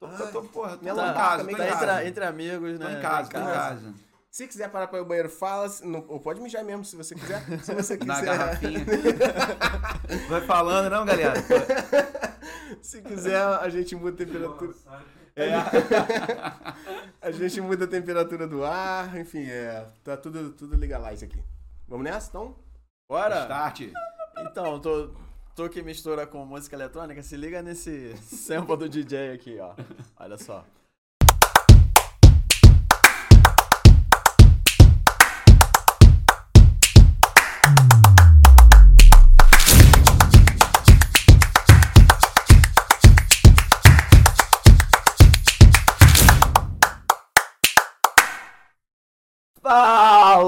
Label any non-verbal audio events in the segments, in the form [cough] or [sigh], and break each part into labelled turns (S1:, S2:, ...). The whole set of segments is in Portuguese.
S1: Tô, tô, tô, porra, tô
S2: Minha
S1: em casa, em
S3: Tá
S2: em
S1: casa.
S3: entre, entre amigos,
S1: Tô
S3: né?
S1: em casa, tô em casa.
S2: Se quiser parar para ir ao banheiro, fala. Não, ou pode mijar mesmo, se você quiser. Se você [laughs] quiser.
S1: Na garrafinha. [laughs] Vai falando, não, galera? [laughs]
S2: Se quiser, a gente muda a temperatura. É. a gente muda a temperatura do ar, enfim, é. Tá tudo, tudo legalize aqui. Vamos nessa, então?
S3: Bora?
S1: Start.
S3: Então, tô, tô que mistura com música eletrônica. Se liga nesse [laughs] sample do DJ aqui, ó. Olha só.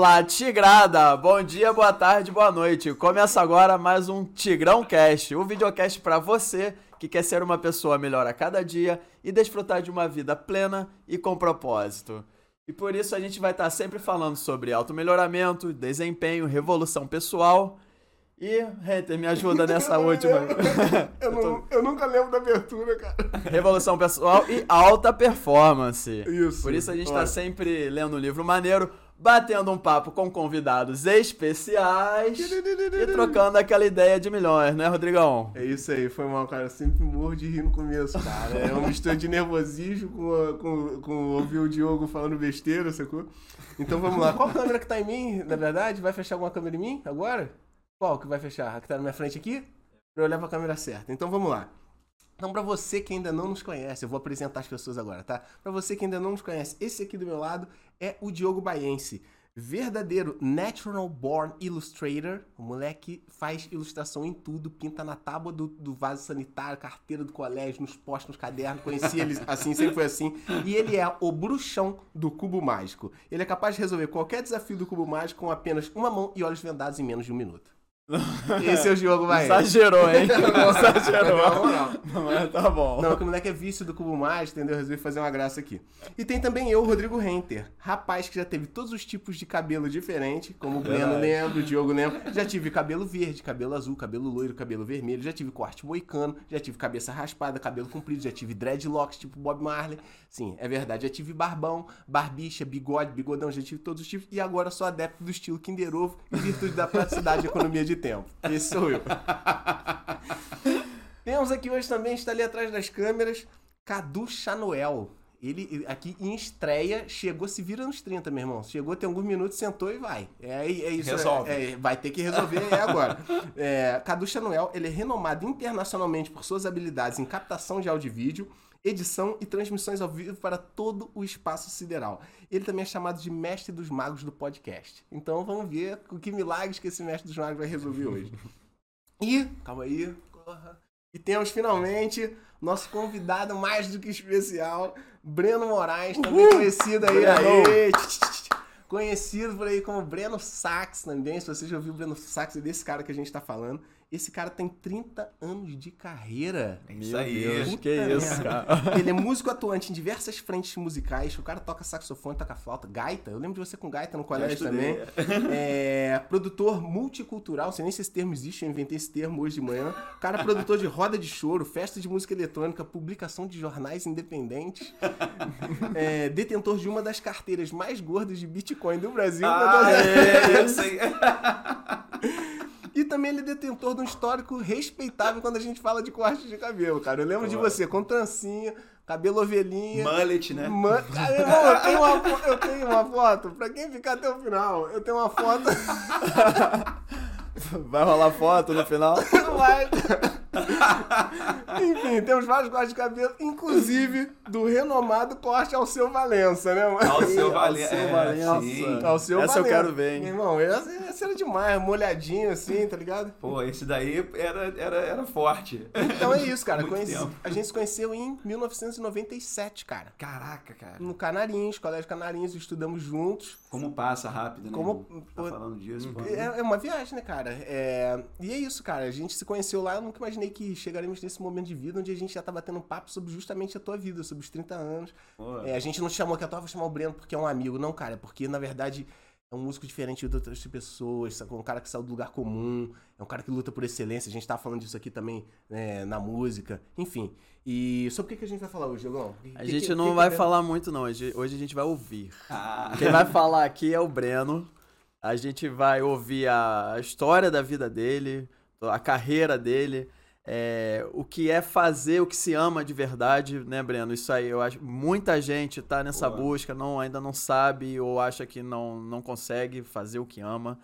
S3: Fala, Tigrada! Bom dia, boa tarde, boa noite. Começa agora mais um Tigrão Cast, o videocast para você que quer ser uma pessoa melhor a cada dia e desfrutar de uma vida plena e com propósito. E por isso a gente vai estar sempre falando sobre automelhoramento, desempenho, revolução pessoal. E, Renter, me ajuda nessa última. [laughs]
S2: Eu, não- eu nunca lembro da abertura, cara.
S3: Revolução pessoal e alta performance.
S2: Isso.
S3: Por isso a gente tá
S2: Olha.
S3: sempre lendo um livro maneiro, batendo um papo com convidados especiais e trocando aquela ideia de milhões, né, Rodrigão?
S2: É isso aí, foi mal, cara. Eu sempre morro de rir no começo, cara. É uma mistura de nervosismo com, com, com ouvir o Diogo falando besteira, sacou? Então vamos lá. Qual câmera que tá em mim, na verdade? Vai fechar alguma câmera em mim agora? Qual que vai fechar? A que tá na minha frente aqui? Pra eu olhar pra câmera certa. Então vamos lá. Então, pra você que ainda não nos conhece, eu vou apresentar as pessoas agora, tá? Pra você que ainda não nos conhece, esse aqui do meu lado é o Diogo Baiense. Verdadeiro Natural Born Illustrator. O moleque faz ilustração em tudo, pinta na tábua do, do vaso sanitário, carteira do colégio, nos postos, nos cadernos. Conheci ele [laughs] assim, sempre foi assim. E ele é o bruxão do cubo mágico. Ele é capaz de resolver qualquer desafio do cubo mágico com apenas uma mão e olhos vendados em menos de um minuto. Esse é o Diogo Baiense.
S3: Exagerou, hein? [laughs] Exagerou.
S2: moral.
S3: Mas tá bom.
S2: Não, que o moleque é vício do Cubo Mágico, entendeu? Resolvi fazer uma graça aqui. E tem também eu, Rodrigo Renter. Rapaz que já teve todos os tipos de cabelo diferente, como o Breno lembra, o Diogo lembra. Já tive cabelo verde, cabelo azul, cabelo loiro, cabelo vermelho. Já tive corte moicano, já tive cabeça raspada, cabelo comprido, já tive dreadlocks, tipo Bob Marley. Sim, é verdade. Já tive barbão, barbicha, bigode, bigodão, já tive todos os tipos. E agora sou adepto do estilo Kinder Ovo em virtude da praticidade e economia de tempo. Esse sou eu. [laughs] Temos aqui hoje também, está ali atrás das câmeras, Cadu Chanoel. Ele aqui em estreia chegou, se vira nos 30, meu irmão. Chegou, tem alguns minutos, sentou e vai. É, é isso.
S1: Resolve.
S2: é- é, vai ter que resolver é agora. É, Cadu Chanoel, ele é renomado internacionalmente por suas habilidades em captação de áudio e vídeo, edição e transmissões ao vivo para todo o espaço sideral. Ele também é chamado de mestre dos magos do podcast. Então vamos ver com que milagres que esse mestre dos magos vai resolver hoje. [laughs] E, calma aí, corra. E temos finalmente nosso convidado mais do que especial, Breno Moraes, também conhecido aí, tch, conhecido por aí como Breno Sax também. Se você já ouviu o Breno Sax, é desse cara que a gente tá falando. Esse cara tem 30 anos de carreira.
S1: É isso
S3: Meu
S1: aí.
S3: Deus, que isso,
S2: merda.
S3: cara. [laughs]
S2: Ele é músico atuante em diversas frentes musicais. O cara toca saxofone, toca flauta, gaita. Eu lembro de você com gaita no colégio também. É, produtor multicultural, não sei nem se esse termo existe, eu inventei esse termo hoje de manhã. O cara é produtor de roda de choro, festa de música eletrônica, publicação de jornais independentes. É, detentor de uma das carteiras mais gordas de Bitcoin do Brasil.
S1: Ah, é, eu sei. [laughs]
S2: E também ele é detentor de um histórico respeitável quando a gente fala de corte de cabelo, cara. Eu lembro de
S1: Boa.
S2: você com trancinha, cabelo ovelhinha.
S1: Mullet, né?
S2: Man... Cara, irmão, eu tenho, uma, eu tenho uma foto, pra quem ficar até o final, eu tenho uma foto. [laughs]
S3: Vai rolar foto no final?
S2: Vai. [laughs] Enfim, temos vários cortes de cabelo, inclusive do renomado corte ao seu Valença, né, mano?
S1: Ao seu
S3: Ao
S1: Valença.
S3: seu
S1: É,
S3: Valença.
S2: Ao seu
S3: Essa eu
S2: Valença.
S3: quero ver, hein?
S2: Irmão, essa, essa era demais, molhadinho assim, tá ligado?
S1: Pô, esse daí era, era, era forte.
S2: Então é isso, cara. [laughs] Conheci- a gente se conheceu em 1997, cara.
S1: Caraca, cara.
S2: No Canarinhos, Colégio Canarinhos, estudamos juntos.
S1: Como passa rápido, né?
S2: Como-
S1: Tá falando disso, pô.
S2: É, é uma viagem, né, cara? É, E é isso, cara. A gente se conheceu lá. Eu nunca imaginei que chegaremos nesse momento de vida onde a gente já tá batendo um papo sobre justamente a tua vida, sobre os 30 anos. É, a gente não chamou que a tua, vou chamar o Breno porque é um amigo. Não, cara, é porque na verdade é um músico diferente de outras pessoas, sacou? Um cara que saiu do lugar comum, é um cara que luta por excelência. A gente tava falando disso aqui também né, na música, enfim. E sobre o que, que a gente vai falar hoje, Diogão?
S3: A
S2: que-
S3: gente
S2: que-
S3: não
S2: que-
S3: vai
S2: que-
S3: falar muito, não. Hoje, hoje a gente vai ouvir.
S1: Ah,
S3: Quem vai falar aqui é o Breno. A gente vai ouvir a história da vida dele, a carreira dele, é, o que é fazer o que se ama de verdade, né, Breno? Isso aí, eu acho. Muita gente tá nessa
S1: Boa.
S3: busca, não, ainda não sabe ou acha que não, não consegue fazer o que ama.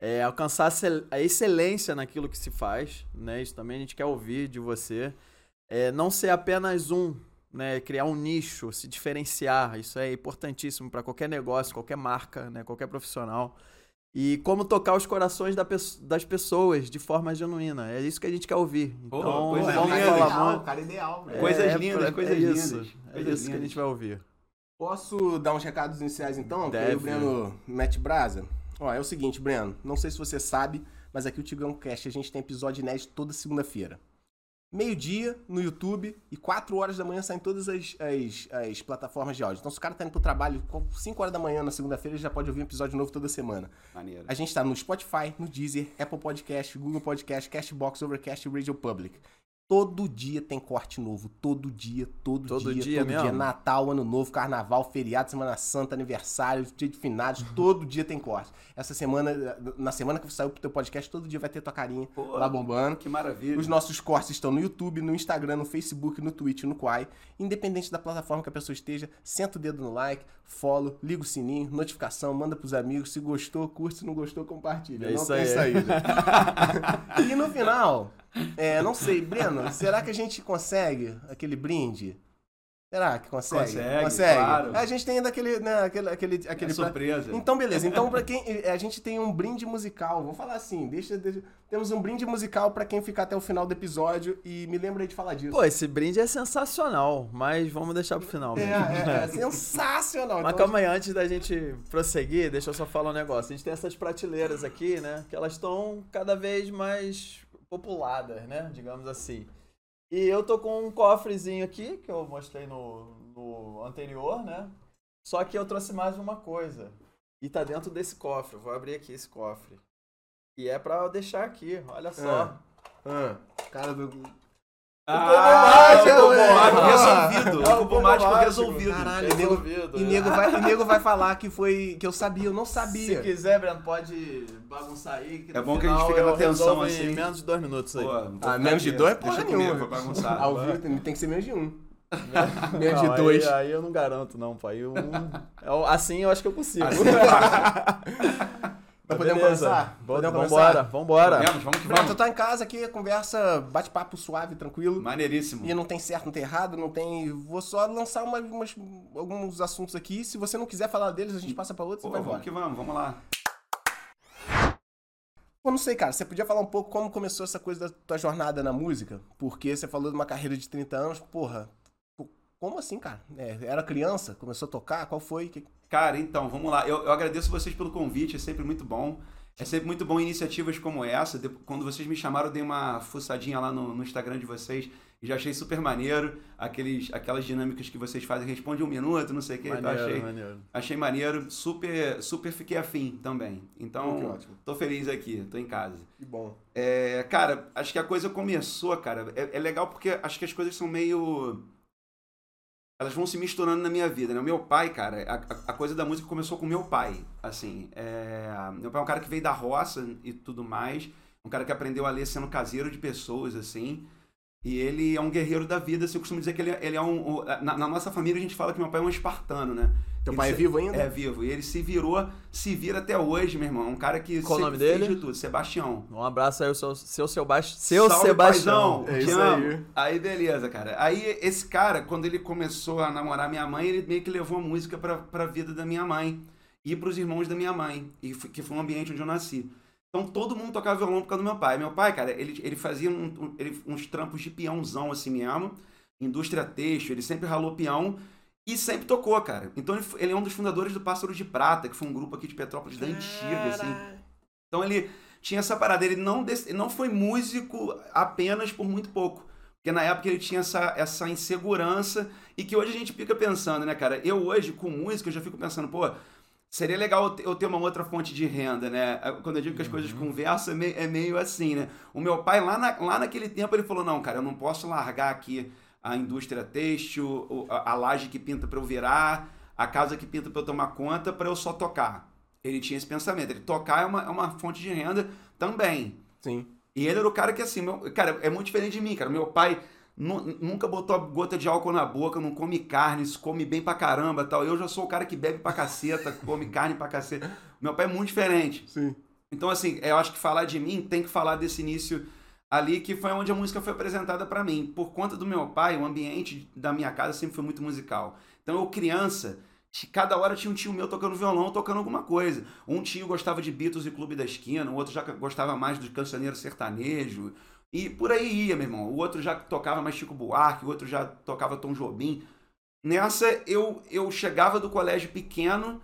S3: É, alcançar a excel- a excelência naquilo que se faz, né? Isso também a gente quer ouvir de você. É, não ser apenas um, né? Criar um nicho, se diferenciar. Isso é importantíssimo para qualquer negócio, qualquer marca, né? Qualquer profissional. E como tocar os corações da pesso- das pessoas de forma genuína. É isso que a gente quer ouvir.
S1: Pô,
S3: Então,
S1: coisa
S3: vamos
S1: linda.
S3: falar
S2: ideal, cara ideal, velho.
S1: Coisas
S3: É,
S1: lindas,
S3: é
S1: coisas
S3: isso.
S1: lindas,
S3: É
S1: coisas
S3: isso que a
S1: lindas.
S3: gente vai ouvir.
S2: Posso dar uns recados iniciais então?
S3: Deve.
S2: o Breno mete brasa. Ó, é o seguinte, Breno, não sei se você sabe, mas aqui o Tigrão Cast a gente tem episódio inédito toda segunda-feira. Meio-dia no YouTube e 4 horas da manhã saem todas as, as, as plataformas de áudio. Então, se o cara tá indo pro trabalho 5 horas da manhã na segunda-feira, ele já pode ouvir um episódio novo toda semana.
S1: maneiro.
S2: A gente tá no Spotify, no Deezer, Apple Podcast, Google Podcast, Cashbox, Overcast e Radio Public. Todo dia tem corte novo. Todo dia, todo,
S3: Todo
S2: dia,
S3: dia
S2: todo
S3: mesmo?
S2: dia. Natal, Ano Novo, Carnaval, feriado, Semana Santa, aniversário, dia de finados. todo dia tem corte. Essa semana, na semana que saiu pro teu podcast, todo dia vai ter tua carinha
S1: Pô,
S2: lá bombando.
S1: Que maravilha.
S2: Os nossos cortes estão no YouTube, no Instagram, no Facebook, no Twitch, no Quai. Independente da plataforma que a pessoa esteja, senta o dedo no like, follow, liga o sininho, notificação, manda pros amigos. Se gostou, curte. Se não gostou, compartilha.
S3: É
S2: não
S3: isso
S2: tem
S3: aí.
S2: saída. [laughs] e no final, é, não sei, Breno, será que a gente consegue aquele brinde? Será que consegue?
S1: Consegue, claro.
S2: A gente tem ainda aquele, né, aquele, aquele,
S1: É
S2: aquele pra-
S1: surpresa.
S2: então, beleza. Então, para quem. eh, A gente tem um brinde musical. Vamos falar assim. Deixa, deixa- temos um brinde musical pra quem ficar até o final do episódio. E me lembra aí de falar disso.
S3: Pô, esse brinde é sensacional, mas vamos deixar pro final
S2: é,
S3: mesmo.
S2: é, é [laughs] sensacional.
S3: Mas
S2: Então,
S3: calma aí, antes da gente prosseguir, deixa eu só falar um negócio. A gente tem essas prateleiras aqui, né? Que elas estão cada vez mais populadas, né? Digamos assim. E eu tô com um cofrezinho aqui, que eu mostrei no, no anterior, né? Só que eu trouxe mais uma coisa. E tá dentro desse cofre. Eu vou abrir aqui esse cofre. E é pra eu deixar aqui, olha só.
S2: Ah, cara do.
S1: Ah, o cubo mágico resolvido.
S3: É
S1: O cubo mágico resolvido.
S2: Caralho, e nego,
S3: Resolvido,
S2: e
S3: é.
S2: nego vai, e nego vai falar que foi. que eu sabia, eu não sabia.
S3: Se quiser, Breno, pode bagunçar aí. Que
S1: É bom que a gente fica na tensão assim.
S3: Em menos de dois minutos aí.
S1: Pô,
S2: Ah, menos de dois é
S1: Deixa
S2: porra nenhuma.
S1: Bagunçar.
S2: Ao vivo tem, tem que ser menos de um. [laughs] menos de dois.
S3: Aí, aí eu não garanto, não, pai. Um, eu- assim eu acho que eu consigo.
S1: Assim, [laughs]
S2: Mas podemos
S3: Beleza.
S2: começar?
S3: Vamos-
S2: Podemos
S3: Vambora,
S2: começar?
S3: vambora.
S1: Vamos, vamos que
S2: Pronto, tu
S1: vamos.
S2: tá em casa aqui, conversa, bate-papo suave, tranquilo.
S1: Maneiríssimo.
S2: E não tem certo, não tem errado, não tem. Vou só lançar umas, umas- alguns assuntos aqui. Se você não quiser falar deles, a gente passa pra outros
S1: Pô,
S2: e vai
S1: vamos
S2: embora.
S1: que vamos, vamos lá.
S2: Pô, não sei, cara. Você podia falar um pouco como começou essa coisa da tua jornada na música? Porque você falou de uma carreira de 30 anos, porra. co- Como assim, cara? É, era criança? Começou a tocar? Qual foi? Que-
S1: Cara, então, vamos lá. Eu, eu agradeço vocês pelo convite, é sempre muito bom. É sempre muito bom iniciativas como essa. Quando vocês me chamaram, eu dei uma fuçadinha lá no, no Instagram de vocês e já achei super maneiro. Aqueles, aquelas dinâmicas que vocês fazem, responde um minuto, não sei o que. Então,
S3: Maneiro,
S1: achei,
S3: maneiro.
S1: achei maneiro. Super, super fiquei afim também. Então, tô feliz aqui, tô em casa.
S2: Que bom.
S1: É, cara, acho que a coisa começou, cara. É, é legal porque acho que as coisas são meio. Elas vão se misturando na minha vida, né? O meu pai, cara, a, a- coisa da música começou com meu pai, assim. É, meu pai é um cara que veio da roça e tudo mais. Um cara que aprendeu a ler sendo caseiro de pessoas, assim. E ele é um guerreiro da vida, assim. Eu costumo dizer que ele, é- ele é um. um- na, na nossa família a gente fala que meu pai é um espartano, né?
S2: Teu
S1: Ele
S2: pai é
S1: se-
S2: vivo ainda?
S1: É vivo. E ele se virou, se vira até hoje, meu irmão. Um cara que
S3: Qual o
S1: sempre
S3: nome dele?
S1: fez de tudo. Sebastião.
S3: Um abraço aí, o seu, seu, Sebast... seu
S1: Salve,
S3: Sebastião.
S1: paizão,
S2: É isso
S1: amo.
S2: aí.
S1: Aí, beleza, cara. Aí, esse cara, quando ele começou a namorar minha mãe, ele meio que levou a música pra, pra vida da minha mãe e pros irmãos da minha mãe, e que foi um ambiente onde eu nasci. Então, todo mundo tocava violão por causa do meu pai. Meu pai, cara, ele, ele fazia um- um- ele- uns trampos de peãozão assim mesmo, indústria têxtil, ele sempre ralou peão e sempre tocou, cara. Então, ele, ele é um dos fundadores do Pássaro de Prata, que foi um grupo aqui de Petrópolis da antiga, assim. Então ele tinha essa parada, ele não, ele não foi músico apenas por muito pouco. Porque na época ele tinha essa, essa insegurança e que hoje a gente fica pensando, né, cara? Eu hoje, com música, eu já fico pensando, pô, seria legal eu ter- uma outra fonte de renda, né? Quando eu digo que as coisas conversam, é meio, é meio assim, né? O meu pai, lá, na- lá naquele tempo, ele falou: não, cara, eu não posso largar aqui a indústria têxtil, a, a laje que pinta pra eu virar, a casa que pinta pra eu tomar conta, pra eu só tocar. Ele tinha esse pensamento. Ele tocar é uma, é uma fonte de renda também.
S2: Sim.
S1: E ele era o cara que, assim, meu, cara, é muito diferente de mim, cara. Meu pai nunca botou a gota de álcool na boca, não come carne, come bem pra caramba tal. Eu já sou o cara que bebe pra caceta, [laughs] come carne pra caceta. Meu pai é muito diferente.
S2: Sim.
S1: Então, assim, eu acho que falar de mim tem que falar desse início ali, que foi onde a música foi apresentada pra mim. Por conta do meu pai, o ambiente da minha casa sempre foi muito musical. Então, eu criança, cada hora tinha um tio meu tocando violão, tocando alguma coisa. Um tio gostava de Beatles e Clube da Esquina, o outro já gostava mais do cancioneiro sertanejo. E por aí ia, meu irmão. O outro já tocava mais Chico Buarque, o outro já tocava Tom Jobim. Nessa, eu, eu chegava do colégio pequeno,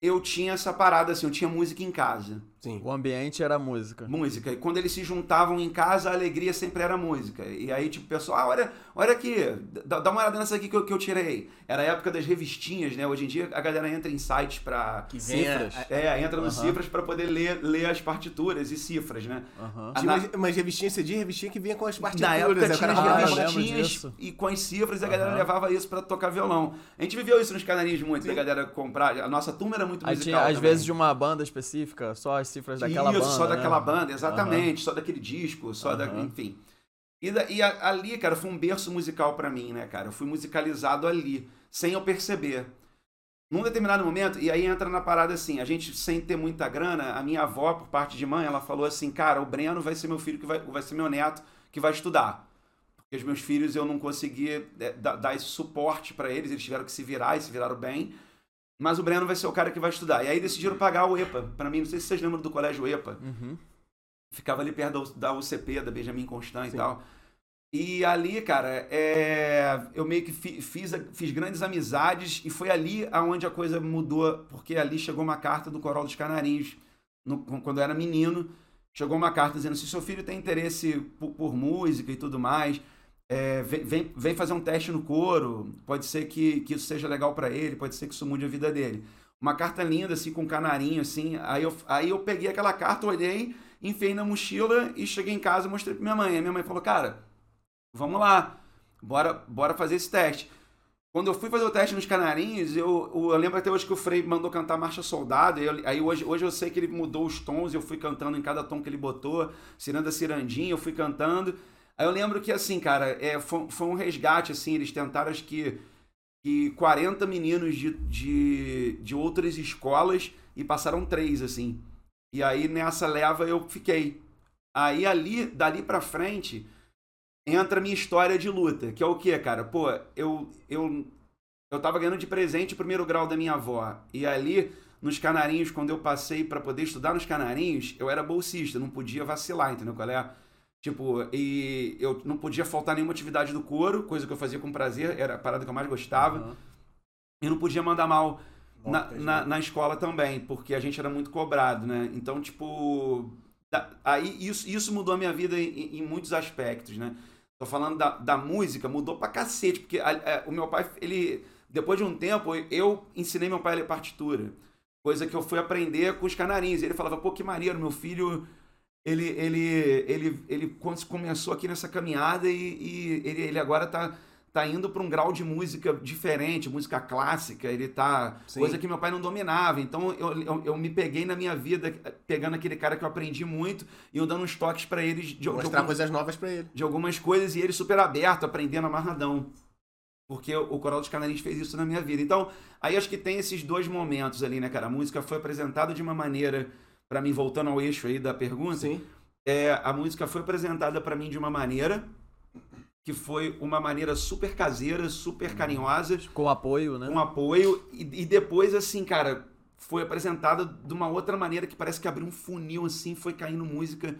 S1: eu tinha essa parada assim, eu tinha música em casa.
S2: Sim.
S3: O ambiente era música.
S1: Música. E quando eles se juntavam em casa, a alegria sempre era música. E aí, tipo, o pessoal, ah, olha, olha aqui, dá, dá uma olhada nessa aqui que eu, que eu tirei. Era a época das revistinhas, né? Hoje em dia a galera entra em sites pra.
S2: Que
S3: Cifras.
S1: É, entra nos
S3: Aham.
S1: cifras pra poder ler, ler as partituras e cifras, né?
S3: Aham.
S1: Ah,
S2: Tinha
S1: na-
S2: umas, umas revistinhas, você diz revistinha que vinha com as partituras.
S1: Na época
S2: aí o
S1: tinha as
S3: Ah,
S1: revistinhas e com as cifras a galera levava isso pra tocar violão. A gente viveu isso nos canarinhos muito, da galera comprar. A nossa turma era muito
S3: Aí
S1: musical.
S3: tinha, às
S1: também.
S3: vezes, de uma banda específica, só as cifras daquela
S1: Isso,
S3: banda.
S1: só
S3: né?
S1: daquela banda, exatamente, só daquele disco, só da,
S3: Aham.
S1: enfim. E, da- e a- ali, cara, foi um berço musical pra mim, né, cara? Eu fui musicalizado ali, sem eu perceber. Num determinado momento, e aí entra na parada assim, a gente sem ter muita grana, a minha avó, por parte de mãe, ela falou assim, cara, o Breno vai ser meu filho, que vai, vai ser meu neto, que vai estudar. Porque os meus filhos eu não consegui é, dar, dar esse suporte pra eles, eles tiveram que se virar e se viraram bem. Mas o Breno vai ser o cara que vai estudar. E aí decidiram pagar o EPA. Pra mim, não sei se vocês lembram do colégio EPA
S3: Uhum.
S1: ficava ali perto da, UCP, da Benjamin Constant
S2: Sim.
S1: e tal. E ali, cara, é, eu meio que fi- fiz, fiz grandes amizades e foi ali aonde a coisa mudou, porque ali chegou uma carta do Coral dos Canarinhos, no- quando eu era menino, chegou uma carta dizendo se seu filho tem interesse por, por música e tudo mais, é, vem, vem, fazer um teste no coro, pode ser que, que isso seja legal pra ele, pode ser que isso mude a vida dele. Uma carta linda, assim, com um canarinho, assim. Aí eu, aí eu peguei aquela carta, olhei, enfiei na mochila e cheguei em casa e mostrei pra minha mãe. Aí minha mãe falou, cara, vamos lá, bora, bora fazer esse teste. Quando eu fui fazer o teste nos Canarinhos, eu, eu, lembro até hoje que o Frei mandou cantar Marcha Soldado. eu- aí hoje, hoje eu sei que ele mudou os tons eu fui cantando em cada tom que ele botou. Ciranda Cirandinha, eu fui cantando. Aí eu lembro que, assim, cara, é, foi, foi um resgate, assim. Eles tentaram, acho que, que 40 meninos de, de, de outras escolas e passaram três, assim. E aí nessa leva eu fiquei. Aí ali, dali pra frente, entra a minha história de luta, que é o quê, cara? Pô, eu eu eu tava ganhando de presente o primeiro grau da minha avó. E ali nos Canarinhos, quando eu passei pra poder estudar nos Canarinhos, eu era bolsista, não podia vacilar, entendeu qual é? Tipo, e eu não podia faltar nenhuma atividade do coro, coisa que eu fazia com prazer, era a parada que eu mais gostava.
S3: Aham.
S1: E não podia mandar mal na, na, na escola também, porque a gente era muito cobrado, né? Então, tipo. da- aí isso, isso mudou a minha vida em, em muitos aspectos, né? Tô falando da, da música, mudou pra cacete, porque a- a- o meu pai, ele. Depois de um tempo, eu ensinei meu pai a ler partitura. Coisa que eu fui aprender com os canarinhos. Ele falava, pô, que maneiro, meu filho. Ele, ele, ele, ele quando começou aqui nessa caminhada e, e ele, ele agora tá, tá indo para um grau de música diferente, música clássica, ele tá.
S2: Sim.
S1: Coisa que meu pai não dominava. Então eu, eu, eu me peguei na minha vida pegando aquele cara que eu aprendi muito e eu dando uns toques para eles de, de,
S2: Mostrar
S1: alguma-
S2: coisas novas pra ele.
S1: de algumas coisas e ele super aberto, aprendendo amarradão. Porque o Coral dos Canarinhos fez isso na minha vida. Então, aí acho que tem esses dois momentos ali, né, cara? A música foi apresentada de uma maneira, para mim, voltando ao eixo aí da pergunta,
S2: Sim.
S1: é, a música foi apresentada para mim de uma maneira que foi uma maneira super caseira, super carinhosa,
S3: Com apoio, né?
S1: com apoio, e, e depois, assim, cara, foi apresentada de uma outra maneira que parece que abriu um funil, assim, foi caindo música.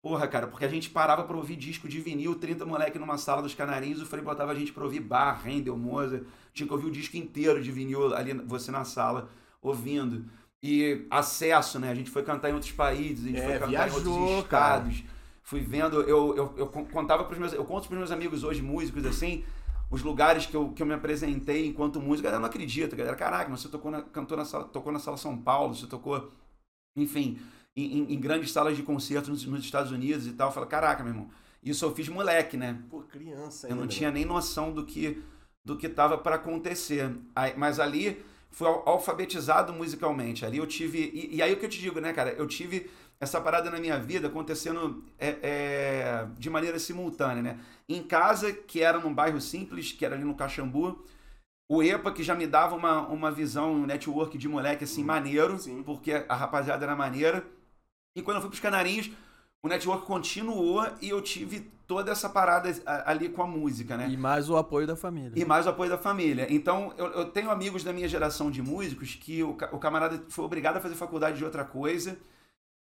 S1: Porra, cara, porque a gente parava pra ouvir disco de vinil, 30 moleque numa sala dos canarinhos, o Frei botava a gente pra ouvir Bar, Handel, Mozart, tinha que ouvir o disco inteiro de vinil ali, você na sala, ouvindo. E acesso, né? A gente foi cantar em outros países, a gente
S2: É,
S1: foi cantar
S2: viajou,
S1: em outros estados. Fui vendo, eu, eu, eu con- contava pros meus. Eu conto pros meus amigos hoje, músicos, assim. os lugares que eu, que eu me apresentei enquanto músico, a galera não acredita, galera, caraca, mas você tocou na, cantou na, sala- tocou na Sala São Paulo, você tocou, enfim, em, em- em grandes salas de concerto nos, nos Estados Unidos e tal. Fala, caraca, meu irmão, isso eu fiz moleque, né?
S2: Pô, criança
S1: Eu não
S2: ainda,
S1: tinha nem noção do que do que estava para acontecer. Aí- mas ali fui al- alfabetizado musicalmente. Ali eu tive e, e aí o que eu te digo, né, cara? Eu tive essa parada na minha vida acontecendo é, é, de maneira simultânea, né? Em casa, que era num bairro simples, que era ali no Caxambu, o EPA, que já me dava uma, uma visão, um network de moleque assim, maneiro,
S2: Sim.
S1: porque a rapaziada era maneira. E quando eu fui pros Canarinhos, o network continuou e eu tive toda essa parada a- ali com a música, né?
S3: E mais o apoio da família.
S1: E mais o apoio da família. Então, eu, eu tenho amigos da minha geração de músicos que o, o camarada foi obrigado a fazer faculdade de outra coisa.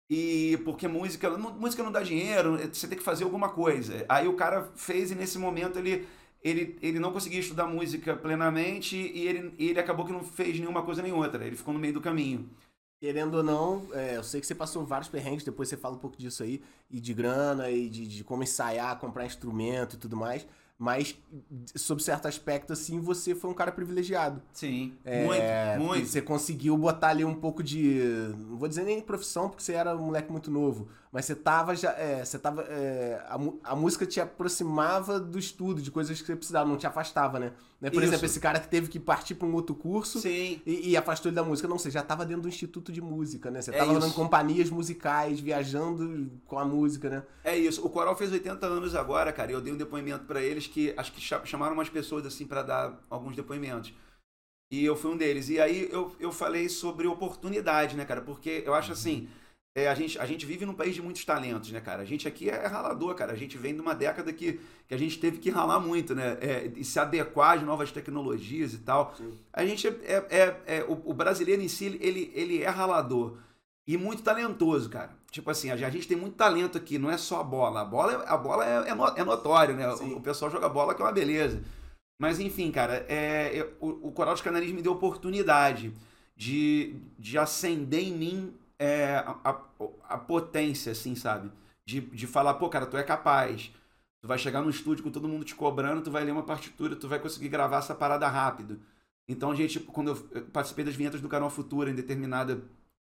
S1: E porque música não, música não dá dinheiro, você tem que fazer alguma coisa. Aí o cara fez e nesse momento ele, ele, ele não conseguia estudar música plenamente e ele, ele acabou que não fez nenhuma coisa nem outra. Ele ficou no meio do caminho.
S2: Querendo ou não, é, eu sei que você passou vários perrengues, depois você fala um pouco disso aí, e de grana, e de, de como ensaiar, comprar instrumento e tudo mais. Mas, sob certo aspecto, assim, você foi um cara privilegiado.
S1: Sim,
S2: É,
S1: muito, muito.
S2: Você conseguiu botar ali um pouco de. Não vou dizer nem profissão, porque você era um moleque muito novo. Mas você tava já. é, você tava. é, a, a música te aproximava do estudo, de coisas que você precisava, não te afastava, né? Né, Por
S1: Isso.
S2: exemplo, esse cara que teve que partir pra um outro curso. E, e afastou ele da música. Não, você já tava dentro do Instituto de Música, né? Você
S1: É
S2: tava
S1: isso.
S2: dando companhias musicais, viajando com a música, né?
S1: É isso. O Coral fez 80 anos agora, cara. E eu dei um depoimento pra eles que acho que cha- chamaram umas pessoas assim pra dar alguns depoimentos. E eu fui um deles. E aí eu, eu falei sobre oportunidade, né, cara? Porque eu acho assim. É, a, gente, a gente vive num país de muitos talentos, né, cara? A gente aqui é ralador, cara. A gente vem de uma década que, que a gente teve que ralar muito, né? É, e se adequar às novas tecnologias e tal. A gente é. é, é- é- o, o brasileiro em si, ele, ele é ralador. E muito talentoso, cara. Tipo assim, a gente tem muito talento aqui, não é só a bola. A bola, é- a bola é, é no- é notório, né?
S2: Sim.
S1: O, o pessoal joga bola que é uma beleza. Mas enfim, cara, é, o, o Coral dos Canarinhos me deu oportunidade de, de acender em mim é, a, a- potência, assim, sabe? De, de falar, pô, cara, tu é capaz. Tu vai chegar no estúdio com todo mundo te cobrando, tu vai ler uma partitura, tu vai conseguir gravar essa parada rápido. Então, a gente, quando eu participei das vinhetas do Canal Futura em determinada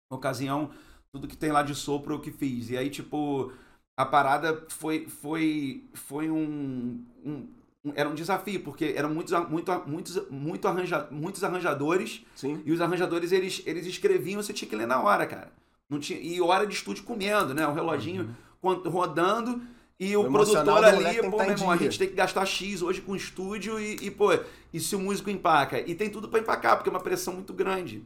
S1: ocasião, tudo que tem lá de sopro eu que fiz. E aí, tipo, a parada foi, foi, foi um- um- Era um desafio, porque eram muitos, muito, muitos, muito arranja, muitos arranjadores
S2: Sim.
S1: e os arranjadores, eles, eles escreviam, você tinha que ler na hora, cara. Não tinha, e hora de estúdio comendo, né? O reloginho quando- rodando e o,
S2: O
S1: produtor ali, pô,
S2: tá
S1: meu irmão, a gente tem que gastar X hoje com estúdio e, e, pô, e se o músico empaca? E tem tudo pra empacar, porque é uma pressão muito grande.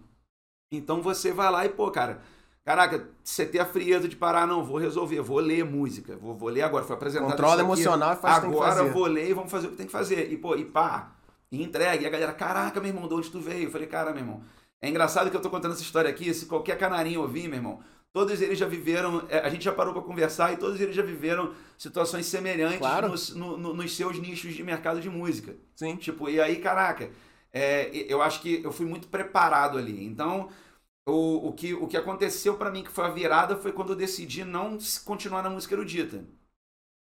S1: Então você vai lá e, pô, cara, caraca, você ter a frieza de parar, não, vou resolver, vou ler música, vou, vou ler agora, foi apresentado
S2: Controla
S1: isso aqui,
S2: emocional e faz
S1: Agora eu vou ler e vamos fazer o que tem que fazer. E, pô, e pá, e entregue. E a galera, caraca, meu irmão, de onde tu veio? Eu falei, cara, meu irmão, é engraçado que eu tô contando essa história aqui, se qualquer canarinho ouvir, meu irmão, todos eles já viveram, é, a gente já parou pra conversar e todos eles já viveram situações semelhantes
S2: Claro.
S1: nos, no- no- nos seus nichos de mercado de música.
S2: Sim.
S1: Tipo, e aí, caraca, é, eu acho que eu fui muito preparado ali. Então, o, o, que, o que aconteceu pra mim, que foi a virada, foi quando eu decidi não continuar na música erudita.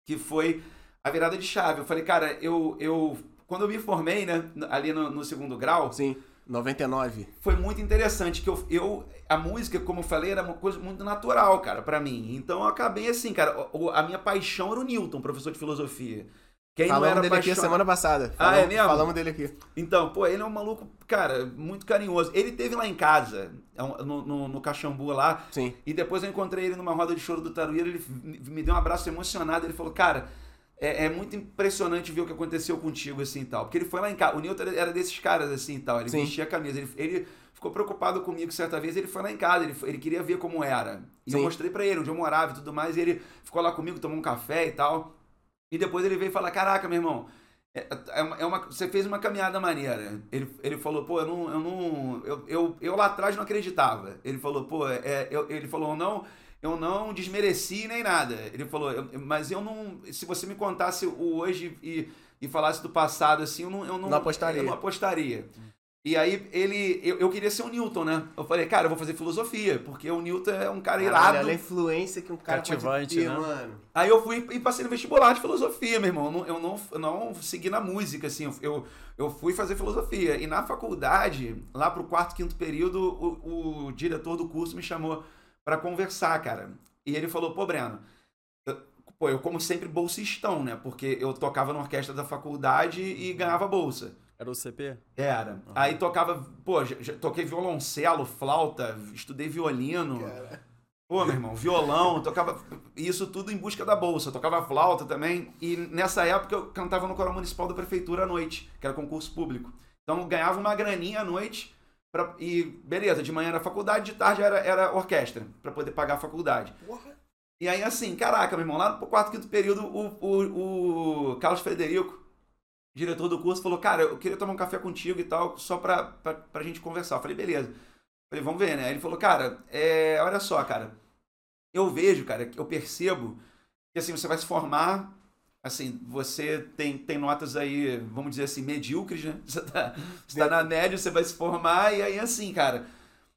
S1: Que foi a virada de chave. Eu falei, cara, eu. eu quando eu me formei, né, ali no, no segundo grau,
S2: Sim. 99.
S1: foi muito interessante que eu, eu a música como eu falei era uma coisa muito natural cara pra mim então eu acabei assim cara a minha paixão era o Newton professor de filosofia quem não
S2: Falamos
S1: era
S2: dele aqui a
S1: apaixonado
S2: semana passada.
S1: Ah, é
S2: Falamos-
S1: mesmo?
S2: Falamos dele aqui.
S1: então, pô, ele é um maluco, cara, muito carinhoso. Ele teve lá em casa, é no, no, no Caxambu lá,
S2: Sim.
S1: e depois eu encontrei ele numa roda de choro do Taruíra, ele me deu um abraço emocionado, ele falou, cara, é, é muito impressionante ver o que aconteceu contigo, assim, e tal. Porque ele foi lá em casa, o Newton era desses caras, assim, e tal, ele
S2: Sim.
S1: vestia a camisa, ele, ele ficou preocupado comigo certa vez, ele foi lá em casa, ele, ele queria ver como era. E eu
S2: Sim.
S1: mostrei pra ele onde eu morava e tudo mais, e ele ficou lá comigo, tomou um café e tal. E depois ele veio falar, caraca, meu irmão, é, é uma, é uma- você fez uma caminhada maneira. Ele, ele falou, pô, eu não. Eu, não eu, eu, eu lá atrás não acreditava. Ele falou, pô, é, eu, ele falou, não, eu não desmereci nem nada. Ele falou, eu- mas eu não. Se você me contasse o hoje e, e falasse do passado assim, eu não, eu não,
S2: Não apostaria.
S1: Eu não apostaria. E aí ele. Eu, eu queria ser o Newton, né? Eu falei, cara, eu vou fazer filosofia, porque o Newton é um cara
S2: Caralho,
S1: irado.
S2: olha a influência que um cara
S3: Cativante,
S2: pode ter,
S3: né?
S2: mano.
S1: Aí eu fui e passei no vestibular de filosofia, meu irmão. Eu não, eu não, eu não segui na música, assim. Eu, eu fui fazer filosofia. E na faculdade, lá pro quarto, quinto período, o, o diretor do curso me chamou pra conversar, cara. E ele falou, pô, Breno, eu, pô, eu como sempre bolsistão, né? Porque eu tocava na orquestra da faculdade e ganhava bolsa.
S3: Era o CP?
S1: Era. Aí tocava, pô, já, já toquei violoncelo, flauta, estudei violino. Pô, meu irmão, violão, tocava isso tudo em busca da bolsa. Tocava flauta também. E nessa época eu cantava no coral municipal da prefeitura à noite, que era concurso público. Então eu ganhava uma graninha à noite. Pra, e beleza, de manhã era faculdade, de tarde era, era orquestra, pra poder pagar a faculdade. E aí, assim, caraca, meu irmão, lá no quarto, quinto período, o, o, o Carlos Frederico, diretor do curso, falou: Cara, eu queria tomar um café contigo e tal, só pra, pra, pra gente conversar. Eu falei: Beleza. Falei: Vamos ver, né? Ele falou: Cara, é, olha só, cara, eu vejo, cara, eu percebo que assim, você vai se formar. Assim, você tem, tem notas aí, vamos dizer assim, medíocres, né? [laughs] Você tá, você tá na média, você vai se formar, e aí, assim, cara,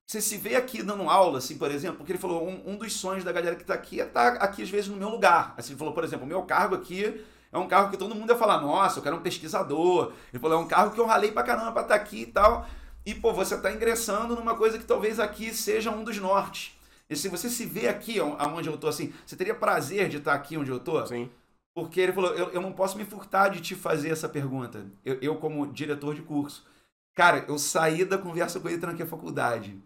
S1: você se vê aqui dando aula, assim, por exemplo, porque ele falou, um, um dos sonhos da galera que tá aqui é estar aqui, às vezes, no meu lugar. Assim, ele falou, por exemplo, o meu cargo aqui é um cargo que todo mundo ia falar, nossa, eu quero um pesquisador. Ele falou, é um cargo que eu ralei pra caramba pra estar aqui e tal. E, pô, você tá ingressando numa coisa que talvez aqui seja um dos nortes. E se você se vê aqui, aonde eu tô, assim, você teria prazer de estar aqui onde eu tô?
S2: Sim.
S1: Porque ele falou, eu, eu não posso me furtar de te fazer essa pergunta. Eu, eu, como diretor de curso. Cara, eu saí da conversa com ele tranquei a faculdade.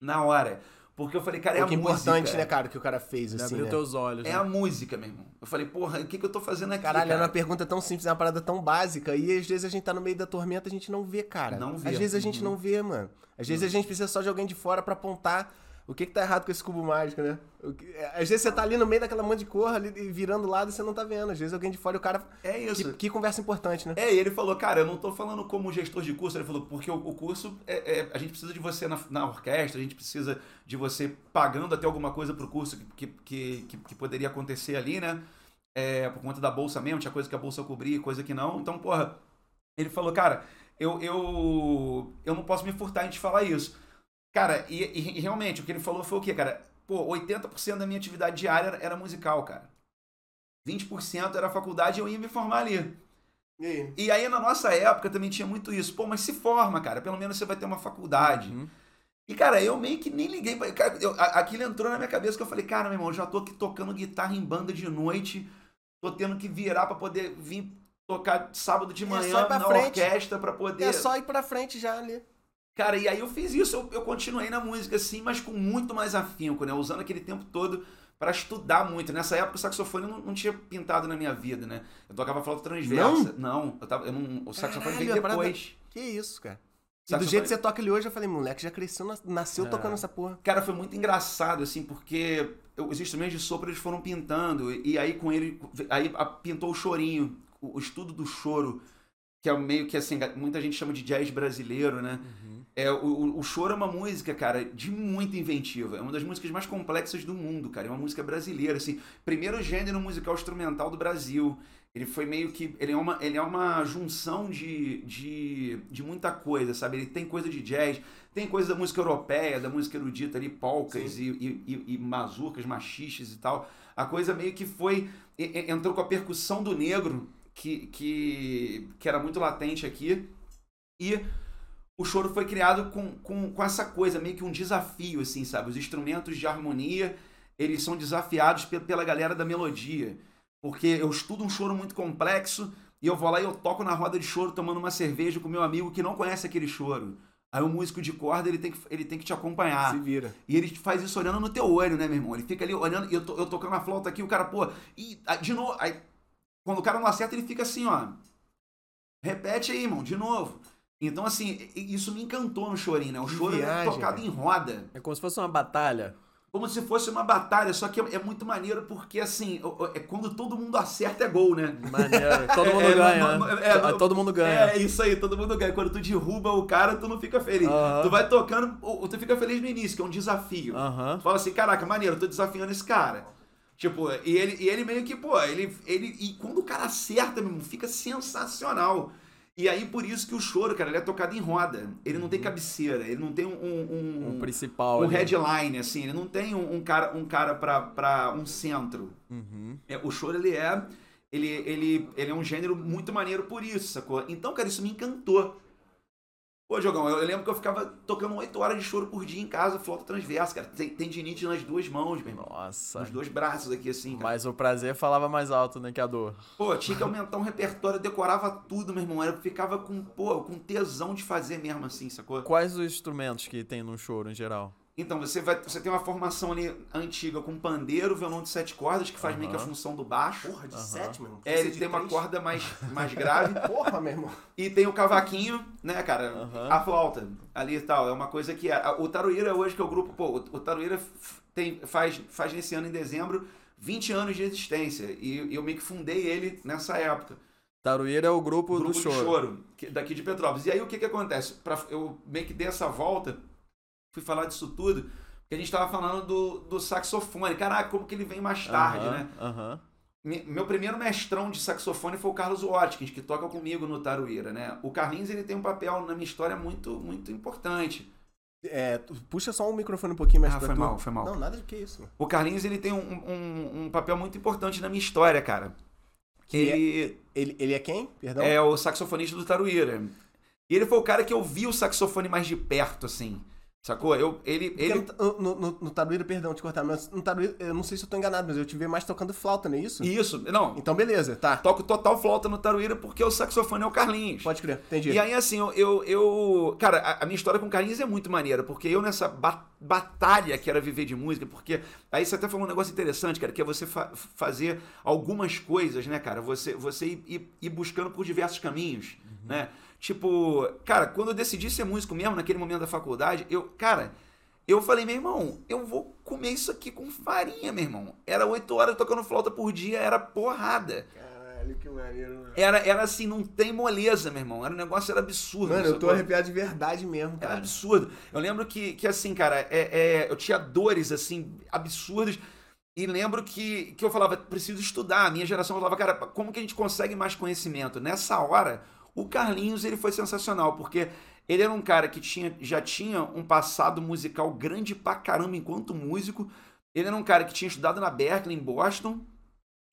S1: Na hora. Porque eu falei, cara, é
S2: o
S1: a
S2: que é
S1: música.
S2: importante, né, cara, que o cara fez, assim,
S3: abriu
S2: né?
S3: teus olhos.
S1: É
S3: né?
S1: a música, meu irmão. Eu falei, porra, o que, que eu tô fazendo aqui?
S2: Caralho,
S1: cara?
S2: era uma pergunta tão simples, é uma parada tão básica. E às vezes a gente tá no meio da tormenta, a gente não vê, cara.
S1: Não vê.
S2: Às vezes a gente
S1: Uhum.
S2: não vê, mano. Às vezes a gente precisa só de alguém de fora pra apontar o que que tá errado com esse cubo mágico, né? Que- é, Às vezes você tá ali no meio daquela monte de cor, ali, virando lado e você não tá vendo. Às vezes alguém de fora e o cara...
S1: É isso.
S2: Que, que conversa importante, né?
S1: É, e ele falou, cara, eu não tô falando como gestor de curso, ele falou, porque o, o curso, é, é- a gente precisa de você na, na orquestra, a gente precisa de você pagando até alguma coisa pro curso que, que, que, que poderia acontecer ali, né? É, por conta da bolsa mesmo, tinha coisa que a bolsa cobria, coisa que não. Então, porra, ele falou, cara, eu, eu, eu não posso me furtar em te falar isso. Cara, e, e- e realmente, o que ele falou foi o quê, cara? Pô, 80% da minha atividade diária era, era musical, cara. 20% era faculdade e eu ia me formar ali.
S2: E aí?
S1: E aí, na nossa época, também tinha muito isso. Pô, mas se forma, cara. Pelo menos você vai ter uma faculdade.
S3: Uhum.
S1: E, cara, eu meio que nem liguei. Pra... Cara, eu- aquilo entrou na minha cabeça que eu falei, cara, meu irmão, eu já tô aqui tocando guitarra em banda de noite. Tô tendo que virar pra poder vir tocar sábado de
S2: É
S1: manhã
S2: só ir pra
S1: na
S2: frente.
S1: orquestra pra poder.
S2: É só ir pra frente já ali.
S1: Cara, e aí eu fiz isso, eu, eu continuei na música assim, mas com muito mais afinco, né? Usando aquele tempo todo pra estudar muito. Nessa época o saxofone não, não tinha pintado na minha vida, né? Eu tocava flauta transversa. Não, eu tava, eu não, o saxofone veio
S2: Caralho, a parada-
S1: depois.
S2: Que isso, cara. E do jeito que você toca ele hoje, eu falei, moleque, já cresceu, nas- nasceu
S3: É.
S2: tocando essa porra.
S1: Cara, foi muito engraçado, assim, porque os instrumentos de sopro eles foram pintando, e, aí com ele, aí a- pintou o chorinho, o, o estudo do choro, que é meio que assim, muita gente chama de jazz brasileiro, né? É, o, o- choro é uma música, cara, de muita inventiva. É uma das músicas mais complexas do mundo, cara. É uma música brasileira, assim. Primeiro gênero musical instrumental do Brasil. Ele foi meio que. Ele é uma, ele é uma junção de, de, de muita coisa, sabe? Ele tem coisa de jazz, tem coisa da música europeia, da música erudita ali, polcas e, e, e, e mazurcas, machiches e tal. A coisa meio que foi. Entrou com a percussão do negro, que, que, que era muito latente aqui. E o choro foi criado com, com, com essa coisa, meio que um desafio, assim, sabe? Os instrumentos de harmonia, eles são desafiados pe- pela galera da melodia. Porque eu estudo um choro muito complexo e eu vou lá e eu toco na roda de choro tomando uma cerveja com meu amigo que não conhece aquele choro. Aí o músico de corda, ele tem que, ele tem que te acompanhar.
S2: Se vira.
S1: E ele faz isso olhando no teu olho, né, meu irmão? Ele fica ali olhando, e eu, eu tocando a flauta aqui, o cara, pô, e de novo. Aí, quando o cara não acerta, ele fica assim, ó. Repete aí, irmão, de novo. Então, assim, isso me encantou no chorinho, né? O choro é tocado em roda.
S3: É como se fosse uma batalha.
S1: Como se fosse uma batalha, só que é, é muito maneiro porque, assim, é quando todo mundo acerta é gol, né?
S3: Maneiro. Todo [laughs] mundo
S1: É,
S3: ganha.
S1: não- não-
S3: né?
S1: é, não-
S3: todo mundo ganha.
S1: É isso aí, todo mundo ganha. Quando tu derruba o cara, tu não fica feliz. Tu vai tocando, tu fica feliz no início, que é um desafio. Tu fala assim, caraca, maneiro, eu tô desafiando esse cara. Tipo, e ele, e ele meio que, pô, ele, ele. E quando o cara acerta, meu irmão, fica sensacional. E aí, por isso que o choro, cara, ele é tocado em roda. Ele não tem cabeceira, ele não tem um, um,
S3: Um principal.
S1: um
S3: ali.
S1: headline, assim, ele não tem um, um cara, um cara pra, pra um centro.
S3: Uhum.
S1: É, o choro, ele é. Ele, ele, ele é um gênero muito maneiro por isso, sacou? Então, cara, isso me encantou. Pô, Jogão, eu, lembro que eu ficava tocando 8 horas de choro por dia em casa, flauta transversa, cara. Tem tendinite nas duas mãos, meu irmão.
S3: Nossa.
S1: Nos dois braços aqui, assim, cara.
S3: Mas o prazer falava mais alto, né, que a dor.
S1: Pô, tinha que aumentar um repertório, decorava tudo, meu irmão. Eu ficava com, pô, com tesão de fazer mesmo, assim, sacou?
S3: Quais os instrumentos que tem no choro em geral?
S1: Então, você, vai, você tem uma formação ali antiga com pandeiro, violão de sete cordas, que faz meio que a função do baixo.
S2: Porra, de sete, mano.
S1: É, ele tem uma corda mais, mais grave. [laughs]
S2: Porra, meu irmão.
S1: E tem o cavaquinho, né, cara? A flauta ali e tal. É uma coisa que. a- O Taruíra hoje, que é o grupo. Pô, o- o Taruíra tem, faz, faz nesse ano, em dezembro, 20 anos de existência. E eu meio que fundei ele nessa época.
S3: Taruíra é o grupo,
S1: grupo
S3: do
S1: de
S3: choro.
S1: choro, que- daqui de Petrópolis. E aí o que que acontece? Pra, eu meio que dei essa volta, fui falar disso tudo, porque a gente tava falando do, do saxofone. Caraca, como que ele vem mais tarde, né?
S3: Aham.
S1: Meu primeiro mestrão de saxofone foi o Carlos Watkins, que toca comigo no Taruíra, né? O Carlinhos, ele tem um papel na minha história muito, muito importante.
S2: É, puxa só um microfone um pouquinho mais
S1: Ah,
S2: pra
S1: foi
S2: tu.
S1: mal, foi mal.
S2: Não, nada de que isso.
S1: O Carlinhos, ele tem um, um, um papel muito importante na minha história, cara.
S2: Que é-
S1: ele
S2: Ele, ele é quem? Perdão?
S1: é o saxofonista do Taruíra. E ele foi o cara que eu vi o saxofone mais de perto, assim. Sacou? Eu, ele,
S2: Porque
S1: ele,
S2: no, no, no, no Taruíra, perdão te cortar, mas no Taruíra, eu não sei se eu tô enganado, mas eu te vi mais tocando flauta, não é isso?
S1: Isso, não.
S2: Então, beleza, tá.
S1: Toco total flauta no Taruíra porque o saxofone é o Carlinhos.
S2: Pode crer, entendi.
S1: E aí, assim, eu. eu, eu- cara, a, a minha história com o Carlinhos é muito maneira, porque eu nessa ba- batalha que era viver de música, porque. Aí você até falou um negócio interessante, cara, que é você fa- fazer algumas coisas, né, cara? Você, você ir, ir- ir buscando por diversos caminhos, né? Tipo, cara, quando eu decidi ser músico mesmo, naquele momento da faculdade, eu, cara. Eu falei, meu irmão, eu vou comer isso aqui com farinha, meu irmão. Era oito horas tocando flauta por dia, era porrada.
S2: Caralho, que maneiro, mano.
S1: Era, era assim, não tem moleza, meu irmão. Era um negócio, era absurdo.
S2: Mano, eu tô
S1: sacou?
S2: arrepiado de verdade mesmo,
S1: Era
S2: cara.
S1: absurdo. Eu lembro que, que assim, cara, é, é, eu tinha dores, assim, absurdas. E lembro que, que eu falava, preciso estudar. A minha geração falava, cara, como que a gente consegue mais conhecimento? Nessa hora, o Carlinhos, ele foi sensacional, porque ele era um cara que tinha, já tinha um passado musical grande pra caramba enquanto músico. Ele era um cara que tinha estudado na Berkeley, em Boston.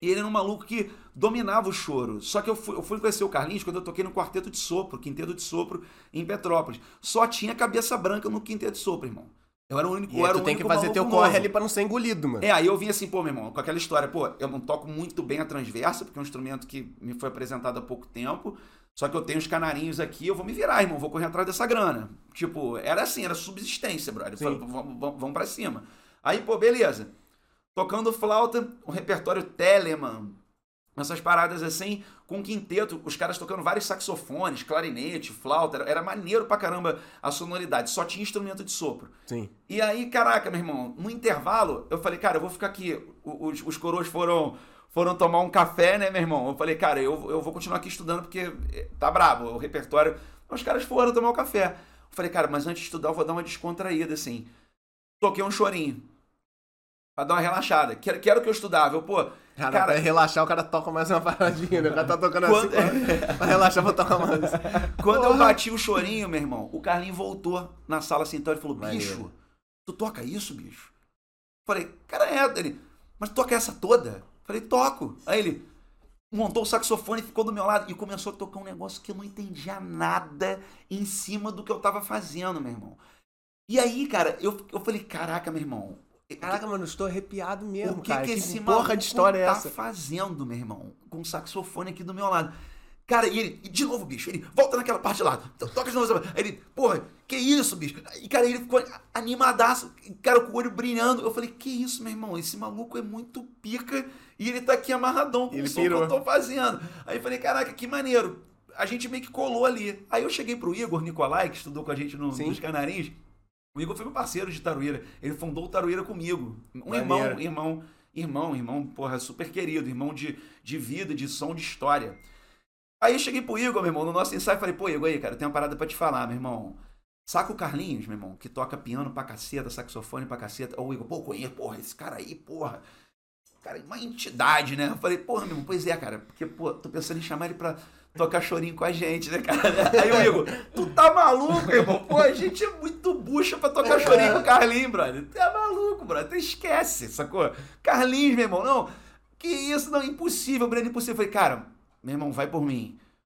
S1: E ele era um maluco que dominava o choro. Só que eu fui, eu fui conhecer o Carlinhos quando eu toquei no Quarteto de Sopro, Quinteto de Sopro, em Petrópolis. Só tinha cabeça branca no Quinteto de Sopro, irmão. Eu era o único,
S2: E
S1: eu era
S2: tu tem que fazer teu corre
S1: novo.
S2: ali pra não ser engolido, mano.
S1: É, aí eu vim assim, pô, meu irmão, com aquela história, pô, eu não toco muito bem a transversa, porque é um instrumento que me foi apresentado há pouco tempo. Só que eu tenho os canarinhos aqui, eu vou me virar, irmão, vou correr atrás dessa grana. Tipo, era assim, era subsistência, brother. Falei, vamos, vamos, pra cima. Aí, pô, beleza. Tocando flauta, o repertório Telemann, essas paradas assim, com quinteto, os caras tocando vários saxofones, clarinete, flauta, era, era maneiro pra caramba a sonoridade, só tinha instrumento de sopro.
S2: Sim.
S1: E aí, caraca, meu irmão, no intervalo, eu falei, cara, eu vou ficar aqui. Os, os coroas foram, foram tomar um café, né, meu irmão? Eu falei, cara, eu, eu vou continuar aqui estudando porque eh, tá brabo, o repertório. Os caras foram tomar um café. Eu falei, cara, mas antes de estudar, eu vou dar uma descontraída, assim. Toquei um chorinho. Pra dar uma relaxada. Que, era- que eu estudava. Eu, pô,
S2: Cara,
S1: Cara-
S2: pra relaxar, o cara toca mais uma paradinha, né? O cara tá tocando
S1: Quando-
S2: assim. Pra, pra relaxar, vou tocar mais. [laughs]
S1: Quando eu
S2: Porra.
S1: bati o chorinho, meu irmão, o Carlinho voltou na sala assim, então ele falou,
S2: Maneiro.
S1: bicho, tu toca isso, bicho? Falei, cara, é. Ele, mas tu toca essa toda? Falei, toco. Aí ele montou o saxofone, ficou do meu lado e começou a tocar um negócio que eu não entendia nada em cima do que eu tava fazendo, meu irmão. E aí, cara, eu, eu falei, caraca, meu irmão.
S2: Caraca, mano, eu estou arrepiado mesmo,
S1: o que,
S2: cara.
S1: que esse
S2: porra de história é
S1: tá
S2: essa?
S1: fazendo, meu irmão? Com o saxofone aqui do meu lado. Cara, e ele, e de novo, bicho, ele volta naquela parte lá, to- toca de novo. Aí ele, porra, que isso, bicho? E, cara, ele ficou animadaço, cara, com o olho brilhando. Eu falei, que isso, meu irmão? Esse maluco é muito pica e ele tá aqui amarradão com
S2: Ele
S1: o som
S2: pirou.
S1: que eu tô fazendo. Aí eu falei, caraca, que maneiro. A gente meio que colou ali. Aí eu cheguei pro Igor Nicolai, que estudou com a gente no,
S2: Sim.
S1: nos Canarinhos. O Igor foi meu parceiro de Taruíra. Ele fundou o Taruíra comigo. Um
S2: Maneiro.
S1: irmão, irmão, irmão, irmão, porra, super querido, irmão de, de vida, de som, de história. Aí eu cheguei pro Igor, meu irmão, no nosso ensaio, falei, pô, Igor, aí, cara, tem uma parada pra te falar, meu irmão. Saca o Carlinhos, meu irmão, que toca piano pra caceta, saxofone pra caceta. Ô, Igor, pô, conheço, porra, esse cara aí, porra. Cara, é uma entidade, né? Eu falei, porra, meu irmão, pois é, cara, porque, pô, tô pensando em chamar ele pra tocar chorinho com a gente, né, cara? Aí o Igor, tu tá maluco, irmão? Pô, a gente é muito bucha pra tocar chorinho com o Carlinhos, brother. Tu é maluco, brother. Esquece, sacou? Carlinhos, meu irmão, não. Que isso, não, impossível, Breno, impossível. Eu falei, cara, meu irmão, vai por mim.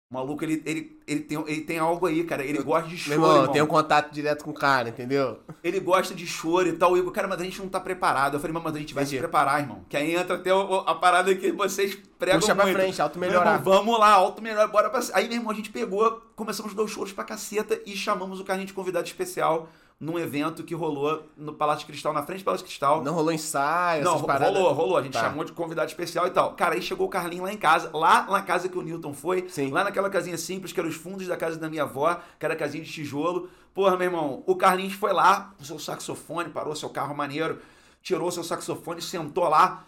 S1: O maluco, ele, ele, ele, tem, ele tem algo aí, cara. Ele gosta de choro.
S2: Meu irmão,
S1: irmão.
S2: tem um contato direto com o cara, entendeu?
S1: Ele gosta de choro e tal. O Igor, cara, mas a gente não tá preparado. Eu falei, mas a gente vai
S2: Entendi.
S1: se preparar, irmão. Que aí entra até o- a parada que vocês pregam
S2: Puxa pra
S1: muito.
S2: frente, auto
S1: Meu
S2: melhorar.
S1: vamos lá, alto melhor, bora pra... Aí, meu irmão, a gente pegou, começamos a dar os choros pra caceta e chamamos o Carlinhos de convidado especial num evento que rolou no Palácio Cristal, na frente do Palácio Cristal.
S2: Não rolou ensaio,
S1: Não, rolou, rolou. A gente
S2: Tá.
S1: chamou de convidado especial e tal. Cara, aí chegou o Carlinhos lá em casa, lá na casa que o Newton foi,
S2: Sim.
S1: lá naquela casinha simples, que era os fundos da casa da minha avó, que era a casinha de tijolo. Porra, meu irmão, o Carlinhos foi lá com seu saxofone, parou seu carro maneiro, tirou seu saxofone, sentou lá.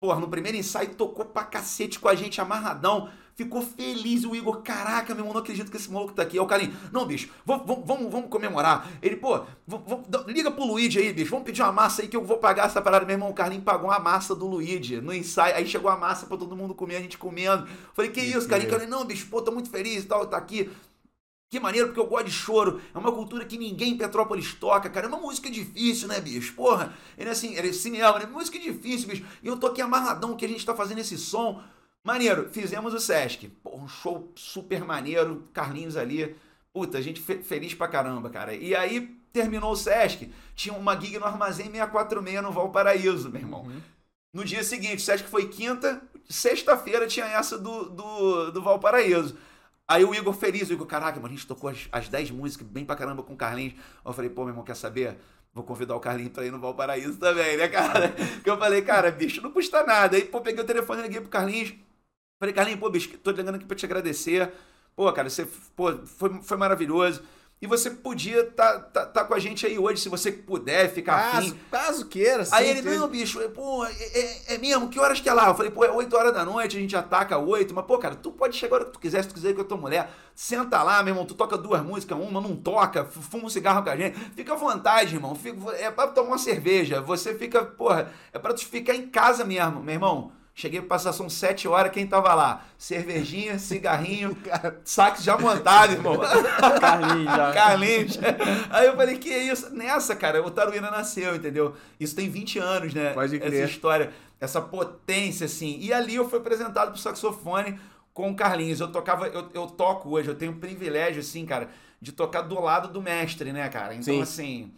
S1: Porra, no primeiro ensaio tocou pra cacete com a gente, amarradão. Ficou feliz o Igor. Caraca, meu irmão, não acredito que esse maluco tá aqui. Aí o Carlinhos, não, bicho, vamos, vamos, vamos, vamos comemorar. Ele, pô, vamos, liga pro Luigi aí, bicho. Vamos pedir uma massa aí que eu vou pagar essa parada. Meu irmão, o Carlinhos pagou a massa do Luigi no ensaio. Aí chegou a massa pra todo mundo comer, a gente comendo. Falei, que isso, Carlinhos? Carlinhos, não, bicho, pô, tô muito feliz e tal, tá aqui. Que maneiro, porque eu gosto de choro. É uma cultura que ninguém em Petrópolis toca, cara. É uma música difícil, né, bicho? Porra, ele é assim, ele é mesmo, né? Música difícil, bicho. E eu tô aqui amarradão que a gente tá fazendo esse som. Maneiro, fizemos o Sesc. Pô, um show super maneiro, Carlinhos ali. Puta, a gente fe- feliz pra caramba, cara. E aí terminou o Sesc, tinha uma gig no Armazém 646 no Valparaíso, meu irmão. No dia seguinte, o Sesc foi quinta, sexta-feira tinha essa do, do, do Valparaíso. Aí o Igor feliz, o Igor, caraca, mano, a gente tocou as, as 10 músicas bem pra caramba com o Carlinhos. Eu falei, pô, meu irmão, quer saber? Vou convidar o Carlinhos pra ir no Valparaíso também, né, cara? [laughs] Que eu falei, cara, bicho, não custa nada. Aí, pô, peguei o telefone, liguei pro Carlinhos. Falei, Carlinhos, pô, bicho, tô ligando aqui pra te agradecer. Pô, cara, você, pô, foi, foi maravilhoso. E você podia tá, tá, tá com a gente aí hoje, se você puder ficar afim.
S2: Caso, caso queira, sim.
S1: Aí ele, não, bicho, pô, é, é- é mesmo? Que horas que é lá? Eu falei, pô, é 8 horas da noite, a gente ataca 8, mas, pô, cara, tu pode chegar a hora que tu quiser, se tu quiser com a tua mulher, senta lá, meu irmão, tu toca duas músicas, uma não toca, fuma um cigarro com a gente, fica à vontade, irmão, fica, é pra tomar uma cerveja, você fica, porra, é pra tu ficar em casa mesmo, meu irmão. Cheguei pra são 7 horas, quem tava lá? Cervejinha, [laughs] cigarrinho, saque já montado, irmão. [laughs]
S3: Carlinhos já.
S1: Carlinhos. Aí eu falei, que isso? Nessa, cara, o Taruína nasceu, entendeu? Isso tem 20 anos, né?
S2: Pode
S1: Essa
S2: crer.
S1: história, essa potência, assim. E ali eu fui apresentado pro saxofone com o Carlinhos. Eu tocava, eu, eu toco hoje, eu tenho o privilégio, assim, cara, de tocar do lado do mestre, né, cara? Então,
S2: Sim.
S1: assim,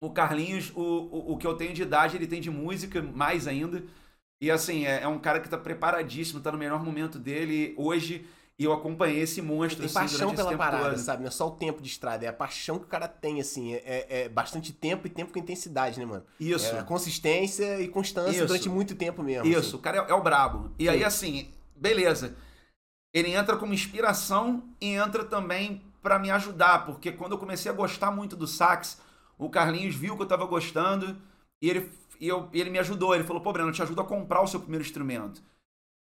S1: o Carlinhos, o, o, o que eu tenho de idade, ele tem de música, mais ainda. E assim, é, é um cara que tá preparadíssimo, tá no melhor momento dele hoje. E eu acompanhei esse monstro,
S2: Tem
S1: assim,
S2: paixão pela
S1: tempo
S2: parada,
S1: todo.
S2: sabe? Não é só o tempo de estrada, é a paixão que o cara tem, assim. É, é bastante tempo e tempo com intensidade, né, mano?
S1: Isso.
S2: É consistência e constância
S1: Isso.
S2: durante muito tempo mesmo.
S1: Isso,
S2: assim.
S1: o cara é, é o brabo. E
S2: Sim.
S1: aí, assim, beleza. Ele entra como inspiração e entra também pra me ajudar, porque quando eu comecei a gostar muito do sax, o Carlinhos viu que eu tava gostando e ele, e eu, ele me ajudou. Ele falou: pô, Breno, eu te ajudo a comprar o seu primeiro instrumento.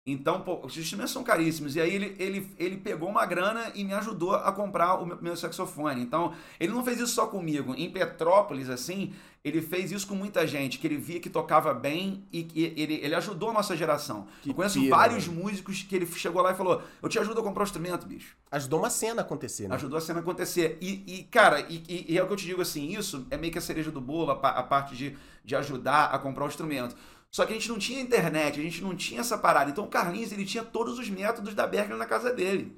S1: Então, pô, os instrumentos são caríssimos. E aí ele, ele, ele pegou uma grana e me ajudou a comprar o meu, meu saxofone. Então, ele não fez isso só comigo. Em Petrópolis, assim, ele fez isso com muita gente, que ele via que tocava bem e que ele, ele ajudou a nossa geração.
S2: Que
S1: eu conheço
S2: pira,
S1: vários
S2: mano.
S1: músicos que ele chegou lá e falou: Eu te ajudo a comprar o instrumento, bicho.
S2: Ajudou uma cena a acontecer, né?
S1: Ajudou a cena a acontecer. E, e, cara, e, e- e é o que eu te digo assim: isso é meio que a cereja do bolo, a, a parte de, de ajudar a comprar o instrumento. Só que a gente não tinha internet, a gente não tinha essa parada. Então o Carlinhos, ele tinha todos os métodos da Berkeley na casa dele.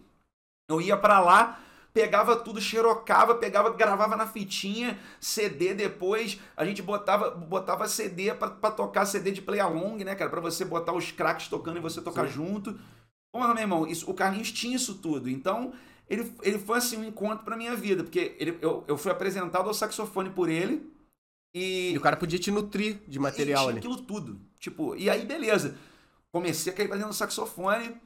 S1: Eu ia pra lá, pegava tudo, xerocava, pegava, gravava na fitinha, CD depois, a gente botava, botava CD pra, pra tocar CD de play along, né, cara? Pra você botar os craques tocando e você tocar
S2: Sim.
S1: junto. Porra, meu irmão, isso, o Carlinhos tinha isso tudo. Então, ele, ele foi assim um encontro pra minha vida, porque ele, eu, eu fui apresentado ao saxofone por ele. E,
S2: E o cara podia te nutrir de material
S1: e
S2: ali.
S1: tinha aquilo tudo. Tipo, e aí, beleza. Comecei a cair pra dentro do saxofone,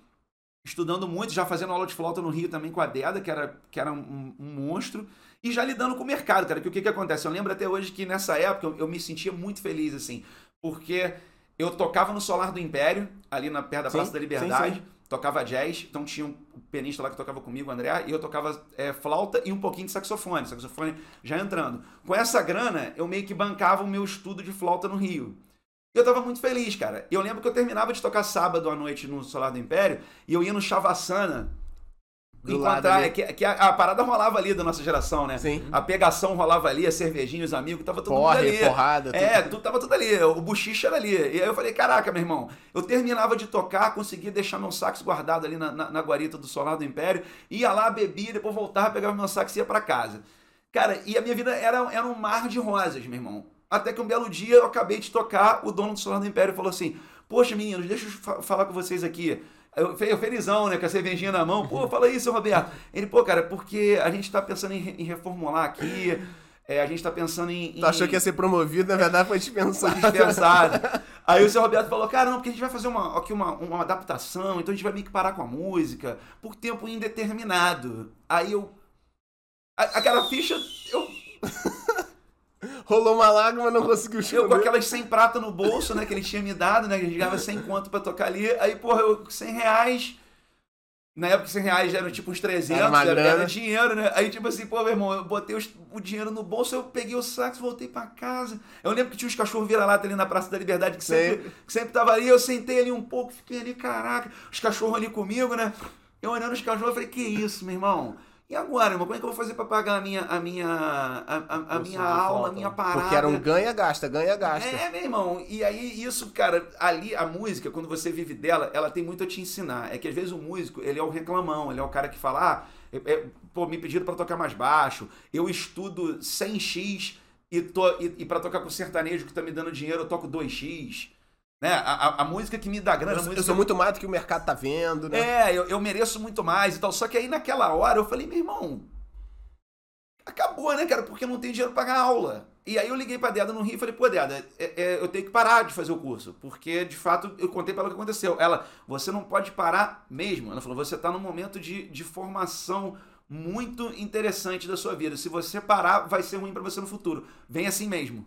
S1: estudando muito, já fazendo aula de flauta no Rio também com a Deda, que era, que era um, um monstro, e já lidando com o mercado, cara. Que o que, que acontece? Eu lembro até hoje que nessa época eu, eu me sentia muito feliz, assim, porque eu tocava no Solar do Império, ali na perto da
S2: Sim,
S1: Praça da
S2: sim,
S1: Liberdade.
S2: sim.
S1: Tocava jazz, então tinha um pianista lá que tocava comigo, o André, e eu tocava é, flauta e um pouquinho de saxofone, saxofone já entrando. Com essa grana, eu meio que bancava o meu estudo de flauta no Rio. E eu tava muito feliz, cara. Eu lembro que eu terminava de tocar sábado à noite no Solar do Império e eu ia no Chavassana
S2: Do
S1: encontrar. É que, que a, a parada rolava ali da nossa geração, né?
S2: Sim.
S1: A pegação rolava ali, a cervejinha, os amigos, tava mundo
S2: Porre,
S1: ali.
S2: porrada,
S1: É,
S2: tudo.
S1: tudo, tava tudo ali. O buchiche era ali. E aí eu falei, caraca, meu irmão, eu terminava de tocar, conseguia deixar meu sax guardado ali na, na, na guarita do Solar do Império, ia lá, bebia, depois voltava, pegava meu sax e ia pra casa. Cara, e a minha vida era, era um mar de rosas, meu irmão. Até que um belo dia eu acabei de tocar, o dono do Solar do Império falou assim: Poxa, meninos, deixa eu fa- falar com vocês aqui. Eu, fe- eu felizão, né? Com a cervejinha na mão. Pô, fala aí, seu Roberto. Ele, pô, cara, porque a gente tá pensando em, re- em reformular aqui. é, a gente tá pensando em.
S2: Tu achou que ia ser promovido, na verdade foi
S1: Foi
S2: dispensado.
S1: dispensado. Aí o seu Roberto falou, caramba, porque a gente vai fazer uma, aqui uma, uma adaptação, então a gente vai meio que parar com a música por tempo indeterminado. Aí eu. a- aquela ficha, eu,
S2: Rolou uma lágrima, não conseguiu
S1: eu com
S2: chorar.
S1: aquelas 100 prata no bolso, né, que ele tinha me dado, né, que a gente ganhava 100 conto pra tocar ali. Aí, porra, eu 100 reais. Na época, 100 reais eram tipo uns 300,
S2: Era
S1: era, era dinheiro, né? Aí, tipo assim, pô, meu irmão, eu botei os- o dinheiro no bolso, eu peguei o sax, voltei pra casa. Eu lembro que tinha uns cachorros vira-lata ali na Praça da Liberdade, que sempre,
S2: Sempre.
S1: que sempre tava ali. Eu sentei ali um pouco, fiquei ali, caraca, os cachorros ali comigo, né? Eu olhando os cachorros, eu falei, que isso, meu irmão? E agora, irmão, como é que eu vou fazer pra pagar a minha, a minha, a, a- a minha aula, a
S3: flauta.
S1: minha parada?
S2: Porque era um ganha-gasta, ganha-gasta.
S1: É, meu irmão. E aí, isso, cara, ali, a música, quando você vive dela, ela tem muito a te ensinar. É que às vezes o músico, ele é o reclamão, ele é o cara que fala, ah, é- é, pô, me pediram pra tocar mais baixo, eu estudo 100x e, tô, e, e pra tocar com sertanejo que tá me dando dinheiro, eu toco 2x. Né? A, a- música que me dá grana,
S2: Eu,
S1: música
S2: eu sou muito mais do que o mercado tá vendo, né?
S1: é, eu, eu mereço muito mais e tal. Só que aí naquela hora eu falei, meu irmão, acabou, né, cara? Porque eu não tenho dinheiro pra pagar aula. E aí eu liguei pra Deda no Rio e falei, pô, Deda, é- é, eu tenho que parar de fazer o curso. Porque, de fato, eu contei pra ela o que aconteceu. Ela, você não pode parar mesmo. Ela falou, você tá num momento de, de formação muito interessante da sua vida. Se você parar, vai ser ruim pra você no futuro. Vem assim mesmo.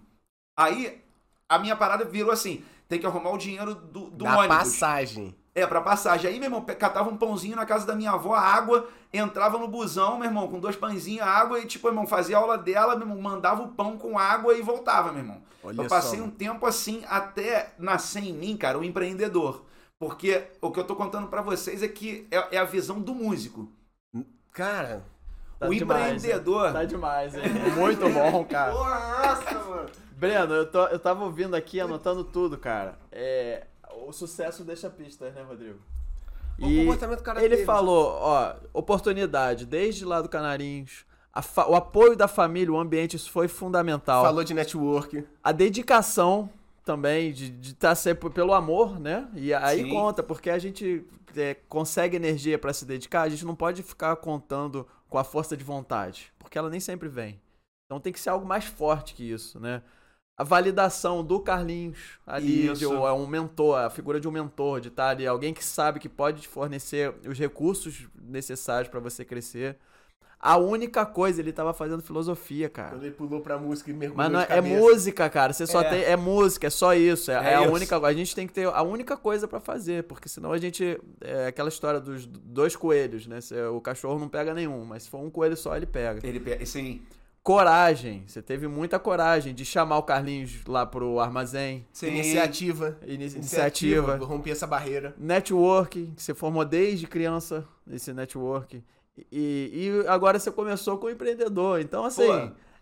S1: Aí, a minha parada virou assim, tem que arrumar o dinheiro do, do
S2: da
S1: ônibus.
S2: passagem.
S1: É, pra passagem. Aí, meu irmão, catava um pãozinho na casa da minha avó, água, entrava no busão, meu irmão, com dois pãezinhos, água, e, tipo, meu irmão, fazia aula dela, meu irmão, mandava o pão com água e voltava, meu irmão.
S2: Olha
S1: eu passei
S2: só.
S1: um tempo assim, até nascer em mim, cara, o empreendedor. Porque o que eu tô contando pra vocês é que é, é a visão do músico.
S2: Cara,
S3: Tá
S1: o
S3: demais, hein?
S1: empreendedor.
S3: Tá demais, hein? Muito bom, cara.
S2: nossa, mano.
S3: Breno, eu, tô, eu tava ouvindo aqui, anotando tudo, cara. É, o sucesso deixa pistas, né, Rodrigo?
S2: O comportamento do cara
S3: ele
S2: teve.
S3: falou, ó, oportunidade, desde lá do Canarinhos, o apoio da família, o ambiente, isso foi fundamental.
S2: Falou de network.
S3: A dedicação também, de estar sempre pelo amor, né? E aí
S1: Sim.
S3: conta, porque a gente é, consegue energia pra se dedicar, a gente não pode ficar contando com a força de vontade, porque ela nem sempre vem. Então tem que ser algo mais forte que isso, né? A validação do Carlinhos ali, de,
S1: Isso.
S3: é um mentor, a figura de um mentor, de estar ali, alguém que sabe que pode te fornecer os recursos necessários pra você crescer. A única coisa, ele tava fazendo filosofia, cara.
S2: Quando ele pulou pra música e mergulhou
S3: Mas não
S2: de
S3: é, é música, cara. Você só
S1: É.
S3: tem. É música, é só isso. É,
S1: É
S3: é a
S1: isso.
S3: única. A gente tem que ter a única coisa pra fazer, porque senão a gente. É aquela história dos dois coelhos, né? O cachorro não pega nenhum, mas se for um coelho só, ele pega.
S1: Ele, pe- sim,
S3: Coragem. Você teve muita coragem de chamar o Carlinhos lá pro armazém.
S1: sim.
S2: Iniciativa.
S3: Ini- Iniciativa.
S2: Vou romper essa barreira.
S3: Network, que você formou desde criança esse network. E, e agora você começou com o empreendedor. Então, assim,
S1: Pô.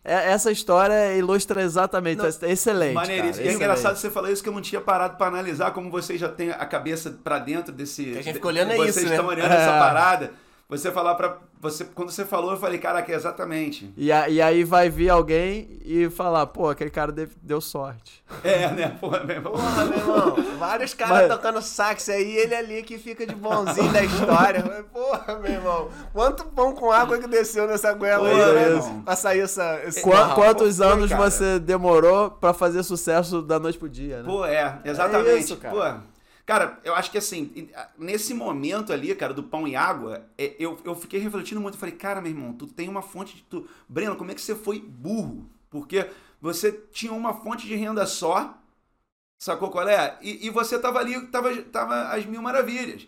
S3: é- essa história ilustra exatamente.
S2: Não,
S3: é excelente.
S1: Maneiríssimo.
S3: cara,
S1: E é
S3: excelente.
S1: engraçado você falar isso que eu não tinha parado pra analisar como vocês já têm a cabeça pra dentro desse.
S2: Que a gente fica olhando é
S1: Vocês
S2: isso, né?
S1: estão olhando
S3: É.
S1: essa parada. Você falar pra. Você, quando você falou, eu falei, caraca, é exatamente.
S3: E, a- e aí vai vir alguém e falar, pô, aquele cara deve- deu sorte.
S1: É, né? Pô, meu irmão.
S2: Porra, meu irmão. Vários caras
S3: Mas-
S2: tocando sax aí, ele ali que fica de bonzinho da história. Mas, Porra, meu irmão. Quanto pão com água que desceu nessa goela
S1: Pô,
S2: aí, né?
S1: irmão.
S2: Pra sair essa. Esse
S3: Qua-
S1: Não,
S3: quantos
S1: foi,
S3: anos
S1: cara.
S3: você demorou pra fazer sucesso da noite pro dia, né?
S1: Pô, é, exatamente.
S3: isso, cara.
S1: Pô, cara, eu acho que assim, nesse momento ali, cara, do pão e água, é, eu, eu fiquei refletindo muito. Falei, cara, meu irmão, tu tem uma fonte de. Tu... Breno, como é que você foi burro? Porque você tinha uma fonte de renda só, sacou qual é? E, e você tava ali, tava, tava às mil maravilhas.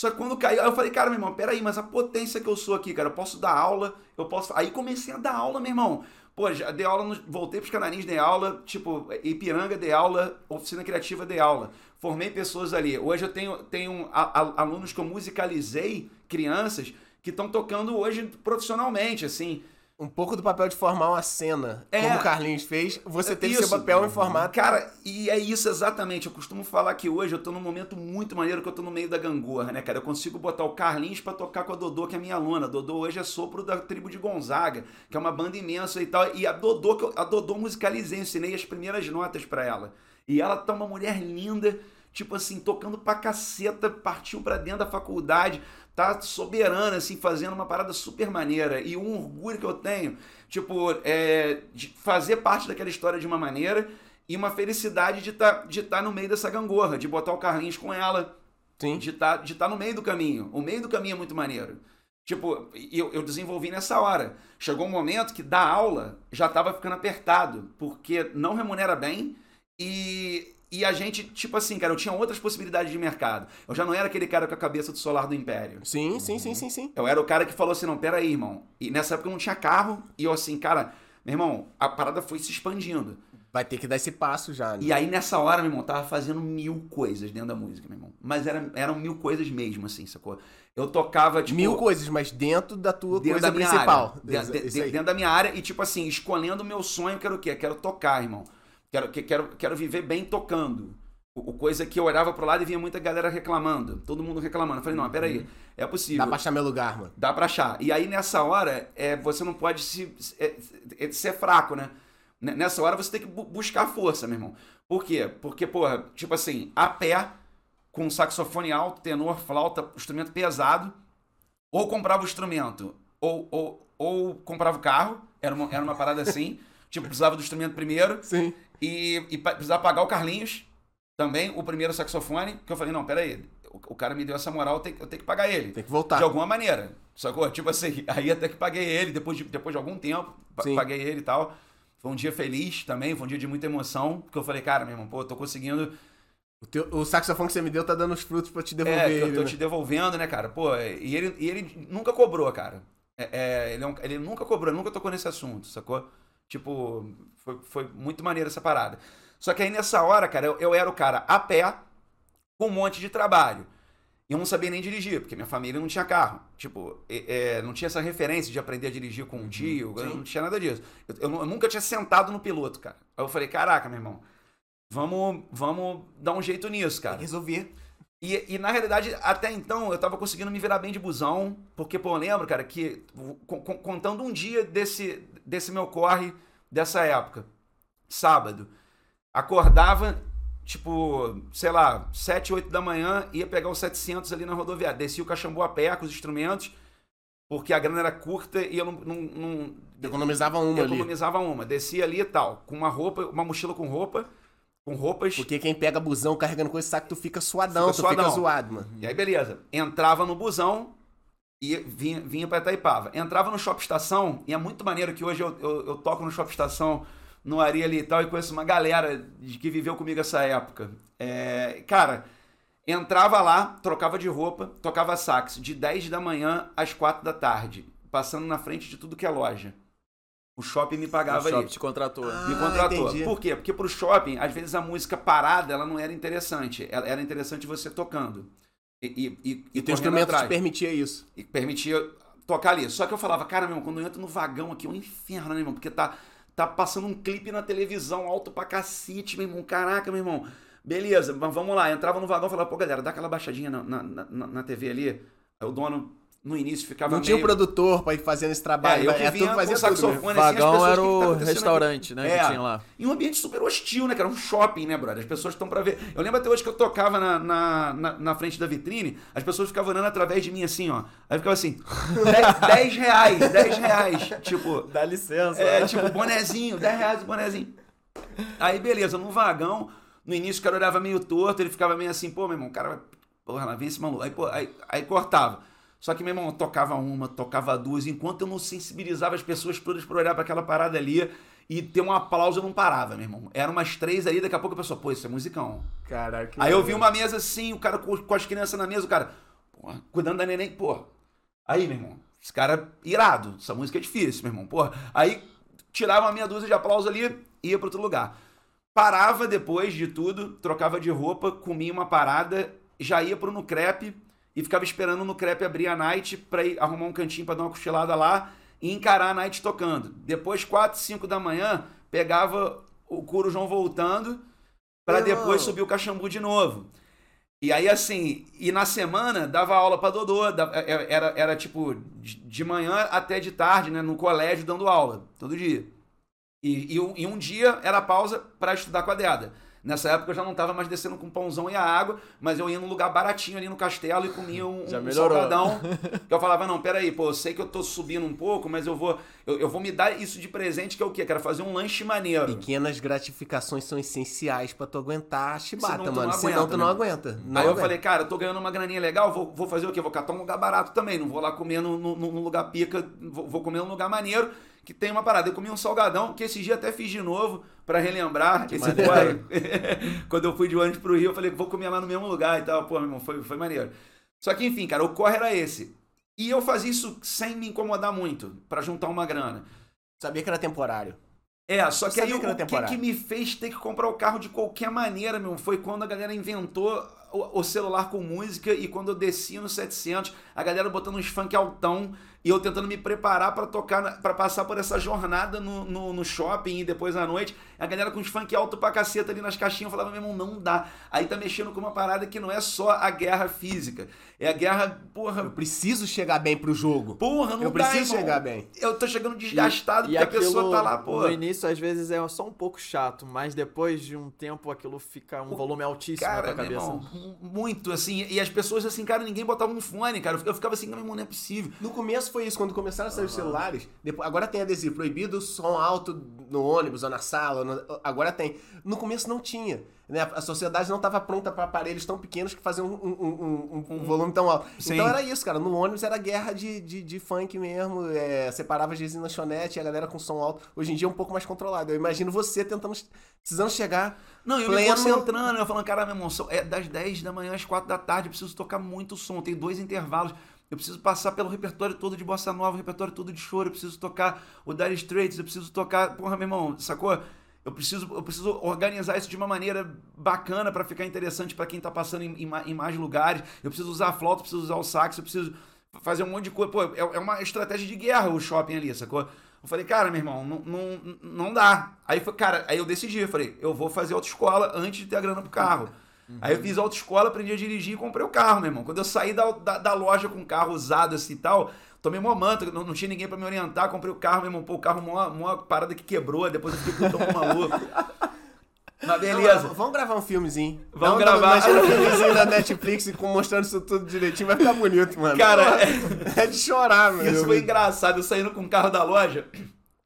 S1: Só que quando caiu, eu falei, cara, meu irmão, peraí, mas a potência que eu sou aqui, cara, eu posso dar aula, eu posso. Aí comecei a dar aula, meu irmão. Pô, já dei aula, no- voltei pros Canarins, dei aula, tipo, Ipiranga dei aula, Oficina Criativa dei aula. Formei pessoas ali. Hoje eu tenho, tenho alunos que eu musicalizei, crianças, que estão tocando hoje profissionalmente, assim.
S2: Um pouco do papel de formar uma cena,
S1: É.
S2: como o Carlinhos fez, você teve
S1: Isso.
S2: seu papel em formar.
S1: Cara, e é isso exatamente. Eu costumo falar que hoje eu tô num momento muito maneiro que eu tô no meio da gangorra, né, cara? Eu consigo botar o Carlinhos pra tocar com a Dodô, que é minha aluna. A Dodô hoje é sopro da tribo de Gonzaga, que é uma banda imensa e tal. E a Dodô, que eu, a Dodô musicalizei, ensinei as primeiras notas pra ela. E ela tá uma mulher linda, tipo assim, tocando pra caceta, partiu pra dentro da faculdade, tá soberana, assim, fazendo uma parada super maneira. E um orgulho que eu tenho, tipo, é de fazer parte daquela história de uma maneira e uma felicidade de estar de tá no meio dessa gangorra, de botar o Carlinhos com ela,
S2: Sim.
S1: de estar de tá no meio do caminho. O meio do caminho é muito maneiro. Tipo, eu, eu desenvolvi nessa hora. Chegou um momento que dar aula já estava ficando apertado, porque não remunera bem e, e a gente, tipo assim, cara, eu tinha outras possibilidades de mercado. Eu já não era aquele cara com a cabeça do solar do império.
S2: Sim, sim, sim, sim, sim.
S1: Eu era o cara que falou assim, não, peraí, irmão. E nessa época eu não tinha carro, e eu assim, cara, meu irmão, a parada foi se expandindo.
S2: Vai ter que dar esse passo já, né?
S1: E aí, nessa hora, meu irmão, tava fazendo mil coisas dentro da música, meu irmão. Mas era, eram mil coisas mesmo, assim, sacou? Eu tocava, tipo...
S2: Mil coisas, mas dentro da tua
S1: dentro
S2: coisa
S1: da minha
S2: principal.
S1: área. Dentro, dentro da minha área e, tipo assim, escolhendo o meu sonho, quero o quê? Quero tocar, irmão. Quero, que- quero, quero viver bem tocando. O, o coisa que eu olhava pro lado e vinha muita galera reclamando. Todo mundo reclamando. Eu falei, não, peraí, é possível.
S2: Dá pra achar meu lugar, mano.
S1: Dá pra achar. E aí, nessa hora, é, você não pode se, é, é, ser fraco, né? Nessa hora, você tem que bu- buscar força, meu irmão. Por quê? Porque, porra, tipo assim, a pé, com saxofone alto, tenor, flauta, instrumento pesado, ou comprava o instrumento, ou, ou, ou comprava o carro, era uma, era uma parada assim, [laughs] tipo, precisava do instrumento primeiro,
S2: Sim.
S1: E, e precisava pagar o Carlinhos, também, o primeiro saxofone, que eu falei, não, peraí, o, o cara me deu essa moral, eu tenho, eu tenho que pagar ele.
S2: Tem que voltar.
S1: De alguma maneira. Sacou? Tipo assim, [laughs] aí até que paguei ele, depois de, depois de algum tempo,
S2: Sim.
S1: paguei ele e tal. Foi um dia feliz também, foi um dia de muita emoção, porque eu falei, cara, meu irmão, pô, eu tô conseguindo.
S2: O, teu- o saxofone que você me deu tá dando os frutos pra te devolver
S1: É, que eu
S2: ele,
S1: tô
S2: né?
S1: te devolvendo, né, cara? Pô, e ele, e ele nunca cobrou, cara. É, é, ele, é um- ele nunca cobrou, nunca tocou nesse assunto, sacou? Tipo, foi, foi muito maneiro essa parada. Só que aí nessa hora, cara, eu, eu era o cara a pé, com um monte de trabalho. E eu não sabia nem dirigir, porque minha família não tinha carro. Tipo, é, não tinha essa referência de aprender a dirigir com um tio, eu não tinha nada disso. Eu, eu eu nunca tinha sentado no piloto, cara. Aí eu falei, caraca, meu irmão, vamos, vamos dar um jeito nisso, cara.
S2: Resolver.
S1: E, e, na realidade, até então, eu tava conseguindo me virar bem de busão, porque, pô, eu lembro, cara, que co- co- contando um dia desse, desse meu corre dessa época, sábado, acordava, tipo, sei lá, 7, 8 da manhã, ia pegar o 700 ali na rodoviária, descia o Caxambu a pé com os instrumentos, porque a grana era curta e eu não... não, não
S2: Economizava uma ali.
S1: economizava uma, descia ali e tal, com uma roupa, uma mochila com roupa, com roupas...
S2: Porque quem pega busão carregando com esse saco, tu fica suadão,
S1: Fica
S2: tu fica
S1: suadão.
S2: zoado, mano.
S1: E aí, beleza. Entrava no busão e vinha, vinha pra Itaipava. Entrava no Shopping Estação, e é muito maneiro que hoje eu, eu, eu toco no Shopping Estação, no Ari ali e tal, e conheço uma galera de que viveu comigo essa época. É, cara, entrava lá, trocava de roupa, tocava sax de 10 da manhã às 4 da tarde, passando na frente de tudo que é loja. O shopping me
S3: O
S1: pagava
S3: shopping
S1: ali
S3: te contratou.
S2: Ah,
S1: me contratou.
S2: entendi.
S1: Por quê? Porque pro shopping, às vezes a música parada, ela não era interessante. Ela era interessante você tocando. E, e, e,
S2: E teu instrumento te
S1: atrás.
S2: permitia isso.
S1: E permitia tocar ali. Só que eu falava, cara, meu irmão, quando eu entro no vagão aqui, é um inferno, né, meu irmão? Porque tá, tá passando um clipe na televisão, alto pra cacete, meu irmão. Caraca, meu irmão. Beleza, mas vamos lá. Entrava no vagão e falava, pô, galera, dá aquela baixadinha na, na, na, na TV ali. Aí o dono, no início, ficava
S2: Não tinha um
S1: meio...
S2: produtor pra ir fazendo esse trabalho.
S1: É, eu
S2: né?
S1: que
S2: é
S1: vinha
S2: fazia
S1: com saxofone.
S2: né?
S1: Assim, as
S3: Vagão era
S1: o que que tá
S3: o restaurante, né?
S1: É.
S3: Que tinha lá.
S1: Em um ambiente super hostil, né, cara? Um shopping, né, brother? As pessoas estão pra ver. Eu lembro até hoje que eu tocava na, na, na, na frente da vitrine, as pessoas ficavam olhando através de mim assim, ó. Aí ficava assim, [laughs] 10 reais, 10 reais. Tipo,
S3: Dá licença.
S1: é, tipo, bonezinho, 10 reais o bonezinho. Aí, beleza, no vagão, no início o cara olhava meio torto, ele ficava meio assim, pô, meu irmão, o cara vai. Porra, lá vem esse maluco. Aí, pô, aí, aí cortava. Só que, meu irmão, eu tocava uma, tocava duas, enquanto eu não sensibilizava as pessoas todas pra olhar pra aquela parada ali e ter um aplauso, eu não parava, meu irmão. Eram umas três ali, daqui a pouco a pessoa, pô, isso é musicão.
S2: Que
S1: Aí eu vi uma mesa assim, o cara com, com as crianças na mesa, o cara, porra, cuidando da neném, porra. Aí, meu irmão, esse cara irado, essa música é difícil, meu irmão, porra. Aí tirava uma meia dúzia de aplauso ali e ia pra outro lugar. Parava depois de tudo, trocava de roupa, comia uma parada, já ia pro Nucrep e ficava esperando no crepe abrir a night pra ir arrumar um cantinho pra dar uma cochilada lá e encarar a night tocando. Depois, 4, 5 da manhã, pegava o Curo João voltando
S2: Meu
S1: depois subir o Caxambu de novo. E aí, assim, e na semana dava aula pra Dodô, da- é- era, era tipo de manhã até de tarde, né, no colégio dando aula, todo dia. E, e um, e um dia era pausa pra estudar com a Deda. Nessa época eu já não tava mais descendo com o pãozão e a água, mas eu ia num lugar baratinho ali no castelo e comia um,
S3: Já
S1: um salgadão. [laughs] que eu falava, não, peraí, pô, eu sei que eu tô subindo um pouco, mas eu vou, eu, eu vou me dar isso de presente, que é o quê? Quero fazer um lanche maneiro.
S2: Pequenas gratificações são essenciais pra tu aguentar a chibata,
S1: Senão tu
S2: mano.
S1: não
S2: Senão
S1: aguenta,
S2: tu não
S1: né?
S2: aguenta. Não
S1: Aí eu
S2: aguenta.
S1: falei, cara, eu tô ganhando uma graninha legal, vou, vou fazer o quê? Vou catar um lugar barato também. Não vou lá comer num no, lugar pica, vou, vou comer num lugar maneiro que tem uma parada. Eu comi um salgadão, que esse dia até fiz de novo pra relembrar esse
S3: maneiro.
S1: corre. [laughs] Quando eu fui de ônibus pro Rio, eu falei, vou comer lá no mesmo lugar e tal. Pô, meu irmão, foi, foi maneiro. Só que, enfim, cara, o corre era esse. E eu fazia isso sem me incomodar muito, pra juntar uma grana.
S2: Sabia que era temporário.
S1: É, só que aí
S2: Sabia
S1: o
S2: que
S1: que, que me fez ter que comprar o carro de qualquer maneira, meu, foi quando a galera inventou o, o celular com música e quando eu desci no 700, a galera botando uns funk altão e eu tentando me preparar pra tocar, pra passar por essa jornada no, no, no shopping e depois à noite, a galera com os funk alto pra caceta ali nas caixinhas, eu falava, meu irmão, não dá. Aí tá mexendo com uma parada que não é só a guerra física, é a guerra, porra,
S2: Eu preciso chegar bem pro jogo.
S1: porra, não
S2: eu
S1: dá,
S2: preciso
S1: irmão.
S2: chegar bem.
S1: Eu tô chegando desgastado
S3: E
S1: porque a pessoa
S3: aquilo,
S1: tá lá, pô.
S3: No início, às vezes, é só um pouco chato, mas depois de um tempo aquilo fica um
S1: O-
S3: volume altíssimo
S1: Cara,
S3: na tua cabeça.
S1: irmão, muito, assim. E as pessoas, assim, cara, ninguém botava um fone, cara. Eu ficava assim, meu irmão, não é possível.
S2: No começo foi isso, quando começaram a sair os celulares, depois, agora tem adesivo, proibido som alto no ônibus ou na sala, no- agora tem. No começo não tinha, né? A sociedade não estava pronta para aparelhos tão pequenos que faziam um, um- um- um- um volume tão alto.
S1: Sim.
S2: Então era isso, cara, no ônibus era guerra de, de, de funk mesmo, é, separava vezes na lanchonete, a galera com som alto. Hoje em dia é um pouco mais controlado. Eu imagino você tentando, precisando chegar...
S1: Não, eu me
S2: Pleno-
S1: concentrando, eu falando, cara, meu irmão, é das 10 da manhã às 4 da tarde, eu preciso tocar muito som, tem dois intervalos. Eu preciso passar pelo repertório todo de bossa nova, repertório todo de choro, eu preciso tocar o Dire Straits, eu preciso tocar, porra, meu irmão, sacou? Eu preciso, eu preciso organizar isso de uma maneira bacana pra ficar interessante pra quem tá passando em, em ma- em mais lugares. Eu preciso usar a flauta, eu preciso usar o sax, eu preciso fazer um monte de coisa. Pô, é, é uma estratégia de guerra o shopping ali, sacou? Eu falei, cara, meu irmão, não, não, não dá. Aí, foi, cara, aí eu decidi, eu falei, eu vou fazer autoescola antes de ter a grana pro carro. Aí eu fiz autoescola, aprendi a dirigir e comprei o carro, meu irmão. Quando eu saí da, da, da loja com o carro usado assim e tal, tomei uma manta, não, não tinha ninguém pra me orientar, comprei o carro, meu irmão, pô, o carro, uma, uma parada que quebrou, depois eu fiquei putão maluco. [laughs] Mas beleza.
S2: Não, vamos gravar um filmezinho.
S1: Vamos
S2: Dá
S1: gravar.
S2: Imagina um filmezinho da Netflix e com- mostrando isso tudo direitinho, vai ficar bonito, mano.
S1: Cara,
S2: é de chorar, [laughs] meu.
S1: Isso foi engraçado, eu saindo com o carro da loja.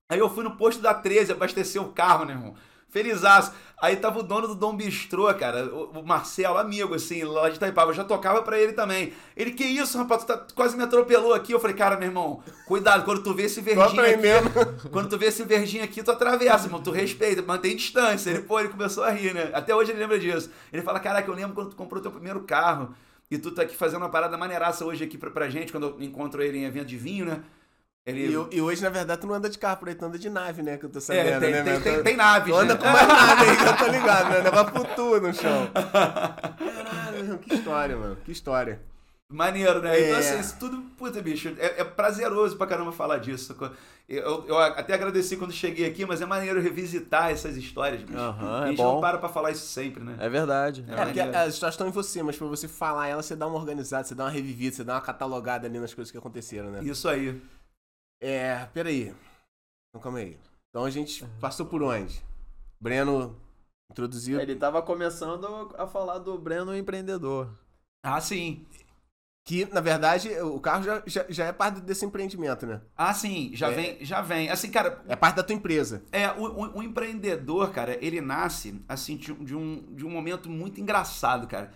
S1: Aí eu fui no posto da 13 abastecer o carro, né, irmão? Felizaço. Aí tava o dono do Dom Bistrô, cara, o Marcelo, amigo, assim, lá de Itaipava. Eu já tocava pra ele também. Ele, que isso, rapaz, tu tá- quase me atropelou aqui. Eu falei, cara, meu irmão, cuidado, quando tu vê esse verdinho aqui,
S2: aprendendo. [laughs]
S1: quando tu vê esse verdinho aqui, tu atravessa, irmão, tu respeita, mantém distância. Ele, pô, ele começou a rir, né? Até hoje ele lembra disso. Ele fala, caraca, eu lembro quando tu comprou teu primeiro carro e tu tá aqui fazendo uma parada maneiraça hoje aqui pra, pra gente, quando eu encontro ele em evento de vinho, né? Ele...
S2: E, e hoje, na verdade, tu não anda de carro por aí, tu anda de nave, né? Que eu tô sabendo,
S1: É, tem,
S2: né,
S1: tem,
S2: meu?
S1: tem, tem nave,
S2: Tu anda
S1: né?
S2: com uma nave aí, que eu tô ligado, né? Leva putu no chão. Caralho, que história, mano. Que história.
S1: Maneiro, né? Então,
S2: É.
S1: assim, isso tudo, puta, bicho, é, é prazeroso pra caramba falar disso. Eu, eu até agradeci quando cheguei aqui, mas é maneiro revisitar essas histórias, bicho.
S3: Aham,
S1: a
S3: é
S1: gente não para pra falar isso sempre, né?
S3: É verdade.
S1: É.
S2: É, porque as histórias estão em você, mas pra você falar ela, você dá uma organizada, você dá uma revivida, você dá uma catalogada ali nas coisas que aconteceram, né?
S1: Isso aí.
S2: É, peraí. Então, calma aí. Então a gente passou por onde? Breno introduziu.
S3: Ele tava começando a falar do Breno empreendedor.
S1: Ah, sim.
S2: Que, na verdade, o carro já, já, já é parte desse empreendimento, né?
S1: Ah, sim. Já
S2: É.
S1: vem, já vem. Assim, cara,
S2: É parte da tua empresa.
S1: É, o, o- o empreendedor, cara, ele nasce, assim, de, um- de um, de um momento muito engraçado, cara.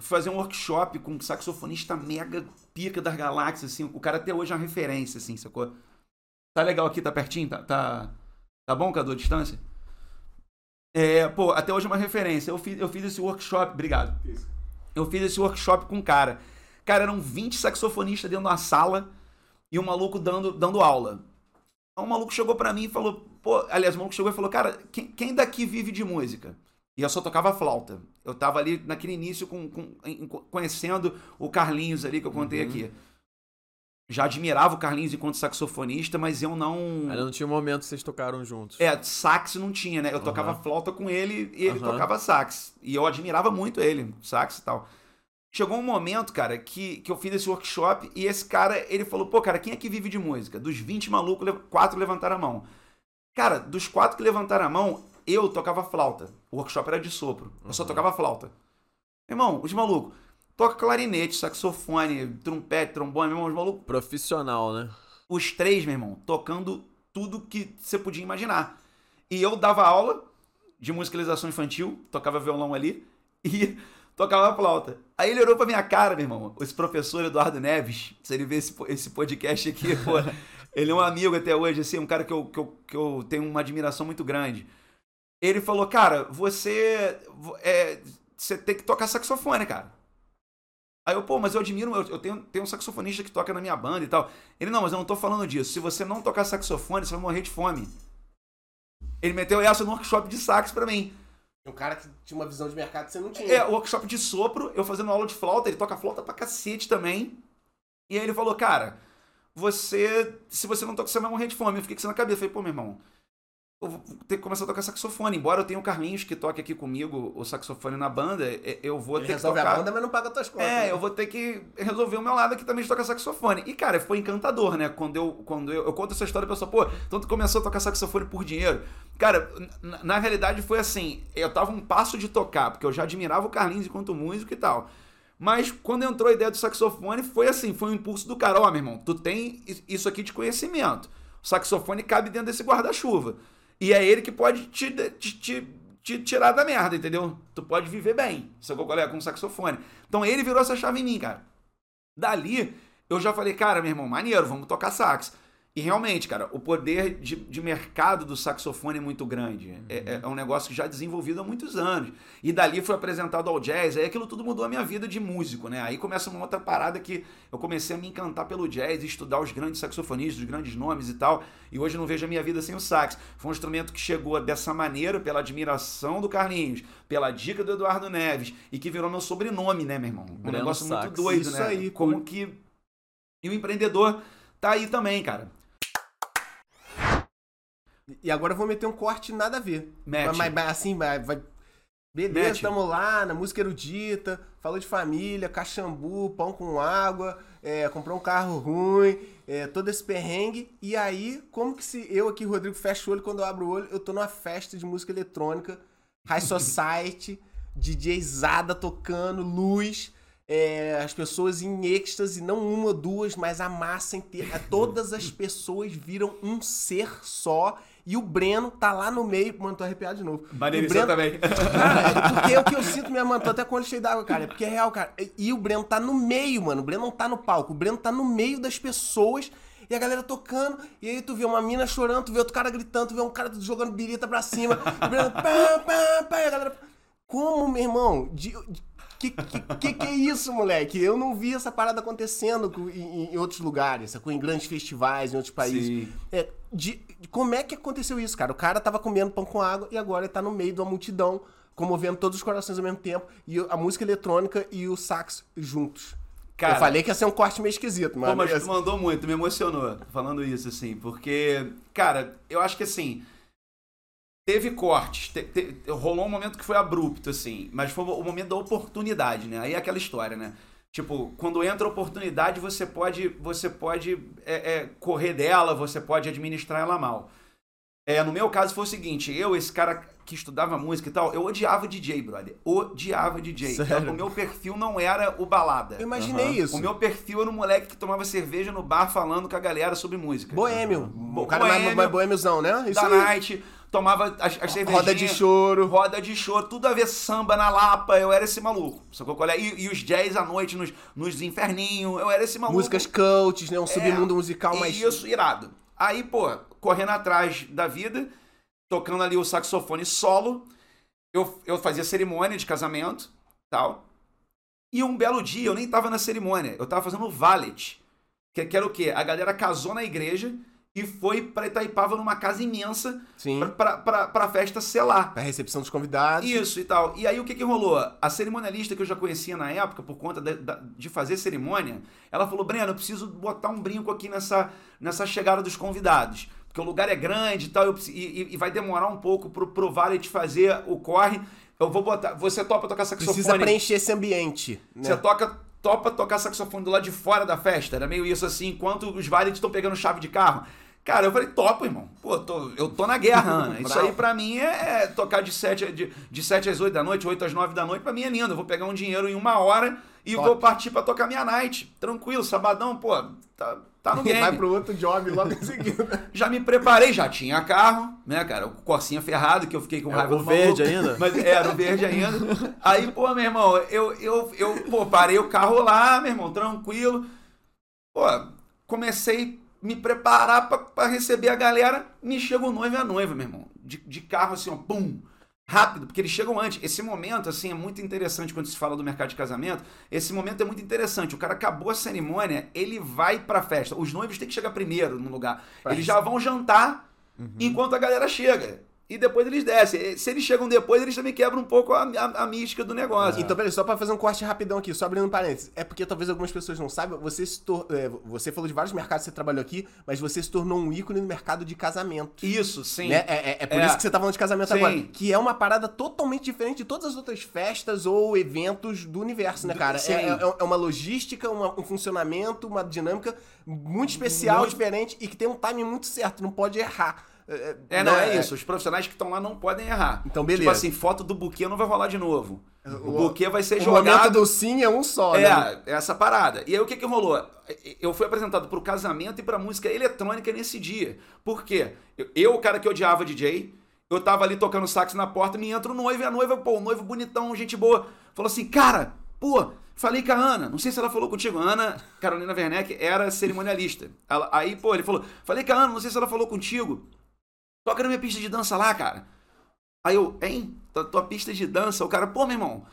S1: Fazer um workshop com um saxofonista mega pica das galáxias, assim, o cara até hoje é uma referência, assim, sacou? Tá legal aqui, tá pertinho? Tá, tá, tá bom, Cadu, a distância? É, pô, até hoje é uma referência. Eu fiz, eu fiz esse workshop, obrigado. Eu fiz esse workshop com um cara. Cara, eram 20 saxofonistas dentro de uma sala e um maluco dando, dando aula. Aí um maluco chegou pra mim e falou, pô, aliás, o maluco chegou e falou, cara, quem, quem daqui vive de música? E eu só tocava flauta. Eu tava ali naquele início com, com- conhecendo o Carlinhos ali que eu contei
S3: Uhum.
S1: aqui. Já admirava o Carlinhos enquanto saxofonista, mas eu não.
S3: Ainda não tinha um momento que vocês tocaram juntos.
S1: É, sax não tinha, né? Eu tocava
S3: Aham.
S1: flauta com ele e ele
S3: Aham.
S1: tocava sax. E eu admirava muito ele, sax e tal. Chegou um momento, cara, que, que eu fiz esse workshop e esse cara, ele falou, pô, cara, quem é que vive de música? Dos 20 malucos, quatro levantaram a mão. Cara, dos quatro que levantaram a mão, eu tocava flauta. O workshop era de sopro. Eu só
S3: Uhum.
S1: tocava flauta. Irmão, os malucos, toca clarinete, saxofone, trompete, trombone, meu irmão, os malucos
S3: Profissional, né?
S1: os três, meu irmão, tocando tudo que você podia imaginar. E eu dava aula de musicalização infantil, tocava violão ali [laughs] e tocava flauta. Aí ele olhou pra minha cara, meu irmão, esse professor Eduardo Neves, se ele ver esse, esse podcast aqui, pô, [laughs] ele é um amigo até hoje, assim, um cara que eu, que, eu, que eu tenho uma admiração muito grande. Ele falou, cara, você, é, você tem que tocar saxofone, cara. Aí eu, pô, mas eu admiro, eu, eu tenho, tenho um saxofonista que toca na minha banda e tal. Ele, não, mas eu não tô falando disso. Se você não tocar saxofone, você vai morrer de fome. Ele meteu essa no workshop de sax pra mim.
S2: Um cara que tinha uma visão de mercado que você não tinha.
S1: É, o workshop de sopro, eu fazendo aula de flauta, ele toca flauta pra cacete também. E aí ele falou, cara, você. Se você não toca, você vai morrer de fome. Eu fiquei com isso na cabeça. Eu falei, pô, meu irmão, eu vou ter que começar a tocar saxofone. Embora eu tenha o Carlinhos que toque aqui comigo o saxofone na banda, é- eu vou
S2: Ele
S1: ter que
S2: resolve a banda, mas não paga tuas contas.
S1: É,
S2: né?
S1: eu vou ter que resolver o meu lado aqui também de tocar saxofone. E, cara, foi encantador, né? Quando eu, quando eu, eu conto essa história, a pessoa, pô, então tu começou a tocar saxofone por dinheiro. Cara, na, na realidade foi assim, eu tava um passo de tocar, porque eu já admirava o Carlinhos enquanto músico e tal. Mas quando entrou a ideia do saxofone, foi assim, foi um impulso do cara, ó, meu irmão, tu tem is- isso aqui de conhecimento. O saxofone cabe dentro desse guarda-chuva. E é ele que pode te, te, te, te tirar da merda, entendeu? Tu pode viver bem, seu colega com o saxofone. Então ele virou essa chave em mim, cara. Dali, eu já falei, cara, meu irmão, maneiro, vamos tocar sax. E realmente, cara, o poder de, de mercado do saxofone é muito grande. É, é- é um negócio já desenvolvido há muitos anos. E dali foi apresentado ao jazz, aí aquilo tudo mudou a minha vida de músico, né? Aí começa uma outra parada que eu comecei a me encantar pelo jazz, estudar os grandes saxofonistas, os grandes nomes e tal. E hoje eu não vejo a minha vida sem o sax. Foi um instrumento que chegou dessa maneira, pela admiração do Carlinhos, pela dica do Eduardo Neves, e que virou meu sobrenome, né, meu irmão? Um negócio muito
S3: Sax.
S1: doido,
S2: Isso
S1: né?
S2: aí,
S1: Como que. E o empreendedor tá aí também, cara.
S2: E agora eu vou meter um corte nada a ver.
S1: Mete.
S2: Mas, mas- assim, vai. vai- Beleza,
S1: Mete.
S2: tamo lá na música erudita, falou de família, cachambu, pão com água, é, comprou um carro ruim, é, todo esse perrengue. E aí, como que se eu aqui, Rodrigo, fecho o olho, quando eu abro o olho, eu tô numa festa de música eletrônica, High Society, [laughs] DJzada tocando, luz, é, as pessoas em êxtase, não uma ou duas, mas a massa inteira. Todas as pessoas viram um ser só. E o Breno tá lá no meio. Mano, tô arrepiado de novo.
S1: Maneiro
S2: E o Breno-
S1: também. [laughs]
S2: Cara, é porque é o que eu sinto minha mano, tô até com o olho cheio d'água, cara. É porque é real, cara. E- E o Breno tá no meio, mano. O Breno não tá no palco. O Breno tá no meio das pessoas. E a galera tocando, e aí tu vê uma mina chorando, tu vê outro cara gritando, tu vê um cara jogando birita pra cima, o Breno, pá, pá, pá, e a galera. Como, meu irmão? De, de- que, que, que é isso, moleque? Eu não vi essa parada acontecendo em, em outros lugares, sacou? em grandes festivais, em outros países. É, de, de- como é que aconteceu isso, cara? O cara tava comendo pão com água e agora ele tá no meio de uma multidão, comovendo todos os corações ao mesmo tempo, e a música eletrônica e o sax juntos.
S1: Cara,
S2: Eu falei que ia ser um corte meio esquisito,
S1: Pô,
S2: mas.
S1: mas
S2: beleza.
S1: tu mandou muito, me emocionou falando isso, assim, porque, cara, eu acho que assim. Teve cortes, te- te- rolou um momento que foi abrupto, assim, mas foi o momento da oportunidade, né? Aí é aquela história, né? Tipo, quando entra oportunidade, você pode, você pode é, é, correr dela, você pode administrar ela mal. É, no meu caso foi o seguinte, eu, esse cara que estudava música e tal, eu odiava DJ, brother. Odiava DJ.
S3: Sério?
S1: O meu perfil não era o balada.
S2: Eu imaginei
S3: Aham.
S2: isso.
S1: O meu perfil era um moleque que tomava cerveja no bar falando com a galera sobre música.
S2: Boêmio.
S1: Bo-
S2: O cara mais,
S1: boêmio,
S2: mais boêmiozão, né? Isso
S1: da
S2: aí.
S1: night, tomava as, as cervejinhas.
S2: Roda de choro.
S1: Roda de choro, tudo a ver samba na Lapa, eu era esse maluco. Sacou qual é? E, e os jazz à noite nos, nos inferninhos, eu era esse maluco.
S2: Músicas coaches, né? Um submundo musical mais.
S1: Isso, irado. Aí, pô, correndo atrás da vida, tocando ali o saxofone solo, eu, eu fazia cerimônia de casamento, tal. E um belo dia, eu nem tava na cerimônia, eu tava fazendo o valet. Que, que era o quê? A galera casou na igreja e foi pra Itaipava numa casa imensa pra, pra festa selar.
S2: Pra recepção dos convidados.
S1: Isso e tal. E aí o que que rolou? A cerimonialista que eu já conhecia na época, por conta de, de fazer cerimônia, ela falou: Breno, eu preciso botar um brinco aqui nessa, nessa chegada dos convidados. Porque o lugar é grande e tal, eu e, e- vai demorar um pouco pro, pro Valet fazer o corre. Eu vou botar. Você topa tocar saxofone.
S2: Precisa preencher esse ambiente. Né?
S1: Você toca, topa tocar saxofone do lado de fora da festa. Era meio isso assim, enquanto os valets estão pegando chave de carro. Cara, eu falei, topa, irmão. Pô, tô- eu tô na guerra, Ana. Isso aí pra mim é, é tocar de 7, a- de, de 7 às 8 da noite, 8 às 9 da noite, pra mim é lindo. Eu vou pegar um dinheiro em uma hora e
S2: Top.
S1: vou partir pra tocar minha night. Tranquilo, sabadão, pô, tá, tá no game.
S2: Vai pro outro job logo em seguida. [laughs]
S1: Já me preparei, já tinha carro, né, cara? O Corsinha ferrado, que eu fiquei com raiva
S3: o
S1: do
S3: verde
S1: maluco.
S3: ainda?
S1: Mas era o verde ainda. Aí, pô, meu irmão, eu, eu, eu pô, parei o carro lá, meu irmão, tranquilo. Pô, comecei me preparar pra, pra receber a galera. Me chega o noivo e a noiva, meu irmão. De, de carro assim, ó, pum. Rápido, porque eles chegam antes. Esse momento, assim, é muito interessante quando se fala do mercado de casamento. Esse momento é muito interessante. O cara acabou a cerimônia, ele vai pra festa. Os noivos têm que chegar primeiro no lugar.
S2: Pra
S1: eles já vão jantar enquanto a galera chega. E depois eles descem. Se eles chegam depois, eles também quebram um pouco a, a- a mística do negócio.
S2: Então, peraí, só pra fazer um corte rapidão aqui, só abrindo um parênteses. É porque talvez algumas pessoas não saibam, você se tor- é, você falou de vários mercados que você trabalhou aqui, mas você se tornou um ícone no mercado de casamento.
S1: Isso, sim.
S2: Né? É, é- é por
S1: É.
S2: isso que você tá falando de casamento
S1: Sim.
S2: agora. Que é uma parada totalmente diferente de todas as outras festas ou eventos do universo, né, cara? É, é- é uma logística, uma- um funcionamento, uma dinâmica muito especial,
S1: Muito-
S2: diferente e que tem um timing muito certo, não pode errar.
S1: É, não,
S2: né?
S1: é isso. Os profissionais que estão lá não podem errar.
S2: Então, beleza.
S1: Tipo assim, foto do buquê não vai rolar de novo. O, buquê vai ser
S2: O momento
S1: jogado.
S2: do sim é um só,
S1: É,
S2: né?
S1: essa parada. E aí o que que rolou? Eu fui apresentado pro casamento e pra música eletrônica nesse dia. Por quê? Eu, eu, o cara que odiava DJ, eu tava ali tocando sax na porta, me entra o noivo e a noiva, pô, o noivo bonitão, gente boa. Falou assim, cara, pô, falei com a Ana, não sei se ela falou contigo, a Ana Carolina Werneck era cerimonialista. Ela- aí, pô, ele falou, falei com a Ana, não sei se ela falou contigo. Toca na minha pista de dança lá, cara. Aí eu, hein? Tua, tua pista de dança? O cara, pô, meu irmão.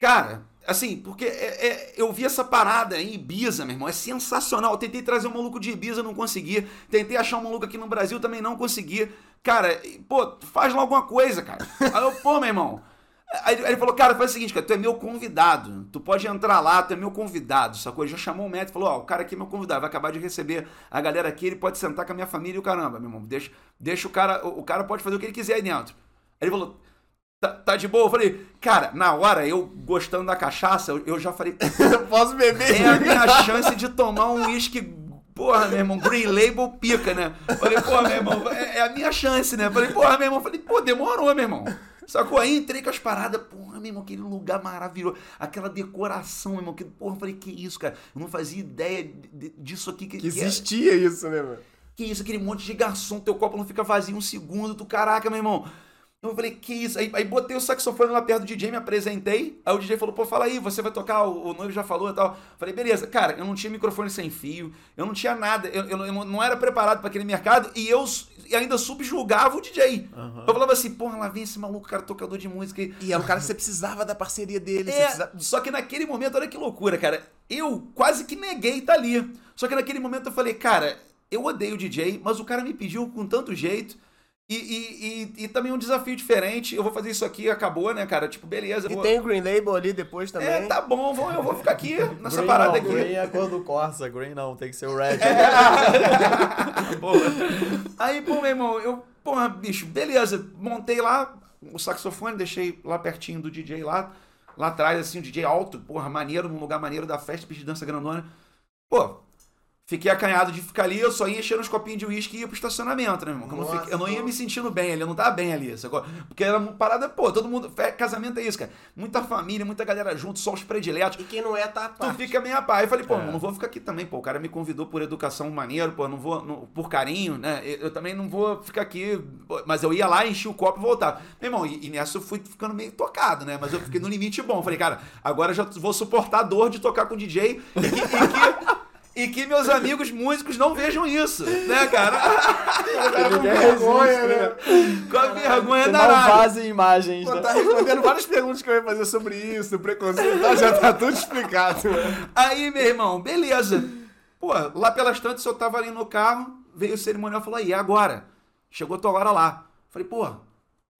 S1: Cara, assim, porque é- é- eu vi essa parada em Ibiza, meu irmão. É sensacional. Eu tentei trazer um maluco de Ibiza, não consegui. Tentei achar um maluco aqui no Brasil, também não consegui. Cara, pô, faz lá alguma coisa, cara. Aí eu, pô, meu irmão. Aí ele- falou, cara, faz o seguinte, cara, tu é meu convidado. Tu pode entrar lá, tu é meu convidado, sacou? Ele já chamou o médico e falou, ó, o cara aqui é meu convidado, vai acabar de receber a galera aqui, ele pode sentar com a minha família e o caramba, meu irmão. Deixa, deixa o cara, o, o cara pode fazer o que ele quiser aí dentro. Aí ele falou, tá, tá de boa? Eu falei, cara, na hora, eu gostando da cachaça, eu, eu já falei, [laughs]
S2: Posso beber?
S1: é a minha chance de tomar um uísque, porra, meu irmão, Green Label pica, né? Falei, porra, meu irmão, é, é a minha chance, né? Falei, porra, meu irmão, falei, pô, demorou, meu irmão. Sacou? Aí entrei com as paradas, porra, meu irmão, aquele lugar maravilhoso, aquela decoração, meu irmão, que, porra, falei, que isso, cara? Eu não fazia ideia de- de- disso aqui que,
S2: Que
S1: que
S2: existia isso, né, mano?
S1: que isso, aquele monte de garçom, teu copo não fica vazio um segundo, tu caraca, meu irmão. Eu falei, que isso? Aí, aí botei o saxofone lá perto do DJ, me apresentei. Aí o DJ falou, pô, fala aí, você vai tocar, o, o noivo já falou e tal. Falei, beleza. Cara, eu não tinha microfone sem fio, eu não tinha nada, eu, eu, não- eu não era preparado para aquele mercado e eu e ainda subjulgava o DJ. Eu falava assim, porra, lá vem esse maluco, cara, tocador de música.
S2: E era um cara que você precisava da parceria dele.
S1: É,
S2: precisava-
S1: só que naquele momento, olha que loucura, cara. Eu quase que neguei tá ali. Só que naquele momento eu falei, cara, eu odeio o DJ, mas o cara me pediu com tanto jeito. E, e, e, e também um desafio diferente. Eu vou fazer isso aqui, acabou, né, cara? Tipo, beleza. eu
S2: E
S1: vou...
S2: tem o Green Label ali depois também.
S1: É, tá bom, vou, eu vou ficar aqui [laughs] nessa
S3: green
S1: parada
S3: não,
S1: aqui.
S3: Green é a cor do Corsa, green não, tem que ser o red. [laughs]
S1: Porra. Aí, pô, meu irmão, eu, porra, bicho, beleza, montei lá o saxofone, deixei lá pertinho do DJ lá, lá atrás, assim, um DJ alto, porra, maneiro, num lugar maneiro da festa, pista de dança grandona. Pô, fiquei acanhado de ficar ali, eu só ia encher uns copinhos de uísque e ia pro estacionamento, né, irmão? Que Eu não, fiquei- eu não ia me sentindo bem ali, eu não tava bem ali, sacou? Porque era uma parada, pô, todo mundo, casamento é isso, cara. Muita família, muita galera junto, só os prediletos.
S2: E quem não é, tá
S1: Tu
S2: parte.
S1: fica meio a pá. Eu falei, pô,
S3: É.
S1: não vou ficar aqui também, pô. O cara me convidou por educação maneiro, pô, não vou, não- por carinho, né? Eu, também não vou ficar aqui. Mas eu ia lá, enchi o copo e voltava. Meu irmão, e, e nessa eu fui ficando meio tocado, né? Mas eu fiquei no limite bom. Falei, cara, agora eu já vou suportar a dor de tocar com DJ e e que- e que meus amigos músicos não vejam isso, né, cara?
S2: Com vergonha,
S3: resiste,
S2: né?
S1: Com a vergonha
S3: Não
S1: danada.
S3: vazem imagens.
S2: Pô,
S3: né?
S2: tá respondendo várias perguntas que eu ia fazer sobre isso, preconceito, tá? já tá tudo explicado.
S1: Aí, meu irmão, beleza. Pô, lá pelas tantas eu tava ali no carro, veio o cerimonial e falou, aí, é agora. Chegou a tua hora lá. Falei, porra,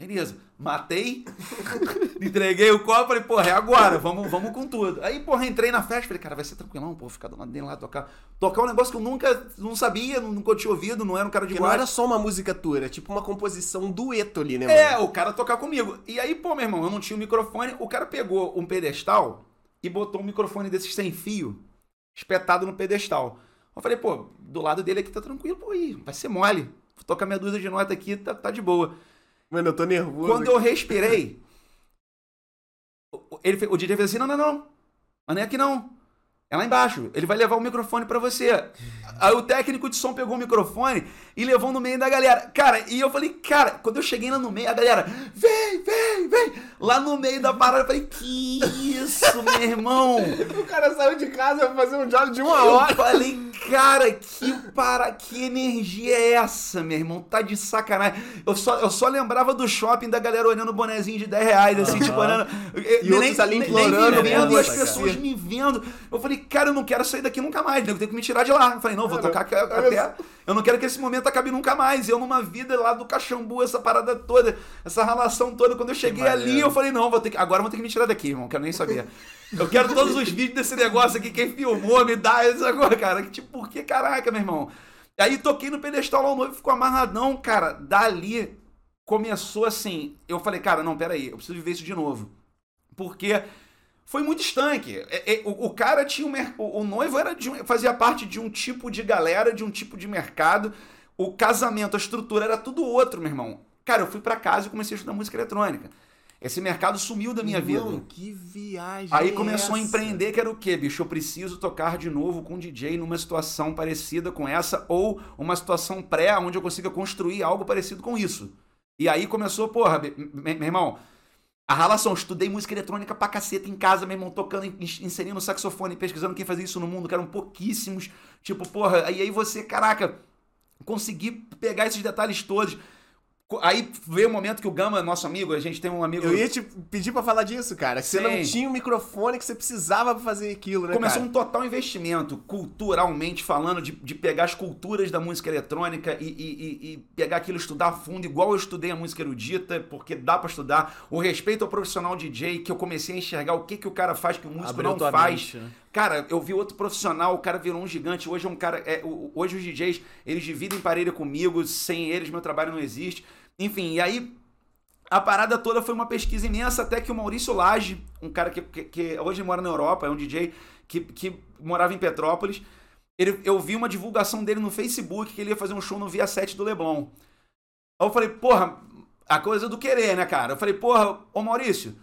S1: beleza. Matei, [laughs] entreguei o copo, falei, porra, é agora, vamos, vamos com tudo. Aí, porra, entrei na festa, falei, cara, vai ser tranquilão, pô, ficar do lado dele lá, tocar. Tocar um negócio que eu nunca, não sabia, nunca tinha ouvido, não era um cara de
S2: Porque não era só uma música tua, era tipo uma composição um dueto ali, né,
S1: É,
S2: mano?
S1: o cara tocar comigo. E aí, pô, meu irmão, eu não tinha o microfone. O cara pegou um pedestal e botou um microfone desses sem fio, espetado no pedestal. Eu falei, pô, do lado dele aqui tá tranquilo, pô, aí, vai ser mole. Vou tocar minha dúzia de nota aqui, tá, tá de boa.
S2: Mano, eu tô nervoso.
S1: Quando eu respirei, o- ele, o DJ fez assim: não, não, não. Mas não é aqui não. É lá embaixo. Ele vai levar o microfone pra você. Aí o técnico de som pegou o microfone e levou no meio da galera. Cara, e eu falei, cara, quando eu cheguei lá no meio, a galera, vem, vem, vem. Lá no meio da parada, eu falei, que isso, meu irmão? [laughs]
S2: O cara saiu de casa pra fazer um diálogo de uma
S1: Eu
S2: hora.
S1: falei, cara, que para que energia é essa, meu irmão? Tá de sacanagem. Eu só, eu só lembrava do shopping da galera olhando o bonezinho de 10 reais, assim, tipo, olhando.
S2: E outros ali implorando,
S1: nem me vendo, e as
S2: cara.
S1: pessoas me vendo. Eu falei, cara, eu não quero sair daqui nunca mais, eu tenho que me tirar de lá. Eu falei, não, vou tocar até. Eu não quero que esse momento acabe nunca mais. Eu numa vida lá do Caxambu, essa parada toda, essa relação toda. Quando eu cheguei ali, eu falei, não, vou ter que, agora eu vou ter que me tirar daqui, irmão. Quero nem saber. Eu quero todos os vídeos desse negócio aqui. Quem filmou, me dá isso agora, cara. Que Tipo, por que caraca, meu irmão? Aí toquei no pedestal lá, o noivo ficou amarradão, cara. Dali começou assim. Eu falei, cara, não, peraí, eu preciso ver isso de novo. Porque foi muito estanque. É, é, O, o cara tinha um o, o noivo era de um- fazia parte de um tipo de galera, de um tipo de mercado. O casamento, a estrutura era tudo outro, meu irmão. Cara, eu fui pra casa e comecei a estudar música eletrônica. Esse mercado sumiu da minha
S2: Irmão,
S1: vida.
S2: que viagem.
S1: Aí
S2: é
S1: começou a
S2: essa?
S1: empreender, que era o quê, bicho? Eu preciso tocar de novo com um DJ numa situação parecida com essa, ou uma situação pré, onde eu consiga construir algo parecido com isso. E aí começou, porra, me- me- meu irmão, a relação, estudei música eletrônica pra caceta em casa, meu irmão, tocando, in- inserindo saxofone, pesquisando quem fazia isso no mundo, que eram pouquíssimos. Tipo, porra, aí aí você, caraca, consegui pegar esses detalhes todos. Aí veio o momento que o Gama, nosso amigo, a gente tem um amigo.
S2: Eu ia te pedir pra falar disso, cara. que Você não tinha o microfone que você precisava pra fazer aquilo, né,
S1: Começou
S2: cara?
S1: um total investimento, culturalmente falando, de, de pegar as culturas da música eletrônica e, e- e- e pegar aquilo, estudar a fundo, igual eu estudei a música erudita, porque dá pra estudar. O respeito ao profissional DJ, que eu comecei a enxergar o que, que o cara faz que o músico
S3: Abriu
S1: não
S3: tua
S1: faz.
S3: mente, né?
S1: Cara, eu vi outro profissional, o cara virou um gigante. Hoje é um cara. é, hoje os DJs, eles dividem parelha comigo, sem eles meu trabalho não existe. Enfim, e aí a parada toda foi uma pesquisa imensa, até que o Maurício Lage, um cara que, que- que hoje mora na Europa, é um DJ que, que morava em Petrópolis, ele, eu vi uma divulgação dele no Facebook que ele ia fazer um show no Via 7 do Leblon. Aí eu falei, porra, a coisa do querer, né, cara? Eu falei, porra, ô Maurício,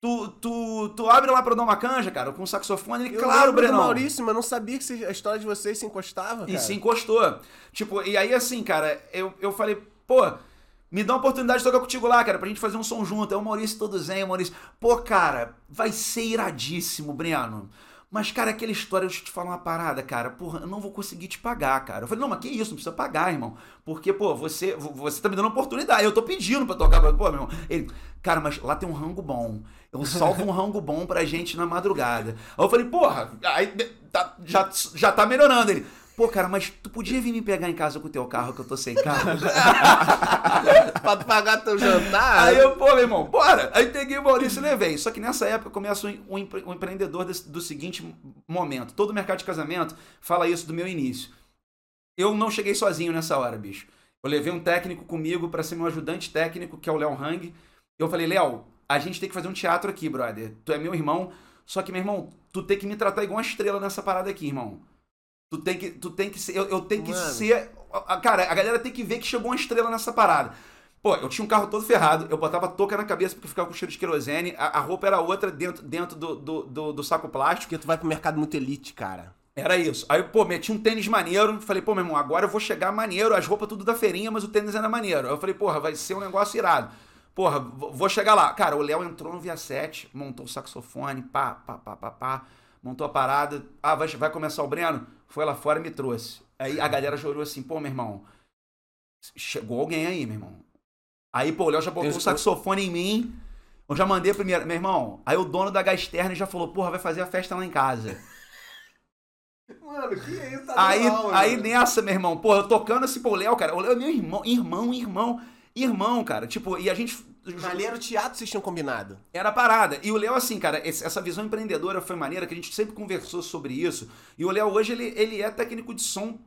S1: tu, tu, tu abre lá pra dar uma canja, cara, com saxofone? Ele,
S2: Eu
S1: claro, Brenão.
S2: Maurício, mas não sabia que a história de vocês se encostava, cara.
S1: E se encostou. Tipo, e aí assim, cara, eu, eu falei, pô, me dá uma oportunidade de tocar contigo lá, cara, pra gente fazer um som junto. Aí o Maurício todo zen, o Maurício, pô, cara, vai ser iradíssimo, Breno. Mas, cara, aquela história, deixa eu te falar uma parada, cara. Porra, eu não vou conseguir te pagar, cara. Eu falei, não, mas que isso, não precisa pagar, irmão. Porque, pô, você, você tá me dando uma oportunidade. Eu tô pedindo pra tocar. Pô, meu irmão. Ele, cara, mas lá tem um rango bom. Eu salvo um rango bom pra gente na madrugada. Aí eu falei, porra, aí tá- já, já tá melhorando. Ele, pô, cara, mas tu podia vir me pegar em casa com o teu carro, que eu tô sem carro? [laughs]
S2: pra pagar teu jantar.
S1: Aí eu, pô, meu irmão, bora! Aí peguei o Maurício e levei. Só que nessa época começa um, um um empreendedor desse- do seguinte momento. Todo mercado de casamento fala isso do meu início. Eu não cheguei sozinho nessa hora, bicho. Eu levei um técnico comigo pra ser meu ajudante técnico, que é o Léo Hang. Eu falei, Léo, a gente tem que fazer um teatro aqui, brother. Tu é meu irmão, só que, meu irmão, tu tem que me tratar igual uma estrela nessa parada aqui, irmão. Tu tem que, tu tem que ser. Eu, eu tenho que
S2: Mano.
S1: ser. a- a- Cara, a galera tem que ver que chegou uma estrela nessa parada. Pô, eu tinha um carro todo ferrado, eu botava touca na cabeça porque ficava com cheiro de querosene, a, a roupa era outra dentro, dentro do, do, do, do saco plástico.
S2: Porque tu vai pro mercado muito elite, cara.
S1: Era isso. Aí, pô, meti um tênis maneiro. Falei, pô, meu irmão, agora eu vou chegar maneiro. As roupas tudo da feirinha, mas o tênis era maneiro. Aí eu falei, porra, vai ser um negócio irado. Porra, vou chegar lá. Cara, o Léo entrou no Via 7, montou o saxofone, pá, pá, pá, pá, pá. Montou a parada. Ah, vai, vai começar o Breno? Foi lá fora e me trouxe. Aí a galera chorou assim, pô, meu irmão, chegou alguém aí, meu irmão. Aí, pô, o Léo já botou o saxofone em mim. Eu já mandei a primeira. Meu irmão, aí o dono da Gasterna já falou, porra, vai fazer a festa lá em casa. [laughs]
S2: Mano, que é isso? Tá
S1: Aí, aí
S2: mano.
S1: nessa, meu irmão, pô, eu tocando assim, pô, o Léo, cara, o Léo é meu irmão, irmão, irmão, irmão, cara. Tipo, e a gente.
S2: Ali era o teatro vocês tinham combinado.
S1: Era a parada. E o Léo, assim, cara, essa visão empreendedora foi maneira, que a gente sempre conversou sobre isso. E o Léo hoje, ele, ele é técnico de som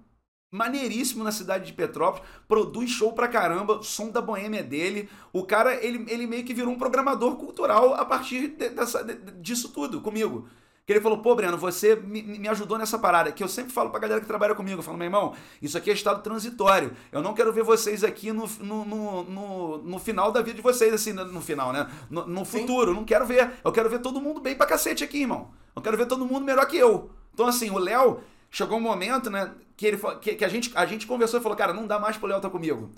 S1: maneiríssimo na cidade de Petrópolis, produz show pra caramba, som da boêmia é dele. O cara, ele, ele meio que virou um programador cultural a partir de- dessa, de- disso tudo, comigo. Que ele falou, pô, Breno, você me, me ajudou nessa parada. Que eu sempre falo pra galera que trabalha comigo. Eu falo, meu irmão, isso aqui é estado transitório. Eu não quero ver vocês aqui no, no, no, no, no final da vida de vocês, assim, no, final, né? No, no futuro. Não quero ver. Eu quero ver todo mundo bem pra cacete aqui, irmão. Eu quero ver todo mundo melhor que eu. Então, assim, o Léo, chegou um momento, né, que, ele, que, que a, gente, a gente conversou e falou, cara, não dá mais pro Léo estar comigo.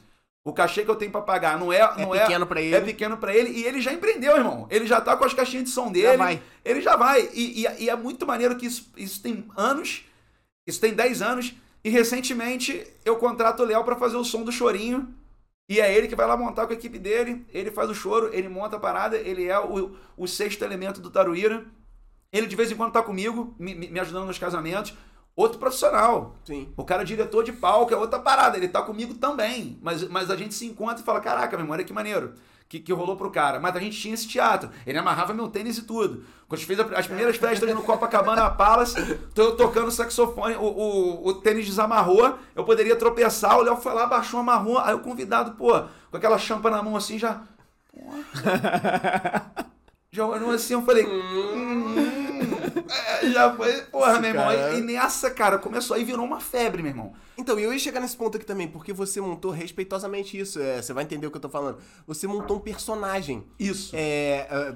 S1: O cachê que eu tenho pra pagar não é, não
S2: pequeno pra ele.
S1: É pequeno pra ele. E ele já empreendeu, irmão. Ele já tá com as caixinhas de som dele.
S2: vai.
S1: Ele já vai. E, e- e é muito maneiro que isso, isso tem anos. Isso tem 10 anos. E recentemente eu contrato o Léo pra fazer o som do chorinho. E é ele que vai lá montar com a equipe dele. Ele faz o choro, ele monta a parada. Ele é o, o sexto elemento do Taruíra. Ele de vez em quando tá comigo, me me ajudando nos casamentos. Outro profissional.
S2: Sim.
S1: O cara é diretor de palco, é outra parada. Ele tá comigo também. Mas, mas a gente se encontra e fala: caraca, olha que maneiro. Que, que rolou pro cara. Mas a gente tinha esse teatro. Ele amarrava meu tênis e tudo. Quando a gente fez a- as primeiras festas no Copacabana Palace, [laughs] tô tocando saxofone, o, o, o tênis desamarrou, eu poderia tropeçar, o Léo foi lá, baixou, amarrou. Aí o convidado, pô, com aquela champa na mão assim, já. [laughs] Já olhou assim, eu falei. "Hum, é, já foi. Porra, meu irmão.
S3: cara-
S1: E, e nessa, cara, começou aí virou uma febre, meu irmão.
S2: Então, e eu ia chegar nesse ponto aqui também, porque você montou respeitosamente isso. é, você vai entender o que eu tô falando. Você montou um personagem.
S1: Isso.
S2: É. é,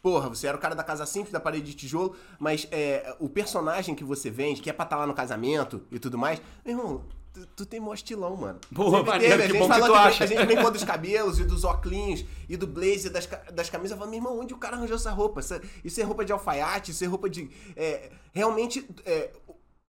S2: Porra, você era o cara da casa simples, da parede de tijolo, mas é, o personagem que você vende, que é pra estar lá no casamento e tudo mais, meu irmão, tu, tu tem mó estilão, mano.
S1: Porra,
S2: Sempre
S1: maneiro,
S2: teve, a
S1: que
S2: gente
S1: bom que
S2: falou
S1: tu acha.
S2: A gente brincou dos cabelos e dos óculos e do blazer, das, das camisas. Eu falei, meu irmão, onde o cara arranjou essa roupa? Isso, é- isso é roupa de alfaiate, isso é roupa de. é, realmente. é,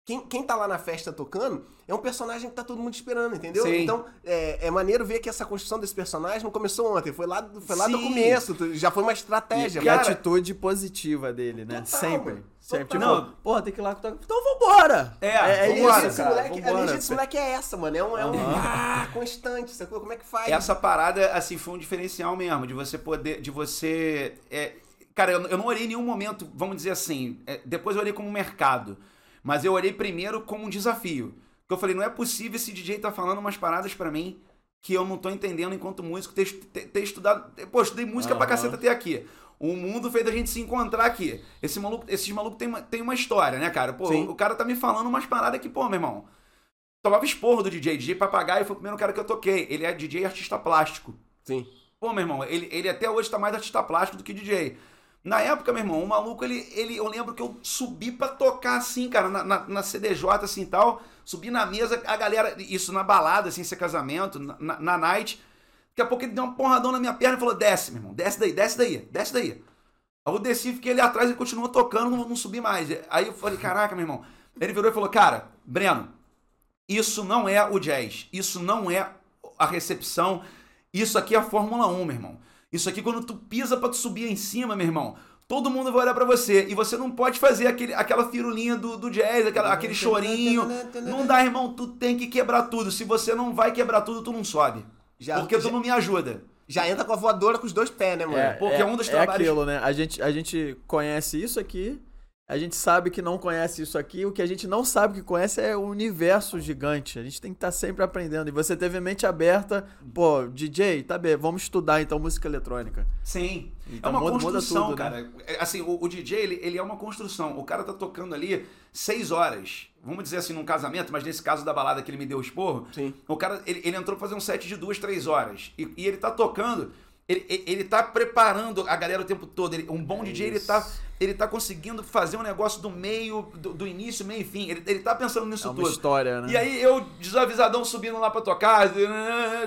S2: quem, quem tá lá na festa tocando é um personagem que tá todo mundo esperando, entendeu?
S1: Sim.
S2: Então, é, é maneiro ver que essa construção desse personagem não começou ontem, foi lá, do- foi lá do começo, já foi uma estratégia.
S3: E
S1: Cara-
S3: a atitude positiva dele, né?
S2: Total,
S3: Sempre.
S2: mano.
S3: Sempre. Tipo, não, porra, tem que ir lá. Então vambora!
S1: É,
S3: é,
S2: A
S3: é
S1: vambora,
S3: isso, cara.
S2: moleque, a
S3: vambora.
S2: energia desse moleque é essa, mano. É um, é um ah, constante, sacou? Como é que faz?
S1: Essa parada, assim, foi um diferencial mesmo, de você poder, de você... é, cara, eu, eu não olhei em nenhum momento, vamos dizer assim, é, depois eu olhei como mercado, mas eu olhei primeiro como um desafio. Porque eu falei, não é possível esse DJ tá falando umas paradas pra mim que eu não tô entendendo enquanto músico, ter, ter, ter estudado... Pô, estudei música pra
S3: Aham.
S1: caceta até aqui. O mundo fez a gente se encontrar aqui. Esse maluco, esses malucos tem, uma- tem uma história, né, cara? Pô,
S2: Sim.
S1: o cara tá me falando umas paradas que, pô, meu irmão... Tomava esporro do DJ. DJ Papagaio foi o primeiro cara que eu toquei. Ele é DJ artista plástico.
S2: Sim.
S1: Pô, meu irmão, ele, ele até hoje tá mais artista plástico do que DJ. Na época, meu irmão, o maluco, ele, ele, eu lembro que eu subi pra tocar assim, cara, na, na, na CDJ, assim e tal. Subi na mesa, a galera, isso na balada, assim, esse casamento, na, na- na night. Daqui a pouco ele deu uma porradão na minha perna e falou: desce, meu irmão, desce daí, desce daí, desce daí. Aí eu desci, fiquei ali atrás e continuou tocando, não, não subi mais. Aí eu falei: caraca, meu irmão. Ele virou e falou: cara, Breno, isso não é o jazz, isso não é a recepção, isso aqui é a Fórmula 1, meu irmão. Isso aqui, quando tu pisa pra tu subir em cima, meu irmão, todo mundo vai olhar pra você. E você não pode fazer aquele, aquela firulinha do, do jazz, aquela- aquele chorinho. Não dá, irmão, tu tem que quebrar tudo. Se você não vai quebrar tudo, tu não sobe.
S2: Já-
S1: porque tu
S2: já-
S1: não me ajuda.
S2: Já entra com a voadora com os dois pés, né, mano?
S3: É,
S1: Porque
S3: é,
S1: um dos
S3: é
S1: trabalhos-
S3: aquilo, né? A gente, a gente conhece isso aqui, a gente sabe que não conhece isso aqui, o que a gente não sabe que conhece é o universo gigante. A gente tem que estar sempre aprendendo. E você teve a mente aberta, pô, DJ, tá bem, vamos estudar então música eletrônica.
S1: Sim.
S3: Então
S1: é uma
S3: muda- muda
S1: construção,
S3: tudo, né?
S1: cara. É, Assim, o, o DJ, ele, ele é uma construção. O cara tá tocando ali seis horas. Vamos dizer assim, num casamento, mas nesse caso da balada que ele me deu o esporro,
S2: Sim.
S1: o cara, ele, ele entrou pra fazer um set de duas, três horas. E, e ele tá tocando, ele, ele, ele tá preparando a galera o tempo todo. Ele- um bom DJ, ele tá, ele tá conseguindo fazer um negócio do meio, do, do início, meio e fim. Ele, ele tá pensando nisso
S3: É uma
S1: tudo.
S3: história, né?
S1: E aí eu, desavisadão, subindo lá pra tocar,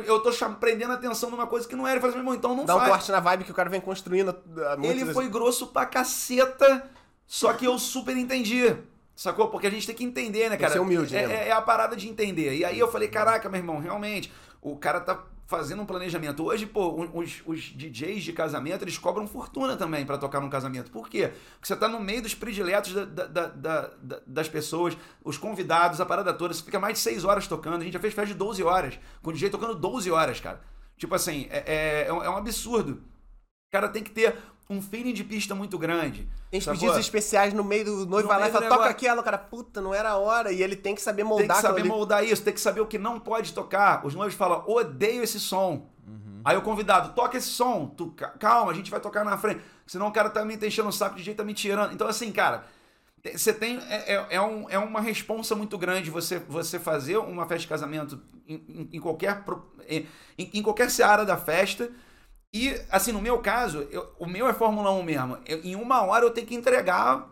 S1: eu tô prendendo atenção numa coisa que não era. Eu falei assim, meu irmão, então não
S2: Dá um
S1: faz.
S2: corte na vibe que o cara vem construindo.
S1: Ele
S2: anos.
S1: foi grosso pra caceta, só que eu super entendi. Sacou? Porque a gente tem que entender, né, cara?
S2: ser humilde,
S1: é,
S2: né,
S1: é- é a parada de entender. E aí eu falei, caraca, meu irmão, realmente, o cara tá fazendo um planejamento. Hoje, pô, os, os DJs de casamento, eles cobram fortuna também para tocar num casamento. Por quê? Porque você tá no meio dos prediletos da, da, da, das pessoas, os convidados, a parada toda. Você fica mais de 6 horas tocando. A gente já fez festa de 12 horas, com o DJ tocando 12 horas, cara. Tipo assim, é, é, é um absurdo. O cara tem que ter um feeling de pista muito grande.
S2: Tem os pedidos especiais no meio do noivo, vai lá e fala, toca aquela, cara, puta, não era a hora. E ele tem que saber moldar.
S1: Tem que saber moldar isso, tem que saber o que não pode tocar. Os noivos falam, odeio esse som. Uhum. Aí o convidado, toca esse som. Tu, calma, a gente vai tocar na frente. Senão o cara tá me enchendo o saco, de jeito tá me tirando. Então assim, cara, você tem. É, é, é, um, é uma responsa muito grande você, você fazer uma festa de casamento em, em, em qualquer. Em, em qualquer seara da festa e, assim, no meu caso, eu, o meu é Fórmula 1 mesmo. Eu, em uma hora eu tenho que entregar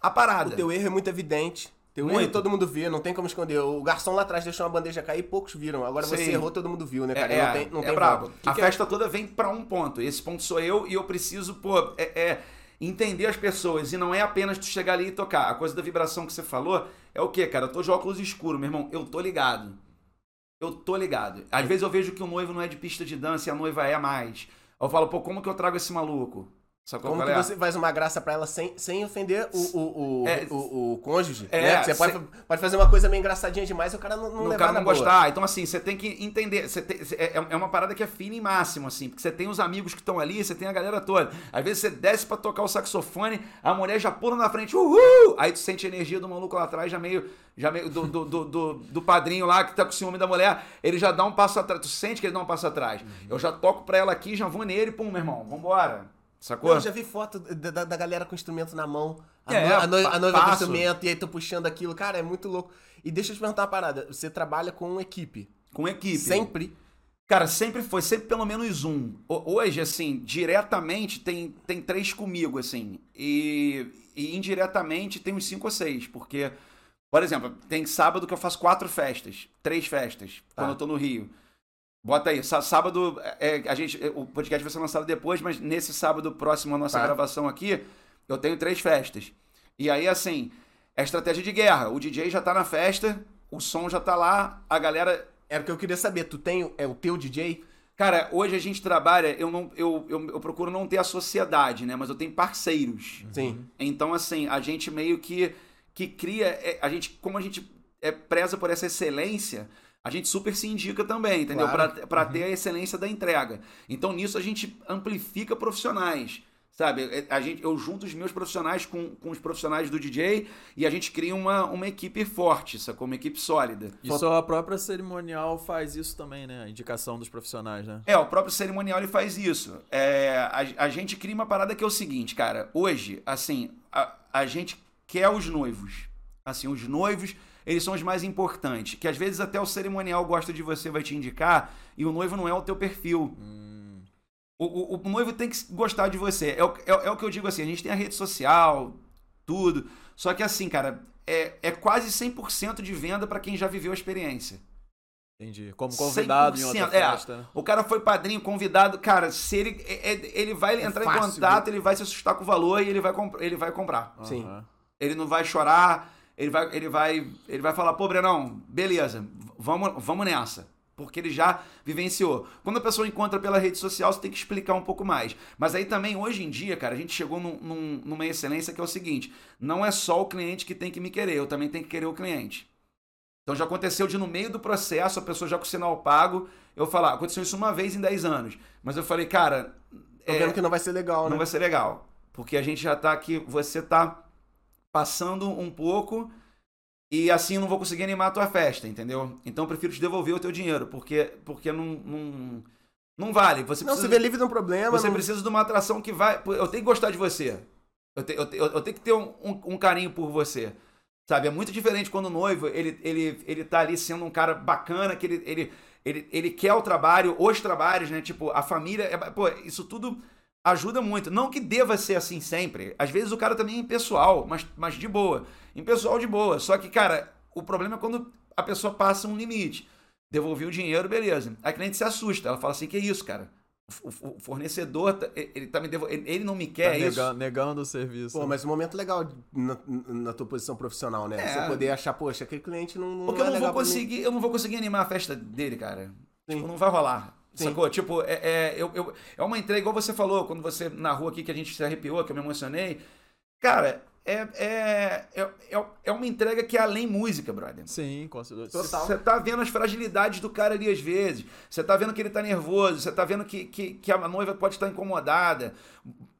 S1: a parada.
S2: O teu erro é muito evidente. Teu muito. erro todo mundo vê, não tem como esconder. O garçom lá atrás deixou uma bandeja cair, poucos viram. Agora você errou, todo mundo viu, né, cara?
S1: É,
S2: não
S1: tem, não é tem brabo. a que festa é? toda vem para um ponto. Esse ponto sou eu e eu preciso, pô, é, é, entender as pessoas. E não é apenas tu chegar ali e tocar. A coisa da vibração que você falou é o quê, cara? Eu tô de óculos escuro, meu irmão. Eu tô ligado. Eu tô ligado. Às vezes eu vejo que o noivo não é de pista de dança e a noiva é mais. Eu falo, pô, como que eu trago esse maluco?
S2: Sacou Como que você faz uma graça pra ela sem, sem ofender o, o, o, é, o, o cônjuge? É, né? Você pode, pode fazer uma coisa meio engraçadinha demais e o cara não, não
S1: o cara não gostar. Então, assim, você tem que entender. Você tem, é, é uma parada que é fina e máximo, assim. Porque você tem os amigos que estão ali, você tem a galera toda. Às vezes você desce pra tocar o saxofone, a mulher já pula na frente, uhul! Aí tu sente a energia do maluco lá atrás, já meio. Já meio do, do, do, do, do padrinho lá que tá com ciúme da mulher. Ele já dá um passo atrás. Tu sente que ele dá um passo atrás. Uhum. Eu já toco pra ela aqui, já vou nele, pum, meu irmão, vambora. Sacou?
S2: Eu já vi foto da, da galera com instrumento na mão. A, é, no, a, noiva, a noiva com instrumento, e aí tô puxando aquilo. Cara, é muito louco. E deixa eu te perguntar uma parada. Você trabalha com equipe.
S1: Com equipe.
S2: Sempre.
S1: Cara, sempre foi, sempre pelo menos um. Hoje, assim, diretamente tem, tem três comigo, assim. E, e indiretamente tem uns cinco ou seis, porque, por exemplo, tem sábado que eu faço quatro festas, três festas, quando tá. eu tô no Rio. Bota aí, sábado, é, a gente, o podcast vai ser lançado depois, mas nesse sábado próximo à nossa tá. gravação aqui, eu tenho três festas. E aí, assim, é estratégia de guerra. O DJ já tá na festa, o som já tá lá, a galera.
S2: Era o que eu queria saber, tu tem é o teu DJ?
S1: Cara, hoje a gente trabalha, eu não eu, eu, eu, procuro não ter a sociedade, né? Mas eu tenho parceiros.
S2: Sim.
S1: Então, assim, a gente meio que, que cria. É, a gente, como a gente é, preza por essa excelência, a gente super se indica também, entendeu? Claro. Para uhum. ter a excelência da entrega. Então, nisso, a gente amplifica profissionais. Sabe, é, a gente, eu junto os meus profissionais com, com os profissionais do DJ e a gente cria uma, uma equipe forte, sacou? Uma equipe sólida.
S3: E só a própria cerimonial faz isso também, né? A indicação dos profissionais, né?
S1: É, o próprio cerimonial ele faz isso. É, a, a gente cria uma parada que é o seguinte, cara. Hoje, assim, a, a gente quer os noivos. Assim, os noivos eles são os mais importantes. Que às vezes até o cerimonial gosta de você, vai te indicar, e o noivo não é o teu perfil. Hum. O, o, o, noivo tem que gostar de você. É o, é, é, o que eu digo assim, a gente tem a rede social, tudo. Só que assim, cara, é, é quase 100% de venda para quem já viveu a experiência.
S3: Entendi. Como convidado em outra
S1: é, festa. É, o cara foi padrinho, convidado. Cara, se ele, é, é, ele vai entrar fácil, em contato, viu? ele vai se assustar com o valor e ele vai, ele vai comprar.
S2: Sim.
S1: Ele não vai chorar ele vai, ele vai, ele vai falar, pô, Brenão, beleza, vamos, vamos nessa. Porque ele já vivenciou. Quando a pessoa encontra pela rede social, você tem que explicar um pouco mais. Mas aí também, hoje em dia, cara, a gente chegou num, num, numa excelência que é o seguinte: não é só o cliente que tem que me querer, eu também tenho que querer o cliente. Então já aconteceu de no meio do processo, a pessoa já com o sinal pago, eu falar, aconteceu isso uma vez em 10 anos. Mas eu falei, cara.
S2: Tô é, vendo que não vai ser legal, né?
S1: Não vai ser legal. Porque a gente já tá aqui, você tá passando um pouco e assim eu não vou conseguir animar a tua festa, entendeu? Então eu prefiro te devolver o teu dinheiro, porque, porque não, não, não vale. Você
S2: não, precisa, se vê livre de um problema.
S1: Você
S2: não...
S1: precisa de uma atração que vai. Eu tenho que gostar de você. Eu, te, eu, te, eu tenho que ter um, um, um, carinho por você. Sabe? É muito diferente quando o noivo ele, ele, ele tá ali sendo um cara bacana, que ele, ele, ele, ele quer o trabalho, os trabalhos, né? Tipo, a família. É, pô, isso tudo ajuda muito. Não que deva ser assim sempre. Às vezes o cara também é impessoal, mas, mas de boa. Impessoal de boa. Só que, cara, o problema é quando a pessoa passa um limite. Devolvi o dinheiro, beleza. A cliente se assusta. Ela fala assim: que isso, cara? O, fornecedor, tá, ele tá me ele não me quer
S3: tá
S1: isso.
S3: Negando, o serviço.
S2: Pô, mas um momento legal na, na tua posição profissional, né? É. Você poder achar, poxa, aquele cliente não, não
S1: Porque eu não vou conseguir, eu não vou conseguir animar a festa dele, cara. Tipo, não vai rolar.
S2: Sim.
S1: Sacou? Tipo, é, é, eu, eu- é uma entrega, igual você falou, quando você na rua aqui que a gente se arrepiou, que eu me emocionei. Cara, é, é, é, é, é uma entrega que é além música, brother.
S3: Sim, com certeza.
S2: Total.
S1: Você tá vendo as fragilidades do cara ali às vezes. Você tá vendo que ele tá nervoso. Você tá vendo que, que, que a noiva pode estar incomodada.